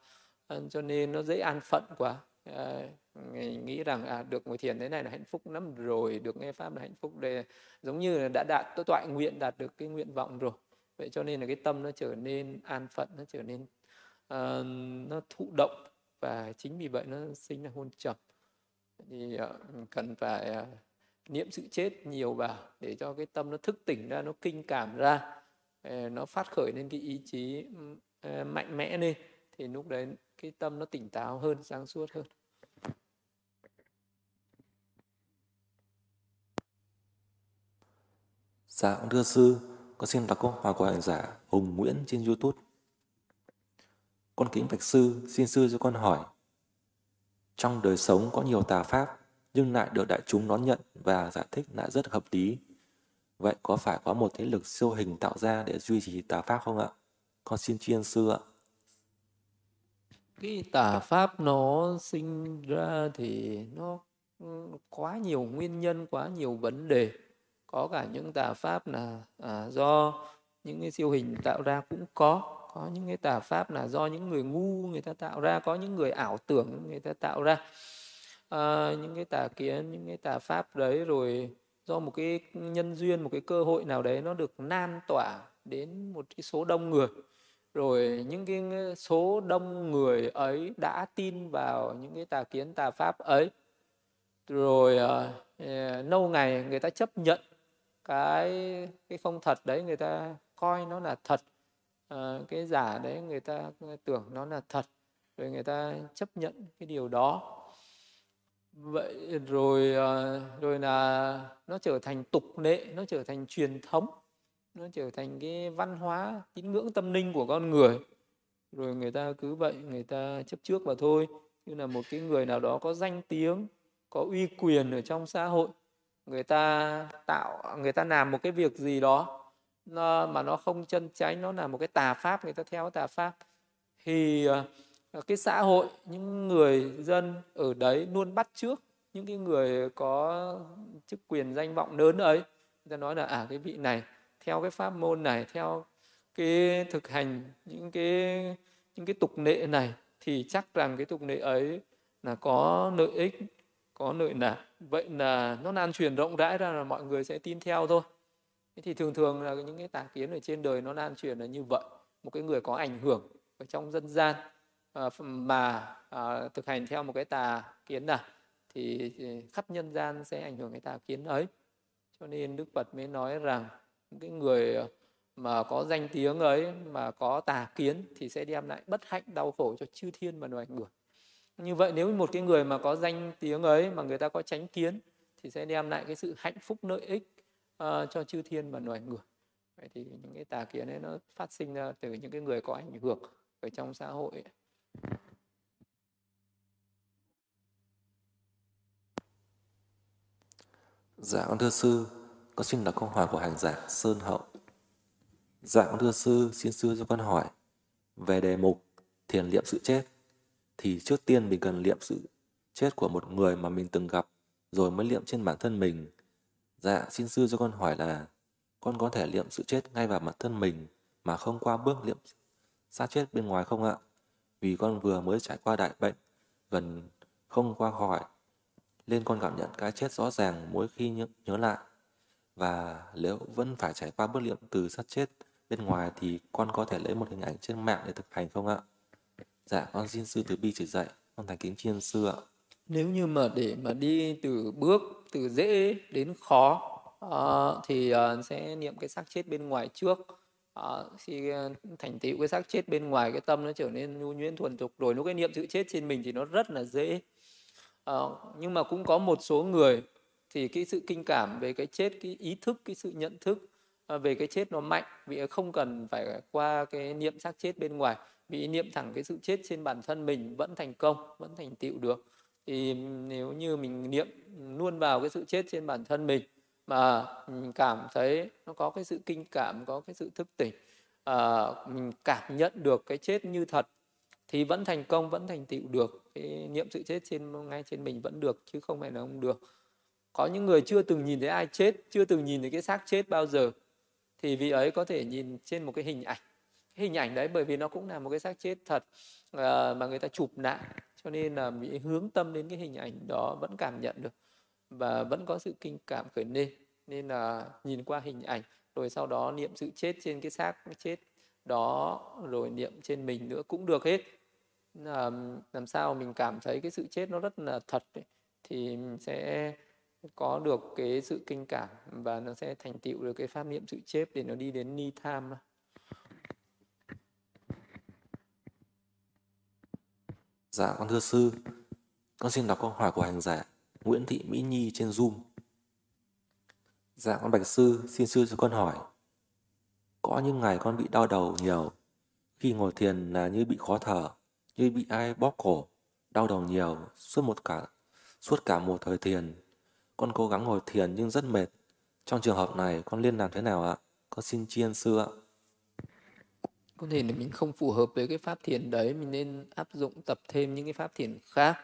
Vâng, cho nên nó dễ an phận quá. À, nghĩ rằng à, được ngồi thiền thế này là hạnh phúc lắm rồi được nghe pháp là hạnh phúc để giống như là đã đạt tôi toại nguyện đạt được cái nguyện vọng rồi. Vậy cho nên là cái tâm nó trở nên an phận nó trở nên uh, nó thụ động và chính vì vậy nó sinh ra hôn trầm. Thì uh, cần phải uh, niệm sự chết nhiều vào để cho cái tâm nó thức tỉnh ra nó kinh cảm ra. Uh, nó phát khởi lên cái ý chí uh, mạnh mẽ lên. Thì lúc đấy cái tâm nó tỉnh táo hơn sáng suốt hơn Dạ, thưa sư, con xin đọc câu hỏi của hành giả Hùng Nguyễn trên YouTube. Con kính bạch sư, xin sư cho con hỏi. Trong đời sống có nhiều tà pháp, nhưng lại được đại chúng đón nhận và giải thích lại rất hợp lý. Vậy có phải có một thế lực siêu hình tạo ra để duy trì tà pháp không ạ? Con xin tri ân sư ạ. Cái tà pháp nó sinh ra thì nó ừ, quá nhiều nguyên nhân, quá nhiều vấn đề. Có cả những tà pháp là à, do những cái siêu hình tạo ra cũng có. Có những cái tà pháp là do những người ngu người ta tạo ra có những người ảo tưởng người ta tạo ra. À, những cái tà kiến những cái tà pháp đấy rồi do một cái nhân duyên một cái cơ hội nào đấy nó được lan tỏa đến một cái số đông người rồi những cái số đông người ấy đã tin vào những cái tà kiến tà pháp ấy. Rồi uh, lâu ngày người ta chấp nhận cái cái không thật đấy người ta coi nó là thật. Uh, cái giả đấy người ta tưởng nó là thật. Rồi người ta chấp nhận cái điều đó. Vậy rồi uh, rồi là nó trở thành tục lệ nó trở thành truyền thống nó trở thành cái văn hóa tín ngưỡng tâm linh của con người. Rồi người ta cứ vậy người ta chấp trước và thôi. Như là một cái người nào đó có danh tiếng có uy quyền ở trong xã hội người ta tạo người ta làm một cái việc gì đó nó, mà nó không chân chánh nó là một cái tà pháp người ta theo tà pháp thì ờ, cái xã hội những người dân ở đấy luôn bắt trước những cái người có chức quyền danh vọng lớn ấy. Người ta nói là à cái vị này theo cái pháp môn này theo cái thực hành những cái những cái tục lệ này thì chắc rằng cái tục lệ ấy là có lợi ích có lợi lạc vậy là nó lan truyền rộng rãi ra là mọi người sẽ tin theo thôi. Thế thì thường thường là những cái tà kiến ở trên đời nó lan truyền là như vậy. Một cái người có ảnh hưởng ở trong dân gian à, mà à, thực hành theo một cái tà kiến nào thì, khắp nhân gian sẽ ảnh hưởng cái tà kiến ấy. Cho nên đức phật mới nói rằng cái người ờ, mà có danh tiếng ấy mà có tà kiến thì sẽ đem lại bất hạnh đau khổ cho chư thiên và loài người như vậy nếu một cái người mà có danh tiếng ấy mà người ta có tránh kiến thì sẽ đem lại cái sự hạnh phúc lợi ích uh, cho chư thiên và loài người vậy thì những cái tà kiến ấy nó phát sinh ra từ những cái người có ảnh hưởng ở trong xã hội ấy. Dạ con thưa sư, con xin đọc câu hỏi của hành giả Sơn Hậu. Dạ con thưa sư, xin sư cho con hỏi về đề mục thiền liệm sự chết thì trước tiên mình cần liệm sự chết của một người mà mình từng gặp rồi mới liệm trên bản thân mình Dạ, xin sư cho con hỏi là con có thể liệm sự chết ngay vào mặt thân mình mà không qua bước liệm xác chết bên ngoài không ạ? Vì con vừa mới trải qua đại bệnh, gần không qua khỏi, nên con cảm nhận cái chết rõ ràng mỗi khi nhớ, nhớ lại. Và nếu vẫn phải trải qua bước liệm từ sát chết bên ngoài thì con có thể lấy một hình ảnh trên mạng để thực hành không ạ? Dạ, con xin sư từ bi chỉ dạy, con thành kính chiên sư ạ. Nếu như mà để mà đi từ bước từ dễ đến khó uh, thì uh, sẽ niệm cái xác chết bên ngoài trước. À, khi thành tựu cái xác chết bên ngoài cái tâm nó trở nên nhu nhuyễn thuần thục rồi lúc cái niệm sự chết trên mình thì nó rất là dễ. À, nhưng mà cũng có một số người thì cái sự kinh cảm về cái chết cái ý thức cái sự nhận thức à, về cái chết nó mạnh vì không cần phải qua cái niệm xác chết bên ngoài. Vì niệm thẳng cái sự chết trên bản thân mình vẫn thành công vẫn thành tựu được. Thì nếu như mình niệm luôn vào cái sự chết trên bản thân mình mà mình cảm thấy nó có cái sự kinh cảm có cái sự thức tỉnh à, mình cảm nhận được cái chết như thật thì vẫn thành công vẫn thành tựu được. Cái niệm sự chết trên ngay trên mình vẫn được chứ không phải là không được có những người chưa từng nhìn thấy ai chết chưa từng nhìn thấy cái xác chết bao giờ thì vị ấy có thể nhìn trên một cái hình ảnh. Cái hình ảnh đấy bởi vì nó cũng là một cái xác chết thật uh, mà người ta chụp lại cho nên là vị hướng tâm đến cái hình ảnh đó vẫn cảm nhận được và vẫn có sự kinh cảm khởi lên. Nên là nhìn qua hình ảnh rồi sau đó niệm sự chết trên cái xác chết đó rồi niệm trên mình nữa cũng được hết. Là làm sao mình cảm thấy cái sự chết nó rất là thật ấy, thì sẽ có được cái sự kinh cảm và nó sẽ thành tựu được cái pháp niệm sự chết để nó đi đến ni tham Dạ con thưa sư, con xin đọc câu hỏi của hành giả Nguyễn Thị Mỹ Nhi trên Zoom. Dạ con bạch sư, xin sư cho con hỏi. Có những ngày con bị đau đầu nhiều, khi ngồi thiền là như bị khó thở, như bị ai bóp cổ, đau đầu nhiều suốt một cả suốt cả một thời thiền. Con cố gắng ngồi thiền nhưng rất mệt. Trong trường hợp này con nên làm thế nào ạ? Con xin tri ân sư ạ. có thể là mình không phù hợp với cái pháp thiền đấy mình nên áp dụng tập thêm những cái pháp thiền khác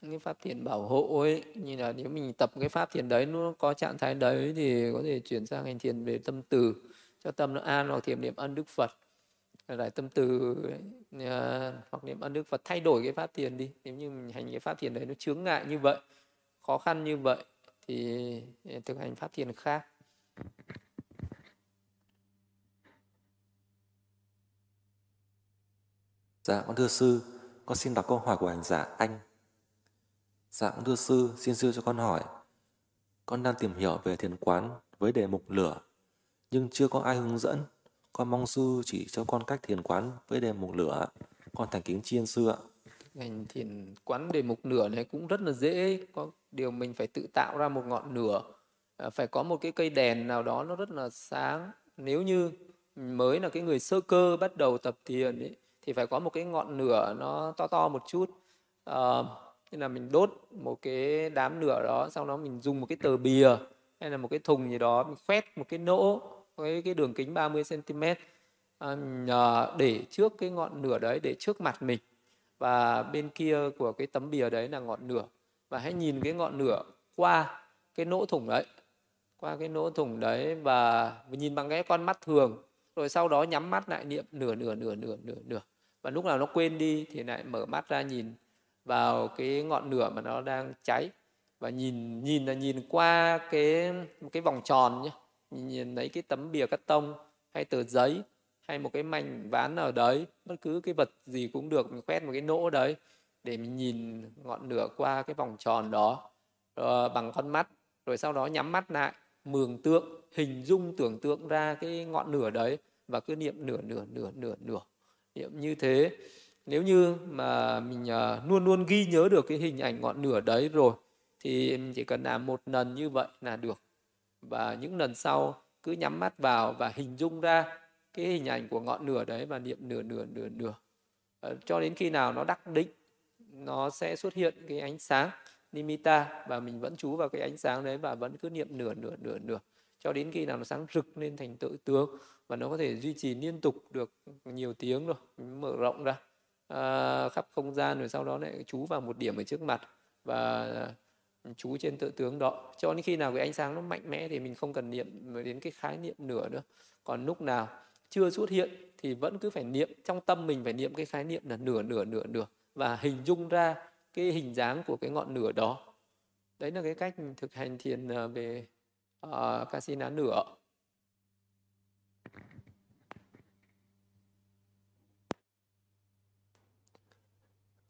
những cái pháp thiền bảo hộ ấy như là nếu mình tập cái pháp thiền đấy nó có trạng thái đấy thì có thể chuyển sang hành thiền về tâm từ cho tâm nó an hoặc thiền niệm ân đức phật lại tâm từ à, hoặc niệm ân đức phật thay đổi cái pháp thiền đi nếu như mình hành cái pháp thiền đấy nó chướng ngại như vậy khó khăn như vậy thì thực hành pháp thiền khác Dạ, con thưa sư, con xin đọc câu hỏi của hành giả Anh. Dạ, con thưa sư, xin sư cho con hỏi. Con đang tìm hiểu về thiền quán với đề mục lửa, nhưng chưa có ai hướng dẫn. Con mong sư chỉ cho con cách thiền quán với đề mục lửa. Con thành kính chiên sư ạ. Hành thiền quán đề mục lửa này cũng rất là dễ. Có điều mình phải tự tạo ra một ngọn lửa. À, phải có một cái cây đèn nào đó nó rất là sáng. Nếu như mới là cái người sơ cơ bắt đầu tập thiền ấy, thì phải có một cái ngọn lửa nó to to một chút ờ, à, như là mình đốt một cái đám lửa đó sau đó mình dùng một cái tờ bìa hay là một cái thùng gì đó mình khoét một cái nỗ với cái đường kính 30 cm à, để trước cái ngọn lửa đấy để trước mặt mình và bên kia của cái tấm bìa đấy là ngọn lửa và hãy nhìn cái ngọn lửa qua cái nỗ thủng đấy. Qua cái nỗ thủng đấy và nhìn bằng cái con mắt thường. Rồi sau đó nhắm mắt lại niệm nửa nửa nửa nửa nửa nửa. Và lúc nào nó quên đi thì lại mở mắt ra nhìn vào cái ngọn lửa mà nó đang cháy. Và nhìn nhìn là nhìn qua cái cái vòng tròn nhé nhìn lấy cái tấm bìa cắt tông hay tờ giấy hay một cái mảnh ván ở đấy. Bất cứ cái vật gì cũng được mình quét một cái nỗ đấy để mình nhìn ngọn lửa qua cái vòng tròn đó uh, bằng con mắt rồi sau đó nhắm mắt lại mường tượng hình dung tưởng tượng ra cái ngọn lửa đấy và cứ niệm nửa nửa nửa nửa nửa. Niệm như thế. Nếu như mà mình uh, luôn luôn ghi nhớ được cái hình ảnh ngọn lửa đấy rồi thì chỉ cần làm một lần như vậy là được. Và những lần sau cứ nhắm mắt vào và hình dung ra cái hình ảnh của ngọn lửa đấy và niệm nửa nửa nửa nửa. Ờ, cho đến khi nào nó đắc định nó sẽ xuất hiện cái ánh sáng nimitta và mình vẫn chú vào cái ánh sáng đấy và vẫn cứ niệm nửa nửa nửa nửa. Cho đến khi nào nó sáng rực lên thành tự tướng và nó có thể duy trì liên tục được nhiều tiếng rồi mở rộng ra à, khắp không gian rồi sau đó lại chú vào một điểm ở trước mặt và chú trên tự tướng đó. Cho đến khi nào cái ánh sáng nó mạnh mẽ thì mình không cần niệm đến cái khái niệm nửa nữa. Còn lúc nào chưa xuất hiện thì vẫn cứ phải niệm trong tâm mình phải niệm cái khái niệm là nửa nửa nửa nửa và hình dung ra cái hình dáng của cái ngọn lửa đó đấy là cái cách thực hành thiền ờ, về ờ, uh, casino nửa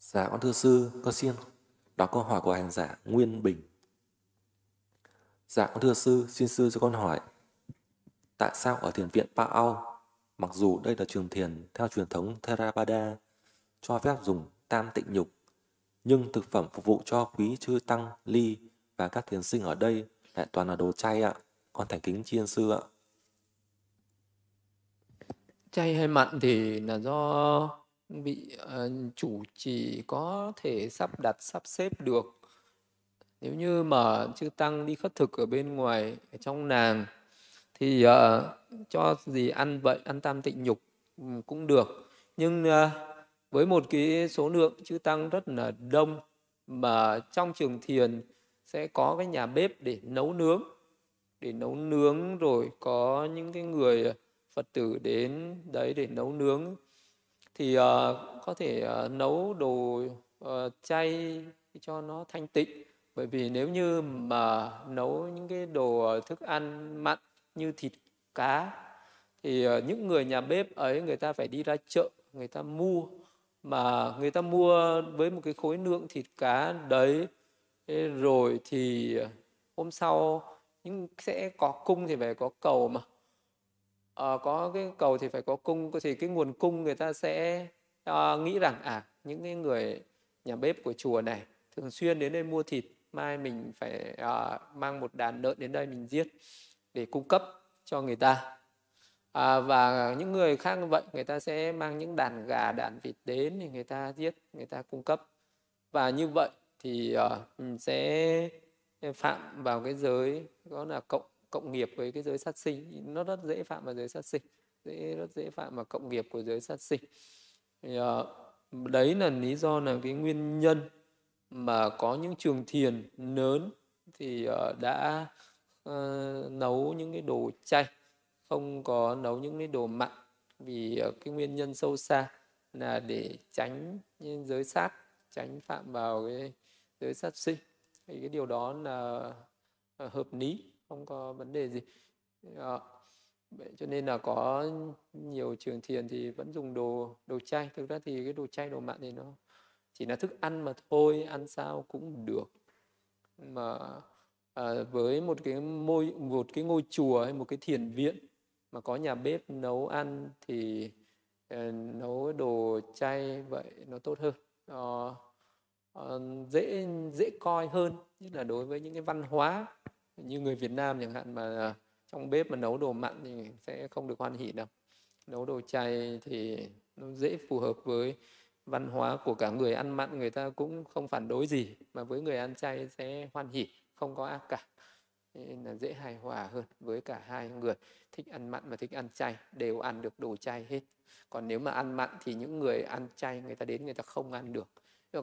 Dạ con thưa sư, con xin đọc câu hỏi của hành giả Nguyên Bình. Dạ con thưa sư, xin sư cho con hỏi. Tại sao ở thiền viện Pa Ao, mặc dù đây là trường thiền theo truyền thống Theravada, cho phép dùng tam tịnh nhục, nhưng thực phẩm phục vụ cho quý chư tăng, ly và các thiền sinh ở đây lại toàn là đồ chay ạ. Con thành kính chiên sư ạ. Chay hay mặn thì là do vị uh, chủ trì có thể sắp đặt sắp xếp được nếu như mà chư tăng đi khất thực ở bên ngoài ở trong nàng thì uh, cho gì ăn vậy ăn tam tịnh nhục ừ, cũng được nhưng uh, với một cái số lượng chư tăng rất là đông mà trong trường thiền sẽ có cái nhà bếp để nấu nướng để nấu nướng rồi có những cái người à, phật tử đến đấy để nấu nướng. Thì uh, có thể uh, nấu đồ uh, chay cho nó thanh tịnh. Bởi vì nếu như mà nấu những cái đồ thức ăn mặn như thịt cá thì uh, những người nhà bếp ấy người ta phải đi ra chợ người ta mua mà người ta mua với một cái khối lượng thịt cá đấy. Rồi thì à, hôm sau nhưng sẽ có cung thì phải có cầu mà. À, có cái cầu thì phải có cung thì cái nguồn cung người ta sẽ à, nghĩ rằng à những cái người nhà bếp của chùa này thường xuyên đến đây mua thịt mai mình phải à, mang một đàn lợn đến đây mình giết để cung cấp cho người ta à, và những người khác như vậy người ta sẽ mang những đàn gà đàn vịt đến thì người ta giết người ta cung cấp. Và như vậy thì uh, sẽ phạm vào cái giới đó là cộng cộng nghiệp với cái giới sát sinh. Nó rất dễ phạm vào giới sát sinh dễ rất dễ phạm vào cộng nghiệp của giới sát sinh. Thì, uh, đấy là lý do là cái nguyên nhân mà có những trường thiền lớn thì uh, đã uh, nấu những cái đồ chay không có nấu những cái đồ mặn vì ờ, cái nguyên nhân sâu xa là để tránh giới sát tránh phạm vào cái giới sát sinh. Thì cái điều đó là ờ, hợp lý không có vấn đề gì. À, cho nên là có nhiều trường thiền thì vẫn dùng đồ đồ chay. Thực ra thì cái đồ chay đồ mặn thì nó chỉ là thức ăn mà thôi ăn sao cũng được. Mà à, với một cái môi một cái ngôi chùa hay một cái thiền viện mà có nhà bếp nấu ăn thì ờ, nấu đồ chay vậy nó tốt hơn. Nó ờ, dễ dễ coi hơn. Nhất là đối với những cái văn hóa như người Việt Nam chẳng hạn mà trong bếp mà nấu đồ mặn thì sẽ không được hoan hỉ đâu. Nấu đồ chay thì nó dễ phù hợp với văn hóa của cả người ăn mặn, người ta cũng không phản đối gì, mà với người ăn chay sẽ hoan hỉ, không có ác cả nên là dễ hài hòa hơn với cả hai người. Thích ăn mặn và thích ăn chay, đều ăn được đồ chay hết. Còn nếu mà ăn mặn thì những người ăn chay, người ta đến người ta không ăn được.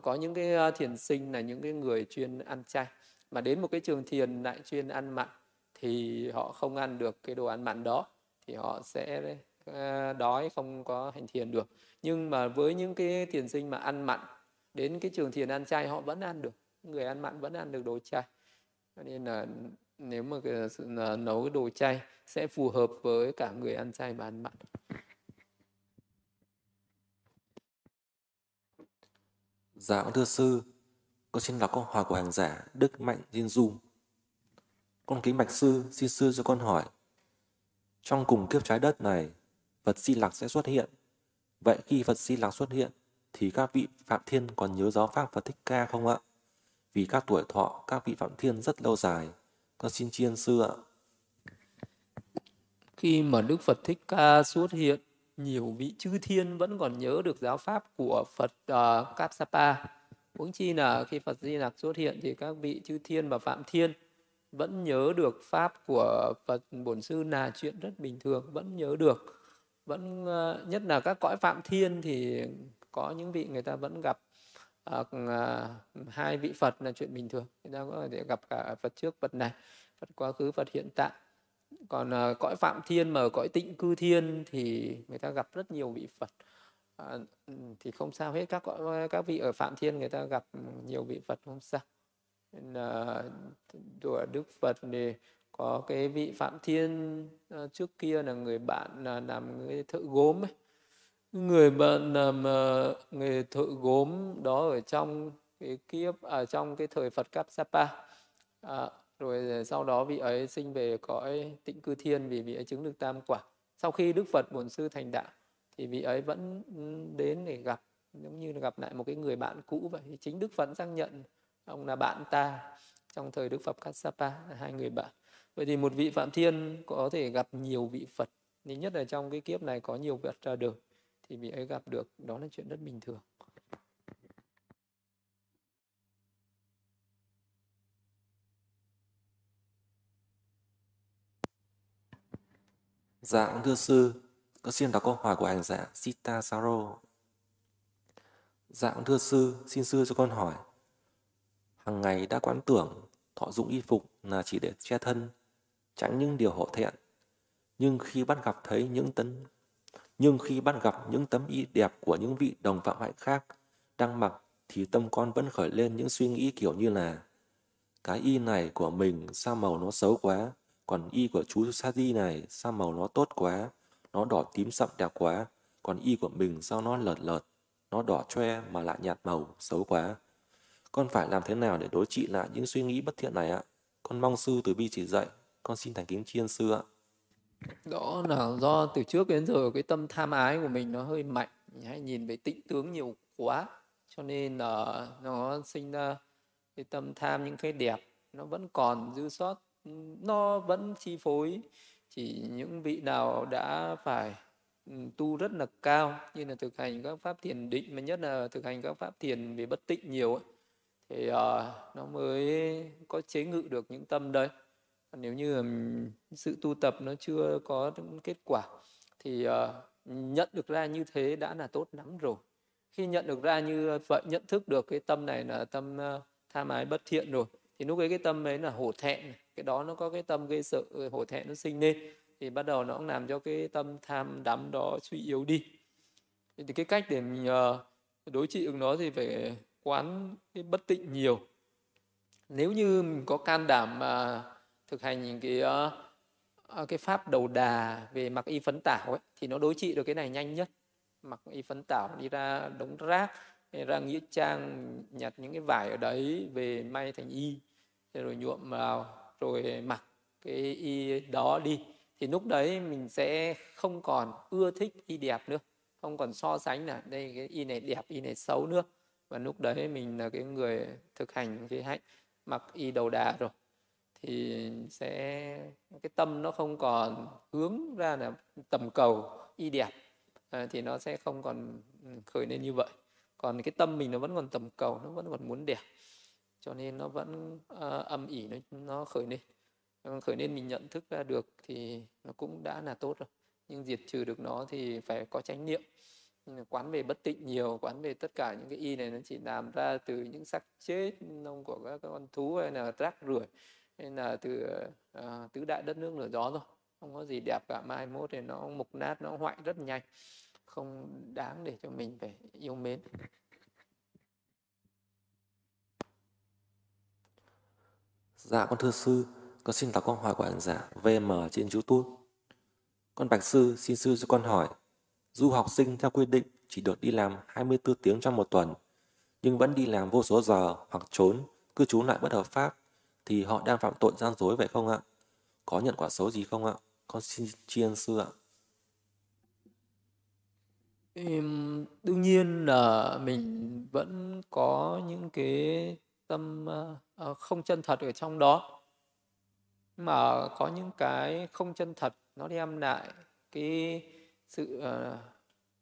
Có những cái ờ, thiền sinh là những cái người chuyên ăn chay. Mà đến một cái trường thiền lại chuyên ăn mặn thì họ không ăn được cái đồ ăn mặn đó, thì họ sẽ ờ, đói, không có hành thiền được. Nhưng mà với những cái thiền sinh mà ăn mặn, đến cái trường thiền ăn chay họ vẫn ăn được. Người ăn mặn vẫn ăn được đồ chay. Nên là nếu mà ờ, cái, ờ, nấu cái đồ chay sẽ phù hợp với cả người ăn chay và ăn mặn Dạ thưa sư, con xin đọc câu hỏi của hàng giả Đức Mạnh Diên Du. Con kính bạch sư, xin sư cho con hỏi. Trong cùng kiếp trái đất này, Phật Di Lặc sẽ xuất hiện. Vậy khi Phật Di Lặc xuất hiện, thì các vị Phạm Thiên còn nhớ giáo Pháp Phật Thích Ca không ạ? Vì các tuổi thọ các vị Phạm Thiên rất lâu dài. Con xin chiên sư ạ. Khi mà Đức Phật Thích Ca xuất hiện, nhiều vị chư thiên vẫn còn nhớ được giáo pháp của Phật à, uh, Kapsapa. Huống chi là khi Phật Di Lặc xuất hiện thì các vị chư thiên và Phạm Thiên vẫn nhớ được pháp của Phật Bổn Sư là chuyện rất bình thường, vẫn nhớ được. Vẫn uh, nhất là các cõi Phạm Thiên thì có những vị người ta vẫn gặp uh, uh, hai vị Phật là chuyện bình thường. Người ta có thể gặp cả Phật trước, Phật này, Phật quá khứ, Phật hiện tại. Còn uh, cõi phạm thiên mà ở cõi tịnh cư thiên thì người ta gặp rất nhiều vị phật. À, thì không sao hết. Các các vị ở phạm thiên người ta gặp nhiều vị phật không sao. Nên là của đức phật thì có cái vị phạm thiên uh, trước kia là người bạn là làm người thợ gốm ấy người bạn làm uh, thợ gốm đó ở trong cái kiếp ở trong cái thời Phật Kapsapa à, rồi à, sau đó vị ấy sinh về cõi tịnh cư thiên vì vị ấy chứng được tam quả. Sau khi đức phật bổn sư thành đạo thì vị ấy vẫn đến để gặp giống như là gặp lại một cái người bạn cũ vậy. Chính đức phật xác nhận ông là bạn ta trong thời đức phật cát là hai người bạn. Vậy thì một vị phạm thiên có thể gặp nhiều vị phật. Nhưng nhất là trong cái kiếp này có nhiều Phật ra đời thì mình ấy gặp được đó là chuyện rất bình thường Dạ, thưa sư, con xin đọc câu hỏi của hành giả Sita Saro. Dạ, vâng, thưa sư, xin sư cho con hỏi. Hằng ngày đã quán tưởng thọ dụng y phục là chỉ để che thân, tránh những điều hổ thẹn. Nhưng khi bắt gặp thấy những tấn nhưng khi bắt gặp những tấm y đẹp của những vị đồng phạm hại khác đang mặc thì tâm con vẫn khởi lên những suy nghĩ kiểu như là cái y này của mình sao màu nó xấu quá, còn y của chú Sadi này sao màu nó tốt quá, nó đỏ tím sậm đẹp quá. Còn y của mình sao nó lợt lợt, nó đỏ choe mà lại nhạt màu, xấu quá. Con phải làm thế nào để đối trị lại những suy nghĩ bất thiện này ạ? Con mong sư từ bi chỉ dạy, con xin thành kính chiên sư ạ. Đó là do từ trước đến giờ cái tâm tham ái của mình nó hơi mạnh, hay nhìn về tĩnh tướng nhiều quá, cho nên là nó sinh ra cái tâm tham những cái đẹp nó vẫn còn dư sót nó vẫn chi phối. Chỉ những vị nào đã phải ừ, tu rất là cao như là thực hành các pháp thiền định mà nhất là thực hành các pháp thiền về bất tịnh nhiều ấy, thì uh, nó mới có chế ngự được những tâm đấy nếu như sự tu tập nó chưa có kết quả thì ờ, nhận được ra như thế đã là tốt lắm rồi. Khi nhận được ra như vậy, nhận thức được cái tâm này là tâm ờ, tham ái bất thiện rồi, thì lúc ấy cái tâm ấy là hổ thẹn cái đó nó có cái tâm gây sợ ờ, hổ thẹn nó sinh lên, thì bắt đầu nó cũng làm cho cái tâm tham đắm đó suy yếu đi. Thì cái cách để mình đối trị được nó thì phải quán cái bất tịnh nhiều. Nếu như mình có can đảm mà thực hành những cái uh, cái pháp đầu đà về mặc y phấn tảo ấy thì nó đối trị được cái này nhanh nhất. Mặc y phấn tảo đi ra đống rác ra nghĩa trang nhặt những cái vải ở đấy về may thành y rồi nhuộm vào rồi mặc cái y đó đi. Thì lúc đấy mình sẽ không còn ưa thích y đẹp nữa không còn so sánh là đây cái y này đẹp y này xấu nữa. Và lúc đấy mình là cái người thực hành cái hạnh mặc y đầu đà rồi thì sẽ cái tâm nó không còn hướng ra là tầm cầu y đẹp à, thì nó sẽ không còn khởi lên như vậy. Còn cái tâm mình nó vẫn còn tầm cầu nó vẫn còn muốn đẹp cho nên nó vẫn uh, âm ỉ nó nó khởi lên. Khởi lên mình nhận thức ra được thì nó cũng đã là tốt rồi. Nhưng diệt trừ được nó thì phải có chánh niệm. Quán về bất tịnh nhiều quán về tất cả những cái y này nó chỉ làm ra từ những xác chết nông của các con thú hay là rác rưởi nên là từ uh, tứ đại đất nước nửa gió rồi. Không có gì đẹp cả mai mốt thì nó mục nát nó hoại rất nhanh. Không đáng để cho mình phải yêu mến. Dạ con thưa sư, con xin đọc câu hỏi của hành giả VM trên YouTube. Con bạch sư, xin sư cho con hỏi, du học sinh theo quy định chỉ được đi làm 24 tiếng trong một tuần, nhưng vẫn đi làm vô số giờ hoặc trốn, cư trú lại bất hợp pháp, thì họ đang phạm tội gian dối vậy không ạ? Có nhận quả xấu gì không ạ? Con xin tri ân sư ạ. Em, đương nhiên là mình vẫn có những cái tâm uh, không chân thật ở trong đó mà có những cái không chân thật nó đem lại cái sự uh,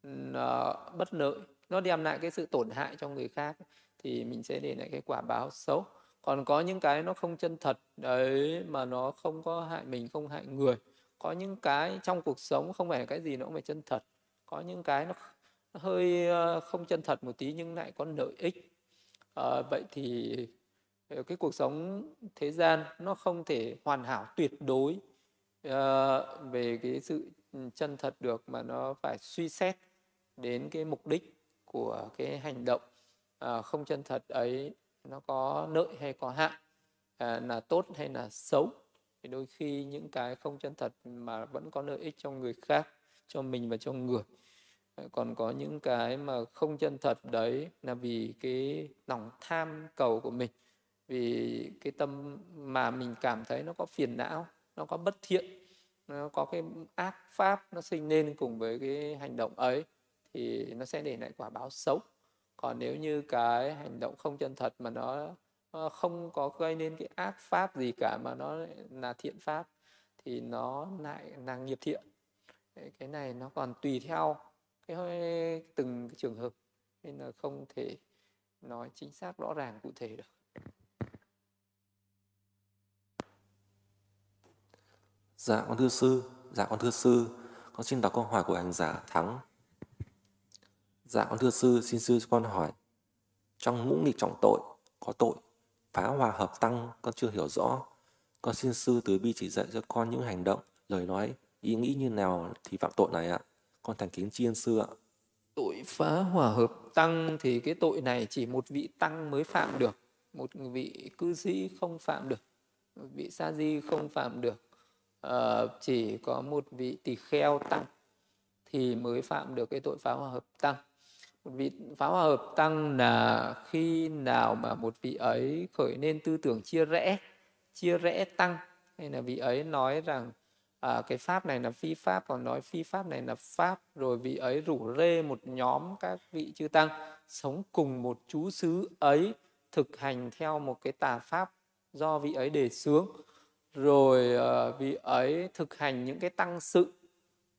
uh, bất lợi nó đem lại cái sự tổn hại cho người khác thì mình sẽ để lại cái quả báo xấu còn có những cái nó không chân thật đấy mà nó không có hại mình không hại người. Có những cái trong cuộc sống không phải cái gì nó cũng phải chân thật. Có những cái nó hơi ờ, không chân thật một tí nhưng lại có lợi ích. À, vậy thì ờ, cái cuộc sống thế gian nó không thể hoàn hảo tuyệt đối à, về cái sự ừ, chân thật được mà nó phải suy xét đến cái mục đích của cái hành động à, không chân thật ấy nó có lợi hay có hại à, là tốt hay là xấu. Thì đôi khi những cái không chân thật mà vẫn có lợi ích cho người khác cho mình và cho người. À, còn có những cái mà không chân thật đấy là vì cái lòng tham cầu của mình vì cái tâm mà mình cảm thấy nó có phiền não nó có bất thiện nó có cái ác pháp nó sinh lên cùng với cái hành động ấy thì nó sẽ để lại quả báo xấu còn nếu như cái hành động không chân thật mà nó không có gây nên cái ác pháp gì cả mà nó là thiện pháp thì nó lại là nghiệp thiện cái này nó còn tùy theo cái từng cái trường hợp nên là không thể nói chính xác rõ ràng cụ thể được Dạ con thưa sư, dạ con thưa sư, con xin đọc câu hỏi của hành giả Thắng. Dạ con thưa sư, xin sư cho con hỏi. Trong ngũ nghịch trọng tội, có tội, phá hòa hợp tăng, con chưa hiểu rõ. Con xin sư từ bi chỉ dạy cho con những hành động, lời nói, ý nghĩ như nào thì phạm tội này ạ. Con thành kính chiên sư ạ. Tội phá hòa hợp tăng thì cái tội này chỉ một vị tăng mới phạm được. Một vị cư sĩ không phạm được. Một vị sa di không phạm được À, chỉ có một vị tỳ kheo tăng thì mới phạm được cái tội phá hòa hợp tăng một vị phá hòa hợp tăng là khi nào mà một vị ấy khởi nên tư tưởng chia rẽ chia rẽ tăng? Hay là vị ấy nói rằng à, cái pháp này là phi pháp còn nói phi pháp này là pháp rồi vị ấy rủ rê một nhóm các vị chư tăng sống cùng một chú xứ ấy thực hành theo một cái tà pháp do vị ấy đề xướng. Rồi à, vị ấy thực hành những cái tăng sự.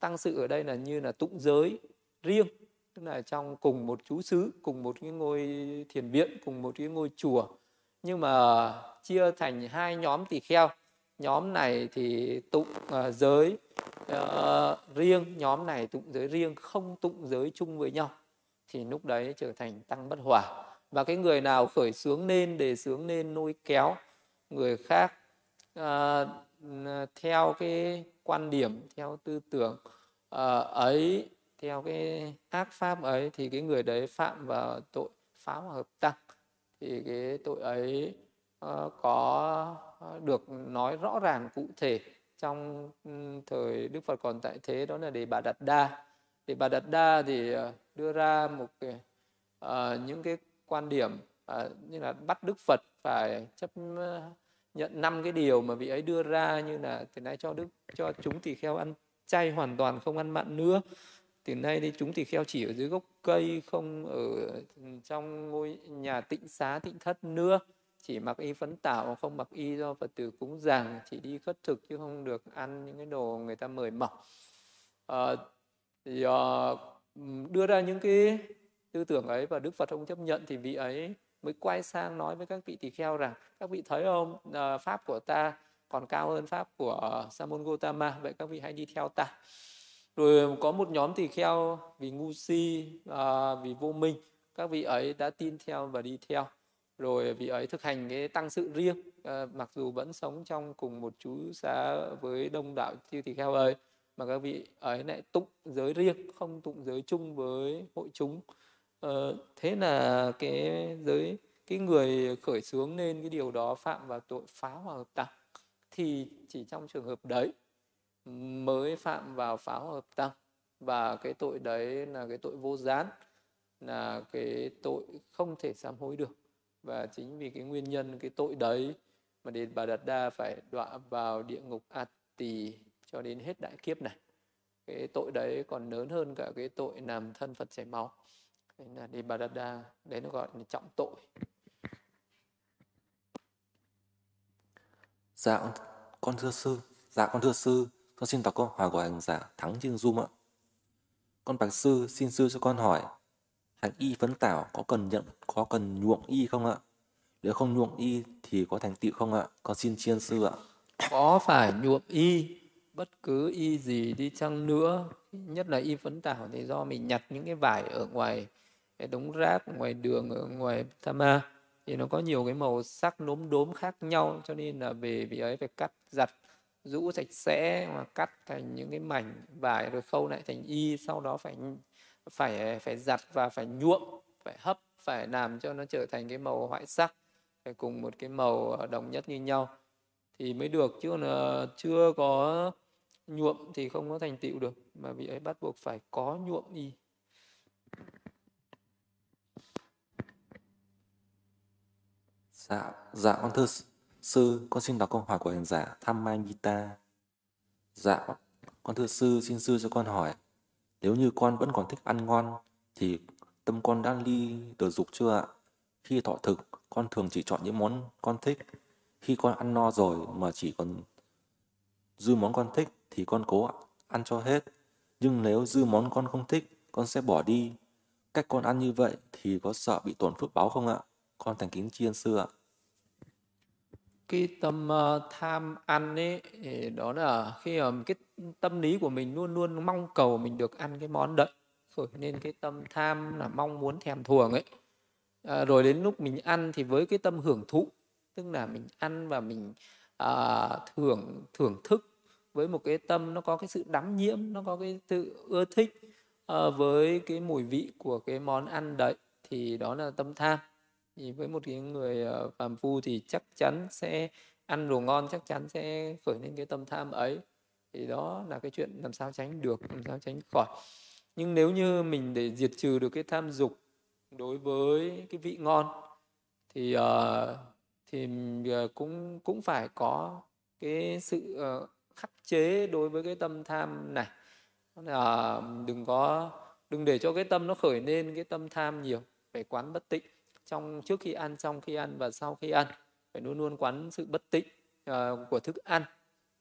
Tăng sự ở đây là như là tụng giới riêng tức là trong cùng một chú xứ cùng một cái ngôi thiền viện cùng một cái ngôi chùa. Nhưng mà chia thành hai nhóm tỳ kheo. Nhóm này thì tụng uh, giới uh, riêng. Nhóm này tụng giới riêng không tụng giới chung với nhau. Thì lúc đấy trở thành tăng bất hòa. Và cái người nào khởi sướng nên đề sướng nên nuôi kéo. Người khác uh, theo cái quan điểm theo tư tưởng uh, ấy theo cái ác pháp ấy thì cái người đấy phạm vào tội phá hòa hợp tăng thì cái tội ấy uh, có ờ, được nói rõ ràng cụ thể trong thời Đức Phật còn tại thế đó là đề bà Đạt Đa. Đề bà Đạt Đa thì ờ, đưa ra một cái uh, những cái quan điểm uh, như là bắt Đức Phật phải chấp nhận năm cái điều mà vị ấy đưa ra như là từ nay cho đức cho chúng tỳ kheo ăn chay hoàn toàn không ăn mặn nữa từ nay thì chúng thì kheo chỉ ở dưới gốc cây không ở trong ngôi nhà tịnh xá tịnh thất nữa. Chỉ mặc y phấn tảo không mặc y do phật tử cúng dường chỉ đi khất thực chứ không được ăn những cái đồ người ta mời mọc. À, thì ờ, đưa ra những cái tư tưởng ấy và đức phật không chấp nhận thì vị ấy mới quay sang nói với các vị tỳ kheo rằng các vị thấy không? À, pháp của ta còn cao hơn pháp của Samon Gotama vậy các vị hãy đi theo ta rồi có một nhóm tỳ kheo vì ngu si à, vì vô minh. Các vị ấy đã tin theo và đi theo. Rồi vị ấy thực hành cái tăng sự riêng à, mặc dù vẫn sống trong cùng một chú xá với đông đạo chư tỳ kheo ấy mà các vị ấy lại tụng giới riêng không tụng giới chung với hội chúng. À, thế là cái giới cái người khởi xướng nên cái điều đó phạm vào tội phá hòa hợp tăng thì chỉ trong trường hợp đấy mới phạm vào phá hợp tăng và cái tội đấy là cái tội vô gián, là cái tội không thể sám hối được. Và chính vì cái nguyên nhân cái tội đấy mà đến bà đạt đa phải đọa vào địa ngục ạt tỳ cho đến hết đại kiếp này. Cái tội đấy còn lớn hơn cả cái tội làm thân phật chảy máu. Đấy là Đa, đấy nó gọi là trọng tội. Dạ con thưa sư dạ con thưa sư con xin đọc câu hỏi của hành giả thắng trên zoom ạ. Con bạch sư xin sư cho con hỏi hành y phấn tảo có cần nhận, có cần nhuộm y không ạ? Nếu không nhuộm y thì có thành tựu không ạ? Con xin chiên sư ạ. Có phải nhuộm y, bất cứ y gì đi chăng nữa, nhất là y phấn tảo thì do mình nhặt những cái vải ở ngoài cái đống rác, ngoài đường, ở ngoài Tama thì nó có nhiều cái màu sắc nốm đốm khác nhau, cho nên là về vì ấy phải cắt giặt rũ sạch sẽ mà cắt thành những cái mảnh vải rồi khâu lại thành y sau đó phải phải phải giặt và phải nhuộm phải hấp phải làm cho nó trở thành cái màu hoại sắc phải cùng một cái màu ờ, đồng nhất như nhau. Thì mới được chứ là chưa có nhuộm thì không có thành tựu được mà vị ấy bắt buộc phải có nhuộm y. Dạ, dạ con thưa sư, con xin đọc câu hỏi của hành giả Tham Mai Dạ, con thưa sư, xin sư cho con hỏi, nếu như con vẫn còn thích ăn ngon, thì tâm con đã ly từ dục chưa ạ? Khi thọ thực, con thường chỉ chọn những món con thích. Khi con ăn no rồi mà chỉ còn dư món con thích thì con cố ăn cho hết. Nhưng nếu dư món con không thích, con sẽ bỏ đi. Cách con ăn như vậy thì có sợ bị tổn phước báo không ạ? Con thành kính chiên sư ạ cái tâm ờ, tham ăn ấy đó là khi mà cái tâm lý của mình luôn luôn mong cầu mình được ăn cái món đấy. Khởi nên cái tâm tham là mong muốn thèm thuồng ấy. À, rồi đến lúc mình ăn thì với cái tâm hưởng thụ tức là mình ăn và mình à, thưởng thưởng thức với một cái tâm nó có cái sự đắm nhiễm nó có cái sự ưa thích à, với cái mùi vị của cái món ăn đấy thì đó là tâm tham thì với một cái người ờ, phàm phu thì chắc chắn sẽ ăn đồ ngon chắc chắn sẽ khởi lên cái tâm tham ấy. Thì đó là cái chuyện làm sao tránh được làm sao tránh khỏi. Nhưng nếu như mình để diệt trừ được cái tham dục đối với cái vị ngon thì uh, thì ờ, cũng cũng phải có cái sự uh, khắc chế đối với cái tâm tham này. Là đừng có đừng để cho cái tâm nó khởi lên cái tâm tham nhiều phải quán bất tịnh trong trước khi ăn trong khi ăn và sau khi ăn. Phải luôn luôn quán sự bất tịnh uh, của thức ăn.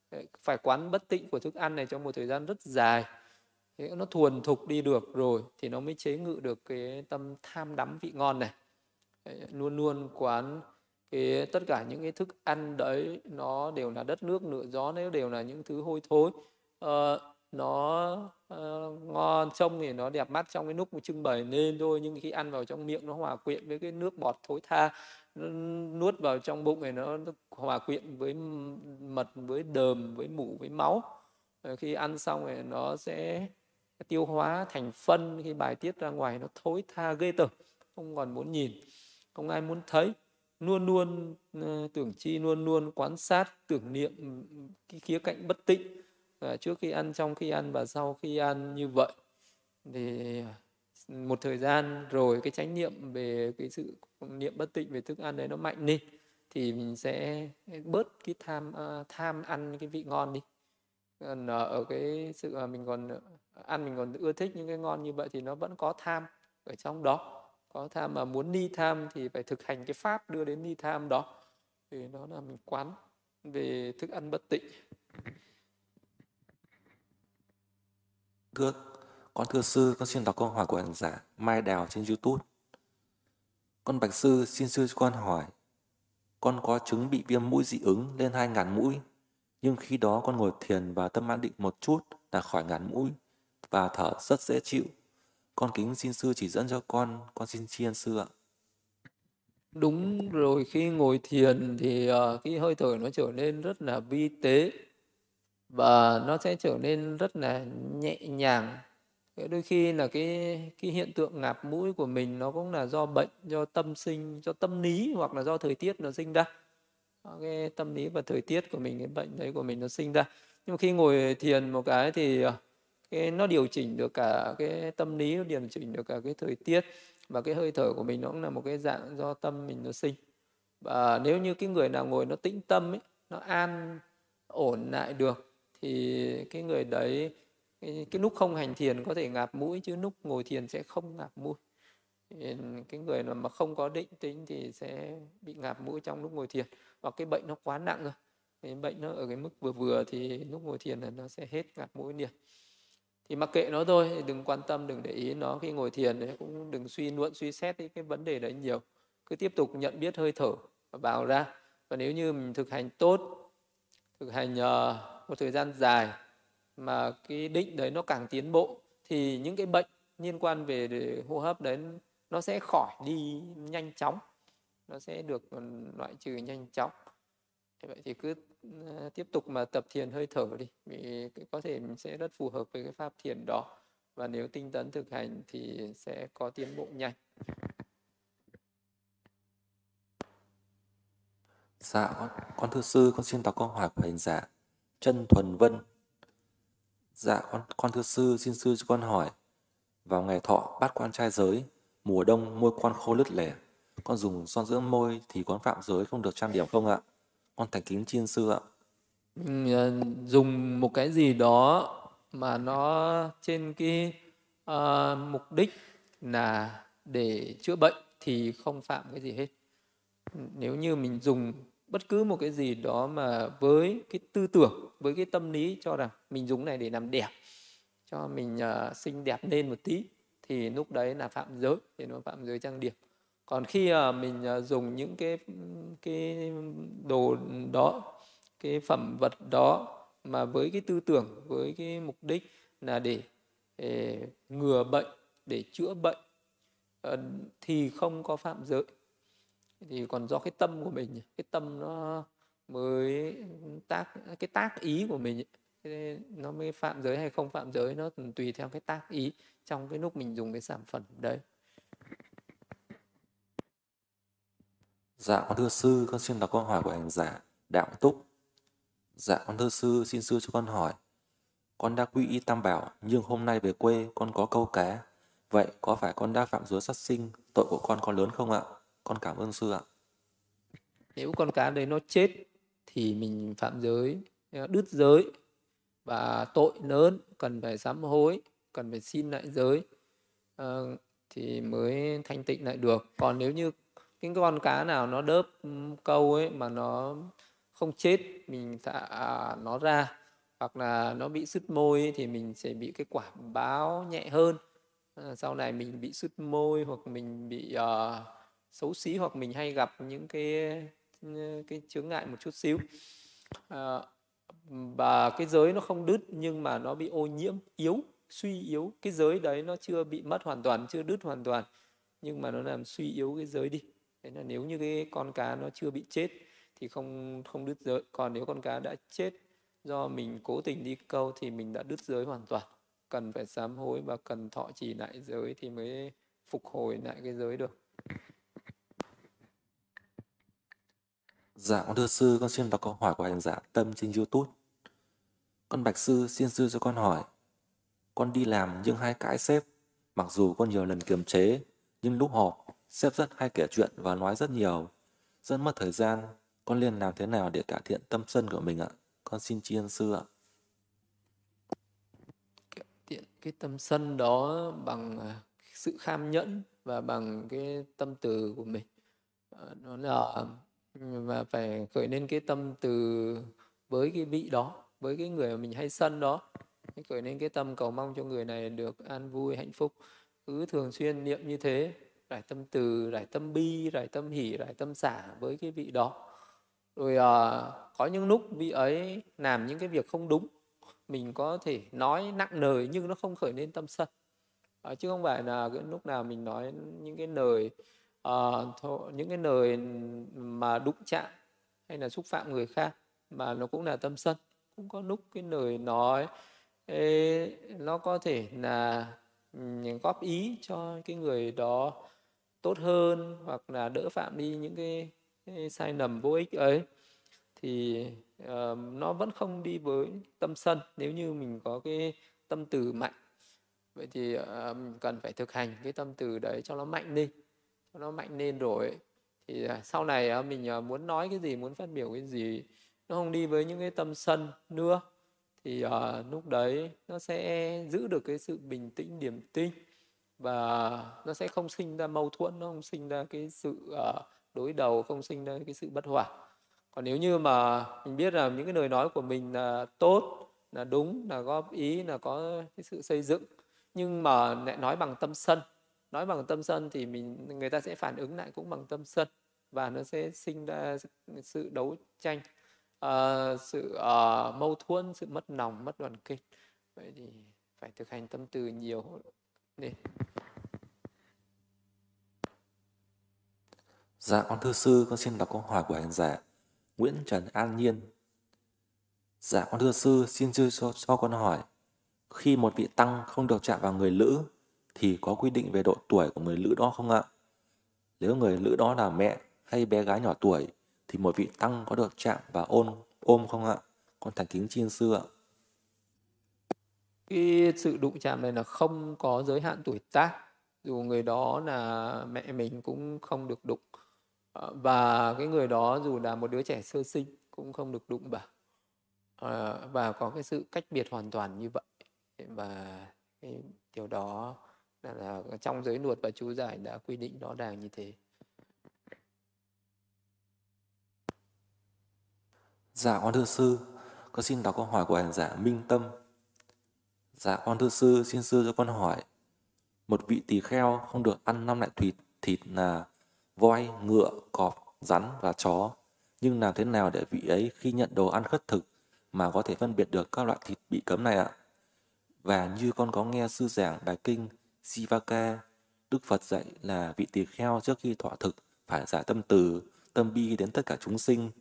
Ờ, phải quán bất tịnh của thức ăn này trong một thời gian rất dài. Thế nó thuần thục đi được rồi thì nó mới chế ngự được cái tâm tham đắm vị ngon này. Luôn luôn quán cái tất cả những cái thức ăn đấy nó đều là đất nước nửa gió nếu đều là những thứ hôi thối. Uh, nó uh, ngon trông thì nó đẹp mắt trong cái lúc trưng bày lên thôi nhưng khi ăn vào trong miệng nó hòa quyện với cái nước bọt thối tha nó nuốt vào trong bụng này nó, nó hòa quyện với mật với đờm với mủ với máu. Ờ, khi ăn xong thì nó sẽ tiêu hóa thành phân khi bài tiết ra ngoài nó thối tha ghê tởm không còn muốn nhìn không ai muốn thấy. Luôn luôn uh, tưởng chi luôn luôn quan sát tưởng niệm cái khía cạnh bất tịnh trước khi ăn trong khi ăn và sau khi ăn như vậy thì ừ, một thời gian rồi cái chánh niệm về cái sự niệm bất tịnh về thức ăn đấy nó mạnh đi thì mình sẽ bớt cái tham uh, tham ăn cái vị ngon đi. Còn ở cái sự mình còn ờ, ăn mình còn ưa thích những cái ngon như vậy thì nó vẫn có tham ở trong đó. Có tham mà muốn ni tham thì phải thực hành cái pháp đưa đến ni tham đó. Thì nó là mình quán về thức ăn bất tịnh. Thưa con thưa sư con xin đọc câu hỏi của hành giả mai đào trên youtube con bạch sư xin sư cho con hỏi con có chứng bị viêm mũi dị ứng lên hai ngàn mũi nhưng khi đó con ngồi thiền và tâm an định một chút là khỏi ngàn mũi và thở rất dễ chịu. Con kính xin sư chỉ dẫn cho con, con xin tri ân sư ạ. Đúng rồi, khi ngồi thiền thì uh, cái hơi thở nó trở nên rất là vi tế và nó sẽ trở nên rất là nhẹ nhàng. Đôi khi là cái cái hiện tượng ngạp mũi của mình nó cũng là do bệnh, do tâm sinh, do tâm lý hoặc là do thời tiết nó sinh ra. Cái tâm lý và thời tiết của mình cái bệnh đấy của mình nó sinh ra. Nhưng mà khi ngồi thiền một cái thì ờ, cái nó điều chỉnh được cả cái tâm lý nó điều chỉnh được cả cái thời tiết và cái hơi thở của mình nó cũng là một cái dạng do tâm mình nó sinh. Và nếu như cái người nào ngồi nó tĩnh tâm ấy nó an ổn lại được thì cái người đấy cái, cái lúc không hành thiền có thể ngạp mũi chứ lúc ngồi thiền sẽ không ngạp mũi. Cái người mà không có định tính thì sẽ bị ngạp mũi trong lúc ngồi thiền. Hoặc cái bệnh nó quá nặng rồi cái bệnh nó ở cái mức vừa vừa thì lúc ngồi thiền là nó sẽ hết ngạt mũi liền. Thì mặc kệ nó thôi đừng quan tâm đừng để ý nó. Khi ngồi thiền đấy cũng đừng suy luận suy xét cái, vấn đề đấy nhiều. Cứ tiếp tục nhận biết hơi thở và vào ra. Và nếu như mình thực hành tốt thực hành uh, một thời gian dài mà cái định đấy nó càng tiến bộ thì những cái bệnh liên quan về hô hấp đấy nó sẽ khỏi đi nhanh chóng nó sẽ được ừ, loại trừ nhanh chóng. Vậy thì cứ ừ, tiếp tục mà tập thiền hơi thở đi vì có thể mình sẽ rất phù hợp với cái pháp thiền đó. Và nếu tinh tấn thực hành thì sẽ có tiến bộ nhanh. Dạ, con, con thưa sư, con xin đọc câu hỏi của hành giả chân Thuần Vân. Dạ, con, con thưa sư, xin sư cho con hỏi. Vào ngày thọ bắt quan trai giới, mùa đông môi con khô lứt lẻ, con dùng son dưỡng môi thì con phạm giới không được trang điểm không ạ? Con thành kính chiên sư ạ. Ừ, à, dùng một cái gì đó mà nó trên cái uh, mục đích là để chữa bệnh thì không phạm cái gì hết. Nếu như mình dùng bất cứ một cái gì đó mà với cái tư tưởng, với cái tâm lý cho rằng mình dùng này để làm đẹp, cho mình uh, xinh đẹp lên một tí thì lúc đấy là phạm giới thì nó phạm giới trang điểm. Còn khi uh, mình uh, dùng những cái cái đồ đó cái phẩm vật đó mà với cái tư tưởng với cái mục đích là để, để ngừa bệnh để chữa bệnh uh, thì không có phạm giới thì còn do cái tâm của mình cái tâm nó mới tác cái tác ý của mình nó mới phạm giới hay không phạm giới nó tùy theo cái tác ý trong cái lúc mình dùng cái sản phẩm đấy Dạ con thưa sư, con xin đọc câu hỏi của hành giả Đạo Túc. Dạ con thưa sư, xin sư cho con hỏi. Con đã quy y tam bảo, nhưng hôm nay về quê con có câu cá. Vậy có phải con đã phạm giới sát sinh, tội của con có lớn không ạ? Con cảm ơn sư ạ. Nếu con cá đấy nó chết thì mình phạm giới, ờ, đứt giới và tội lớn cần phải sám hối, cần phải xin lại giới à, thì mới thanh tịnh lại được. Còn nếu như cái con cá nào nó đớp ừ, câu ấy mà nó không chết mình thả nó ra hoặc là nó bị sứt môi ấy, thì mình sẽ bị cái quả báo nhẹ hơn à, sau này mình bị sứt môi hoặc mình bị uh, xấu xí hoặc mình hay gặp những cái cái chướng ngại một chút xíu. À, và cái giới nó không đứt nhưng mà nó bị ô nhiễm yếu suy yếu. Cái giới đấy nó chưa bị mất hoàn toàn chưa đứt hoàn toàn nhưng mà nó làm suy yếu cái giới đi. Thế là nếu như cái con cá nó chưa bị chết thì không không đứt giới. Còn nếu con cá đã chết do mình cố tình đi câu thì mình đã đứt giới hoàn toàn. Cần phải sám hối và cần thọ trì lại giới thì mới phục hồi lại cái giới được. Dạ con thưa sư, con xin đọc câu hỏi của hành giả Tâm trên YouTube. Con bạch sư, xin sư cho con hỏi. Con đi làm nhưng hay cãi sếp, mặc dù con nhiều lần kiềm chế, nhưng lúc họp, sếp rất hay kể chuyện và nói rất nhiều. Rất mất thời gian, con liên làm thế nào để cải thiện tâm sân của mình ạ? Con xin tri ân sư ạ. Cải thiện cái tâm sân đó bằng à, sự kham nhẫn và bằng cái tâm từ của mình. Ờ, nó là và phải khởi lên cái tâm từ với cái vị đó với cái người mà mình hay sân đó. Khởi lên cái tâm cầu mong cho người này được an vui hạnh phúc. Cứ thường xuyên niệm như thế rải tâm từ rải tâm bi rải tâm hỷ rải tâm xả với cái vị đó. Rồi à, có những lúc vị ấy làm những cái việc không đúng mình có thể nói nặng lời nhưng nó không khởi lên tâm sân. À, chứ không phải là cái lúc nào mình nói những cái lời uh, những cái lời mà đụng chạm hay là xúc phạm người khác mà nó cũng là tâm sân cũng có lúc cái lời nói ấy, nó có thể là góp ý cho cái người đó tốt hơn hoặc là đỡ phạm đi những cái, cái sai lầm vô ích ấy. Thì uh, nó vẫn không đi với tâm sân nếu như mình có cái tâm từ mạnh. Vậy thì uh, cần phải thực hành cái tâm từ đấy cho nó mạnh đi nó mạnh lên rồi thì à, sau này à, mình à, muốn nói cái gì muốn phát biểu cái gì nó không đi với những cái tâm sân nữa thì uh, lúc đấy nó sẽ giữ được cái sự bình tĩnh điềm tĩnh và nó sẽ không sinh ra mâu thuẫn nó không sinh ra cái sự uh, đối đầu không sinh ra cái sự bất hòa. Còn nếu như mà mình biết là những cái lời nói của mình là tốt là đúng là góp ý là có cái sự xây dựng nhưng mà lại nói bằng tâm sân nói bằng tâm sân thì mình người ta sẽ phản ứng lại cũng bằng tâm sân và nó sẽ sinh ra sự đấu tranh uh, sự uh, mâu thuẫn sự mất lòng mất đoàn kết vậy thì phải thực hành tâm từ nhiều nên Dạ con thưa sư, con xin đọc câu hỏi của hành giả Nguyễn Trần An Nhiên. Dạ con thưa sư, xin sư cho, cho con hỏi. Khi một vị tăng không được chạm vào người lữ thì có quy định về độ tuổi của người lữ đó không ạ? Nếu người lữ đó là mẹ hay bé gái nhỏ tuổi thì một vị tăng có được chạm và ôn ôm không ạ? Con thành kính chiên sư ạ. Cái sự đụng chạm này là không có giới hạn tuổi tác. Dù người đó là mẹ mình cũng không được đụng. Ờ, và cái người đó dù là một đứa trẻ sơ sinh cũng không được đụng vào. À, ờ, và có cái sự cách biệt hoàn toàn như vậy. Và cái điều đó là, là trong giới luật và chú giải đã quy định rõ ràng như thế. Dạ con thưa sư, con xin đọc câu hỏi của hành giả Minh Tâm. Dạ con thưa sư, xin sư cho con hỏi. Một vị tỳ kheo không được ăn năm loại thịt, thịt là voi, ngựa, cọp, rắn và chó. Nhưng làm thế nào để vị ấy khi nhận đồ ăn khất thực mà có thể phân biệt được các loại thịt bị cấm này ạ? Và như con có nghe sư giảng bài kinh Sivaka, Đức Phật dạy là vị tỳ kheo trước khi thọ thực phải giải tâm từ, tâm bi đến tất cả chúng sinh.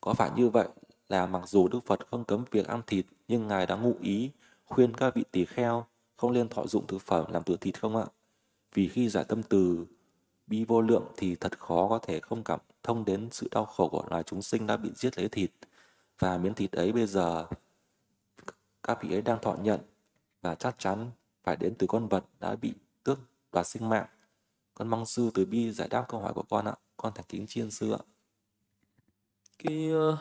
Có phải như vậy là mặc dù Đức Phật không cấm việc ăn thịt nhưng Ngài đã ngụ ý khuyên các vị tỳ kheo không nên thọ dụng thực phẩm làm từ thịt không ạ? Vì khi giải tâm từ bi vô lượng thì thật khó có thể không cảm thông đến sự đau khổ của loài chúng sinh đã bị giết lấy thịt. Và miếng thịt ấy bây giờ các vị ấy đang thọ nhận và chắc chắn phải đến từ con vật đã bị tước đoạt sinh mạng. Con mong sư từ bi giải đáp câu hỏi của con ạ. Con thành kính chiên sư ạ. Cái uh,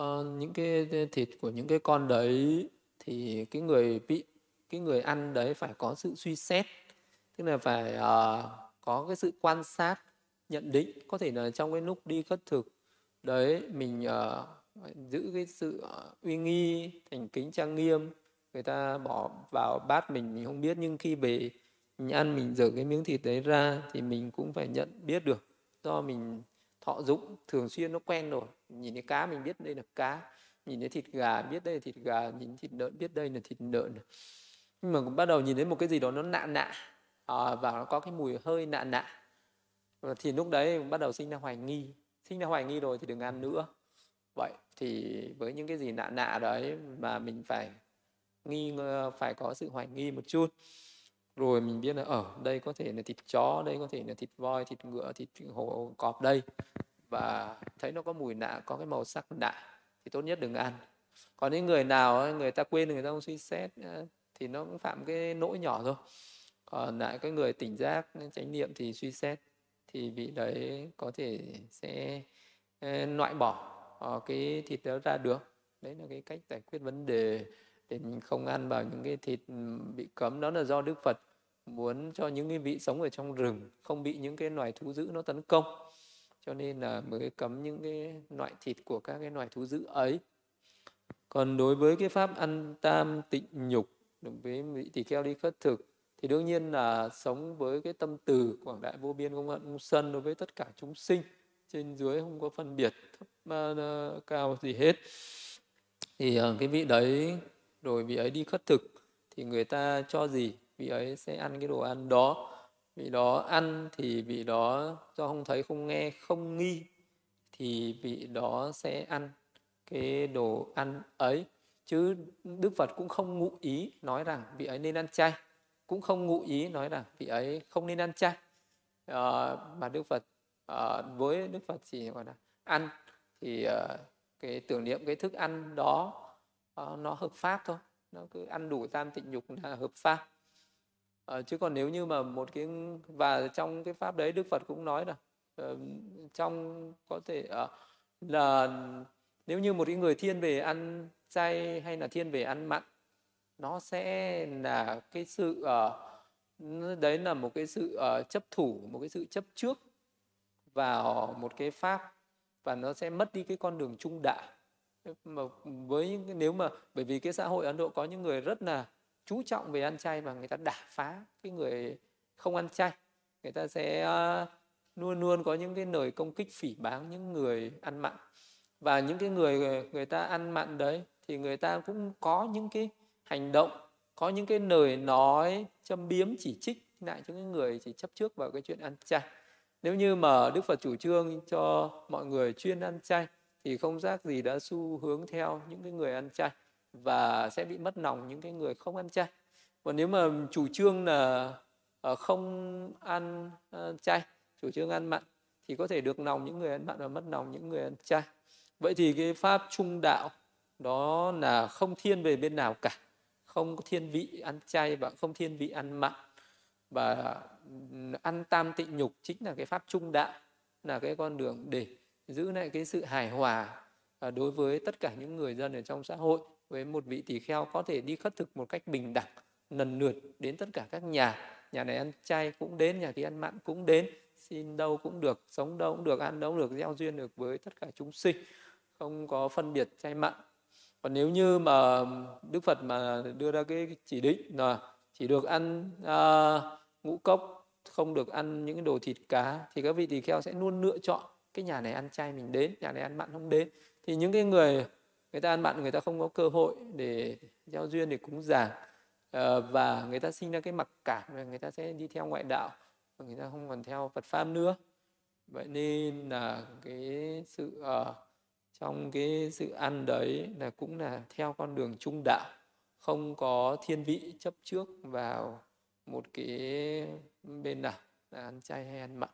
uh, những cái thịt của những cái con đấy thì cái người bị cái người ăn đấy phải có sự suy xét tức là phải uh, có cái sự quan sát nhận định có thể là trong cái lúc đi khất thực đấy mình uh, giữ cái sự uh, uy nghi thành kính trang nghiêm người ta bỏ vào bát mình mình không biết nhưng khi về mình ăn mình dở cái miếng thịt đấy ra thì mình cũng phải nhận biết được. Do mình thọ dụng thường xuyên nó quen rồi. Nhìn thấy cá mình biết đây là cá nhìn thấy thịt gà biết đây là thịt gà nhìn thịt lợn biết đây là thịt lợn. Nhưng mà bắt đầu nhìn thấy một cái gì đó nó nạ nạ à, và nó có cái mùi hơi nạ nạ. Thì lúc đấy bắt đầu sinh ra hoài nghi. Sinh ra hoài nghi rồi thì đừng ăn nữa. Vậy thì với những cái gì nạ nạ đấy mà mình phải nghi ờ, phải có sự hoài nghi một chút. Rồi mình biết là ở đây có thể là thịt chó, đây có thể là thịt voi, thịt ngựa, thịt hổ cọp đây. Và thấy nó có mùi nạ có cái màu sắc nạ thì tốt nhất đừng ăn. Còn những người nào người ta quên, người ta không suy xét thì nó cũng phạm cái lỗi nhỏ thôi. Còn lại cái người tỉnh giác chánh niệm thì suy xét thì vị đấy có thể sẽ loại bỏ ờ, cái thịt đó ra được. Đấy là cái cách giải quyết vấn đề để mình không ăn vào những cái thịt ừ, bị cấm. Đó là do đức phật muốn cho những cái vị sống ở trong rừng không bị những cái loài thú dữ nó tấn công. Cho nên là mới cấm những cái loại thịt của các cái loài thú dữ ấy. Còn đối với cái pháp ăn tam tịnh nhục đối với vị tỳ kheo đi khất thực, thì đương nhiên là sống với cái tâm từ quảng đại vô biên công hận không sân đối với tất cả chúng sinh, trên dưới không có phân biệt thấp ờ, cao gì hết. Thì ờ, cái vị đấy rồi vị ấy đi khất thực thì người ta cho gì? Vị ấy sẽ ăn cái đồ ăn đó. Vị đó ăn thì vị đó do không thấy không nghe không nghi thì vị đó sẽ ăn cái đồ ăn ấy. Chứ đức phật cũng không ngụ ý nói rằng vị ấy nên ăn chay cũng không ngụ ý nói rằng vị ấy không nên ăn chay. À, mà đức phật à, với đức phật chỉ gọi là ăn thì à, cái tưởng niệm cái thức ăn đó Ờ, nó hợp pháp thôi. Nó cứ ăn đủ tam tịnh nhục là hợp pháp. À, chứ còn nếu như mà một cái và trong cái pháp đấy đức phật cũng nói là uh, trong có thể uh, là nếu như một cái người thiên về ăn chay hay là thiên về ăn mặn nó sẽ là cái sự uh, đấy là một cái sự uh, chấp thủ một cái sự chấp trước vào một cái pháp và nó sẽ mất đi cái con đường trung đạo mà với những nếu mà, bởi vì cái xã hội Ấn Độ có những người rất là chú trọng về ăn chay và người ta đả phá cái người không ăn chay. Người ta sẽ luôn luôn có những cái lời công kích phỉ báng những người ăn mặn. Và những cái người người ta ăn mặn đấy thì người ta cũng có những cái hành động, có những cái lời nói châm biếm chỉ trích lại cho những người chỉ chấp trước vào cái chuyện ăn chay. Nếu như mà đức phật chủ trương cho mọi người chuyên ăn chay thì không giác gì đã xu hướng theo những cái người ăn chay và sẽ bị mất lòng những cái người không ăn chay. Còn nếu mà chủ trương là ờ, không ăn ờ, chay, chủ trương ăn mặn thì có thể được lòng những người ăn mặn và mất lòng những người ăn chay. Vậy thì cái pháp trung đạo đó là không thiên về bên nào cả. Không thiên vị ăn chay và không thiên vị ăn mặn. Và ăn tam tịnh nhục chính là cái pháp trung đạo, là cái con đường để giữ lại cái sự hài hòa à, đối với tất cả những người dân ở trong xã hội với một vị tỳ kheo có thể đi khất thực một cách bình đẳng lần lượt đến tất cả các nhà. Nhà này ăn chay cũng đến nhà kia ăn mặn cũng đến xin đâu cũng được sống đâu cũng được ăn đâu cũng được gieo duyên được với tất cả chúng sinh không có phân biệt chay mặn. Còn nếu như mà đức phật mà đưa ra cái chỉ định là chỉ được ăn uh, ngũ cốc không được ăn những đồ thịt cá thì các vị tỳ kheo sẽ luôn lựa chọn cái nhà này ăn chay mình đến nhà này ăn mặn không đến. Thì những cái người người ta ăn mặn người ta không có cơ hội để giao duyên để cúng giảng ờ, và người ta sinh ra cái mặc cảm là người ta sẽ đi theo ngoại đạo và người ta không còn theo Phật pháp nữa. Vậy nên là cái sự uh, trong cái sự ăn đấy là cũng là theo con đường trung đạo. Không có thiên vị chấp trước vào một cái bên nào là ăn chay hay ăn mặn.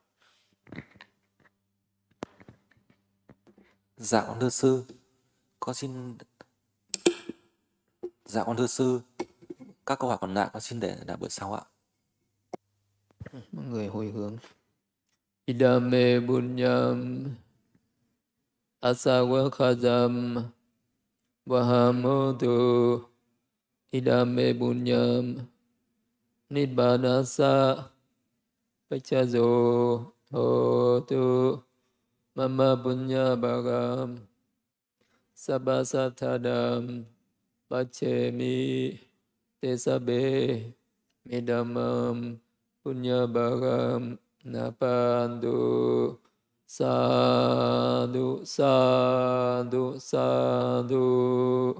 Dạ con thưa sư, con xin Dạ con thưa sư, các câu hỏi còn lại con xin để là bữa sau ạ. Mọi người hồi hướng. Idame bunyam asawakhadam vahamotu idame bunyam nibbadasa pachazo hotu mama punya bagam sabasa tadam pacemi tesabe medamam punya bagam napandu sadu sadu sadu.